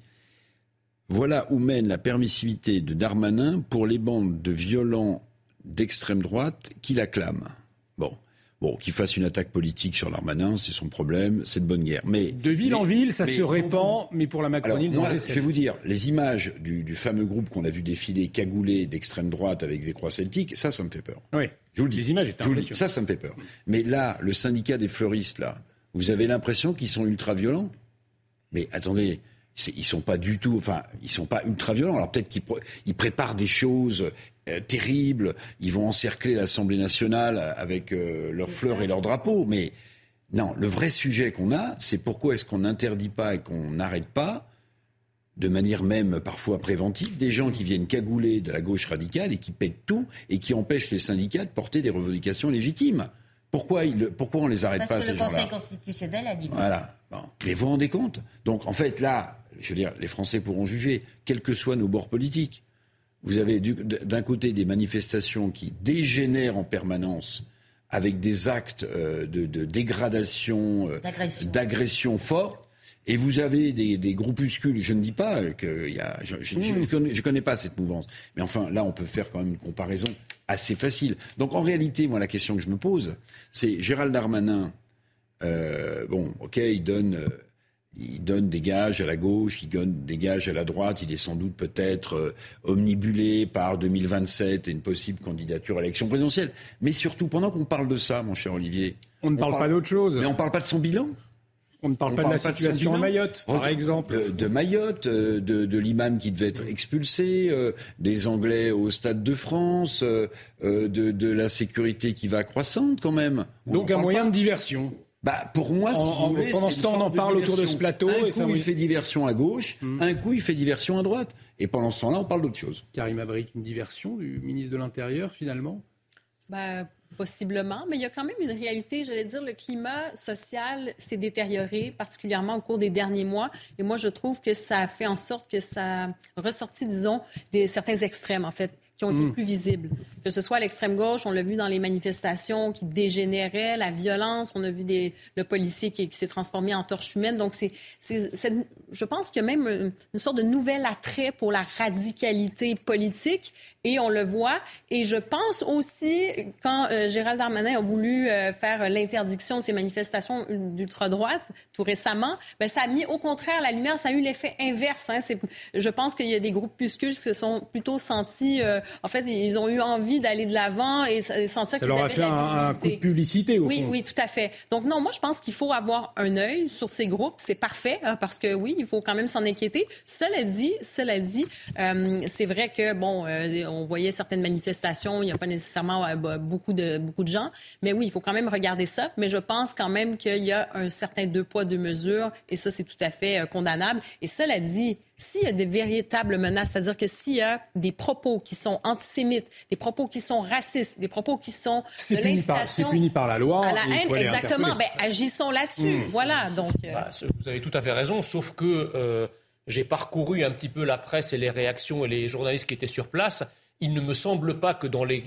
Voilà où mène la permissivité de Darmanin pour les bandes de violents d'extrême droite qui l'acclament. Bon. Bon, qu'il fasse une attaque politique sur Darmanin, c'est son problème, c'est de bonne guerre. Mais de ville en ville, ça se répand, mais pour la Macronie, Alors, moi, je vais vous dire, les images du, du fameux groupe qu'on a vu défiler cagoulé d'extrême droite avec des croix celtiques, ça, ça me fait peur. Oui. Je vous le dis. Les images étaient impressionnantes. Ça, ça me fait peur. Mais là, le syndicat des fleuristes, là, vous avez l'impression qu'ils sont ultra violents. Mais attendez, ils sont pas du tout, enfin, ils sont pas ultra violents. Alors peut-être qu'ils pr- ils préparent des choses euh, terribles. Ils vont encercler l'Assemblée nationale avec euh, leurs fleurs et leurs drapeaux. Mais non, le vrai sujet qu'on a, c'est pourquoi est-ce qu'on n'interdit pas et qu'on n'arrête pas de manière même parfois préventive, des gens qui viennent cagouler de la gauche radicale et qui pètent tout et qui empêchent les syndicats de porter des revendications légitimes. Pourquoi, ils, pourquoi on les arrête Parce pas, que ces le gens-là Conseil constitutionnel a dit. Voilà. Bon. Mais vous vous rendez compte? Donc, en fait, là, je veux dire, les Français pourront juger, quels que soient nos bords politiques. Vous avez du- d'un côté des manifestations qui dégénèrent en permanence avec des actes euh, de, de dégradation, euh, D'agression. forte. Et vous avez des, des groupuscules, je ne dis pas y a... Je ne connais, je connais pas cette mouvance. Mais enfin, là, on peut faire quand même une comparaison assez facile. Donc, en réalité, moi, la question que je me pose, c'est Gérald Darmanin, euh, bon, ok, il donne, il donne des gages à la gauche, il donne des gages à la droite, il est sans doute peut-être euh, omnibulé par 2027 et une possible candidature à l'élection présidentielle. Mais surtout, pendant qu'on parle de ça, mon cher Olivier... On ne parle pas d'autre chose. Mais on ne parle pas de son bilan On ne parle pas de la de situation à bilan. Mayotte, par exemple. De, de Mayotte, euh, de, de l'imam qui devait être expulsé, euh, des Anglais au Stade de France, euh, euh, de, de la sécurité qui va croissante quand même. On Donc un moyen pas. de diversion. Bah, pour moi, si En- vous en- voulez, pendant ce temps, on en de parle autour de diversion. ce plateau, Un et ça, coup, oui. il fait diversion à gauche, un coup, il fait diversion à droite. Et pendant ce temps-là, on parle d'autre chose. Karim Abrik, une diversion du ministre de l'Intérieur, finalement? Ben, possiblement, mais il y a quand même une réalité. J'allais dire, le climat social s'est détérioré, particulièrement au cours des derniers mois. Et moi, je trouve que ça a fait en sorte que ça a ressorti, disons, des, certains extrêmes, en fait, qui ont été Mm. plus visibles. Que ce soit à l'extrême gauche, on l'a vu dans les manifestations qui dégénéraient, la violence, on a vu le policier qui, s'est transformé en torche humaine. Donc, c'est, je pense qu'il y a même une, une sorte de nouvel attrait pour la radicalité politique et on le voit. Et je pense aussi, quand euh, Gérald Darmanin a voulu euh, faire l'interdiction de ces manifestations d'ultra-droite tout récemment, ben, ça a mis au contraire la lumière, ça a eu l'effet inverse. Hein. Je pense qu'il y a des groupuscules qui se sont plutôt sentis, euh, en fait, ils ont eu envie d'aller de l'avant et, et sentir Ça qu'ils leur a avaient fait la un, coup de publicité, au Oui, fond. oui, tout à fait. Donc non, moi je pense qu'il faut avoir un œil sur ces groupes, c'est parfait hein, parce que oui, il faut quand même s'en inquiéter. Cela dit, cela dit, euh, c'est vrai que bon, euh, on voyait certaines manifestations, il n'y a pas nécessairement euh, beaucoup de beaucoup de gens, mais oui, il faut quand même regarder ça. Mais je pense quand même qu'il y a un certain deux poids deux mesures et ça c'est tout à fait condamnable. Et cela dit. S'il y a des véritables menaces, c'est-à-dire que s'il y a des propos qui sont antisémites, des propos qui sont racistes, des propos qui sont C'est de puni, par, c'est puni par la loi. à la haine, exactement. Ben, agissons là-dessus. Mmh. Voilà. Donc, euh, Bah, vous avez tout à fait raison, sauf que euh, j'ai parcouru un petit peu la presse et les réactions et les journalistes qui étaient sur place. Il ne me semble pas que dans les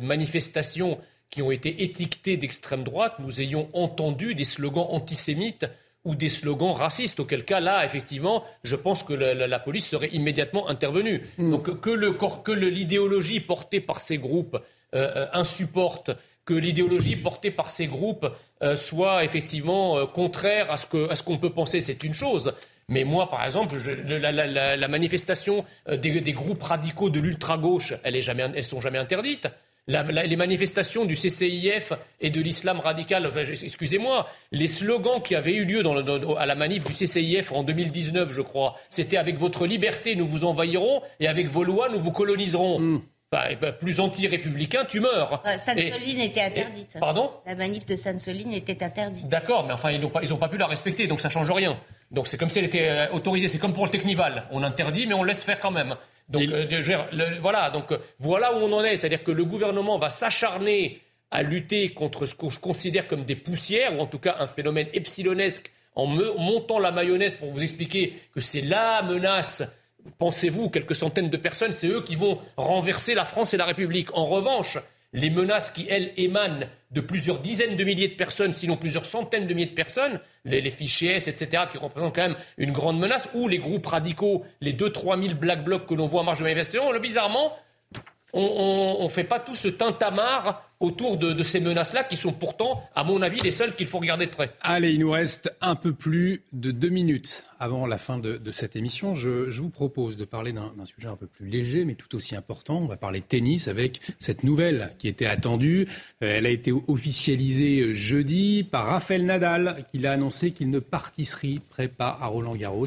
manifestations qui ont été étiquetées d'extrême droite, nous ayons entendu des slogans antisémites ou des slogans racistes. Auquel cas, là, effectivement, je pense que la, la- la police serait immédiatement intervenue. Donc que, le, que l'idéologie portée par ces groupes euh, euh, insupporte, que l'idéologie portée par ces groupes euh, soit effectivement euh, contraire à ce que- à ce qu'on peut penser, c'est une chose. Mais moi, par exemple, je- la, la- la- la manifestation des, des groupes radicaux de l'ultra-gauche, elles ne jamais, elles sont jamais interdites. La- la- les manifestations du CCIF et de l'islam radical, enfin, excusez-moi, les slogans qui avaient eu lieu dans le- dans- à la manif du CCIF en 2019, je crois, c'était avec votre liberté, nous vous envahirons, et avec vos lois, nous vous coloniserons. Enfin, eh ben, plus anti-républicain, tu meurs. Euh, Sainte-Soline était interdite. Pardon? La manif de Sainte-Soline était interdite. D'accord, mais enfin, ils n'ont pas, pas pu la respecter, donc ça change rien. Donc c'est comme si elle était euh, autorisée. C'est comme pour le Technival. On interdit, mais on laisse faire quand même. Donc euh, le- voilà, donc euh, voilà où on en est. C'est-à-dire que le gouvernement va s'acharner à lutter contre ce que je considère comme des poussières, ou en tout cas un phénomène epsilonesque, en me- montant la mayonnaise pour vous expliquer que c'est la menace. Pensez-vous, quelques centaines de personnes, c'est eux qui vont renverser la France et la République. En revanche, les menaces qui, elles, émanent de plusieurs dizaines de milliers de personnes, sinon plusieurs centaines de milliers de personnes, les, fichiers S, etc., qui représentent quand même une grande menace, ou les groupes radicaux, les 2-3 000 black blocs que l'on voit en marge de manifestation, bizarrement, on ne fait pas tout ce tintamarre autour de, ces menaces-là, qui sont pourtant, à mon avis, les seules qu'il faut regarder de près. Allez, il nous reste un peu plus de deux minutes avant la fin de, cette émission. Je, vous propose de parler d'un sujet un peu plus léger, mais tout aussi important. On va parler tennis avec cette nouvelle qui était attendue. Euh, elle a été officialisée jeudi par Rafael Nadal, qui a annoncé qu'il ne participerait pas à Roland Garros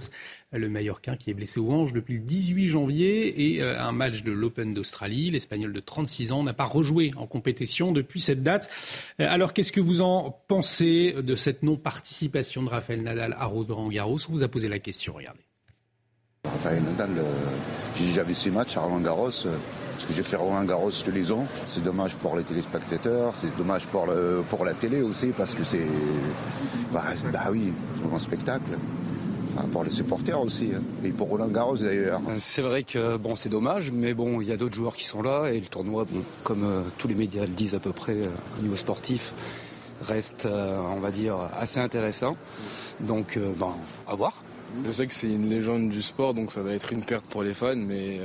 le Mallorquin qui est blessé au hanche depuis le 18 janvier et euh, un match de l'Open d'Australie. L'Espagnol de 36 ans n'a pas rejoué en compétition depuis cette date. Euh, alors qu'est-ce que vous en pensez de cette non-participation de Raphaël Nadal à Roland Garros? On vous a posé la question, regardez. Raphaël Nadal, euh, j'ai déjà vu ses matchs à Roland Garros. parce que j'ai fait Roland Garros tous les ans. C'est dommage pour les téléspectateurs, c'est dommage pour, la télé aussi, parce que c'est. Bah, bah oui, c'est un spectacle pour les supporters aussi, hein. et pour Roland Garros d'ailleurs. C'est vrai que bon, c'est dommage, mais bon, il y a d'autres joueurs qui sont là et le tournoi, comme euh, tous les médias le disent à peu près euh, au niveau sportif, reste, euh, on va dire, assez intéressant. Donc, bon, à voir. Je sais que c'est une légende du sport, donc ça va être une perte pour les fans, mais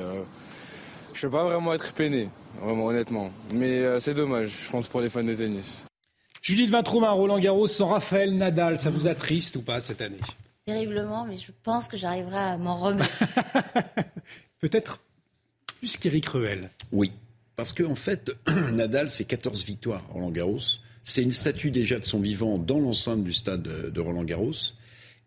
je ne vais pas vraiment être peiné, vraiment honnêtement. Mais c'est dommage, je pense, pour les fans de tennis. Judith Vintrouma, Roland Garros sans Raphaël Nadal, ça vous attriste ou pas cette année? Terriblement, mais je pense que j'arriverai à m'en remettre. [laughs] Peut-être plus qu'Éric Ruel. Oui, parce qu'en en fait, [clears throat] Nadal, c'est 14 victoires Roland Garros. C'est une statue déjà de son vivant dans l'enceinte du stade de Roland Garros.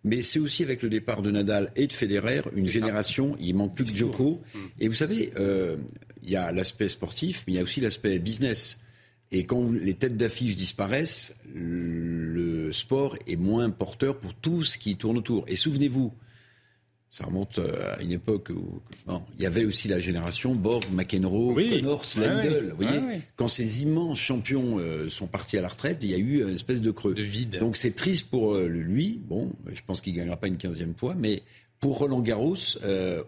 Mais c'est aussi avec le départ de Nadal et de Federer, une génération, il manque plus que Djoko. Mm. Et vous savez, euh, il y a l'aspect sportif, mais il y a aussi l'aspect business. Et quand les têtes d'affiche disparaissent, le sport est moins porteur pour tout ce qui tourne autour. Et souvenez-vous, ça remonte euh, à une époque où il y avait aussi la génération Borg, McEnroe, Connors, Lendl. vous voyez, quand ces immenses champions euh, sont partis à la retraite, il y a eu une espèce de creux. De vide. Donc c'est triste pour euh, lui. Bon, je pense qu'il gagnera pas une quinzième fois, mais pour Roland Garros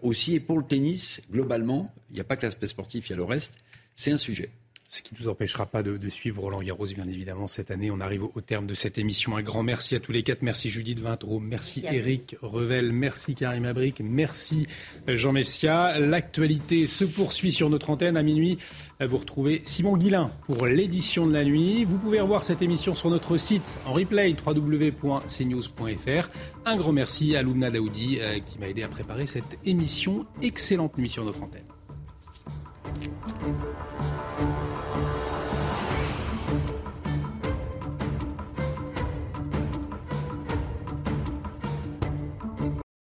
aussi et pour le tennis globalement, il n'y a pas que l'aspect sportif, il y a le reste. C'est un sujet. Ce qui ne nous empêchera pas de, suivre Roland Garros, bien évidemment, cette année. On arrive au, terme de cette émission. Un grand merci à tous les quatre. Merci Judith Vintraud, merci, Eric Revel, merci Karim Abric, merci Jean Messia. L'actualité se poursuit sur notre antenne à minuit. Vous retrouvez Simon Guillain pour l'édition de la nuit. Vous pouvez revoir cette émission sur notre site en replay www.cnews.fr. Un grand merci à Loubna Daoudi euh, qui m'a aidé à préparer cette émission. Excellente nuit sur notre antenne.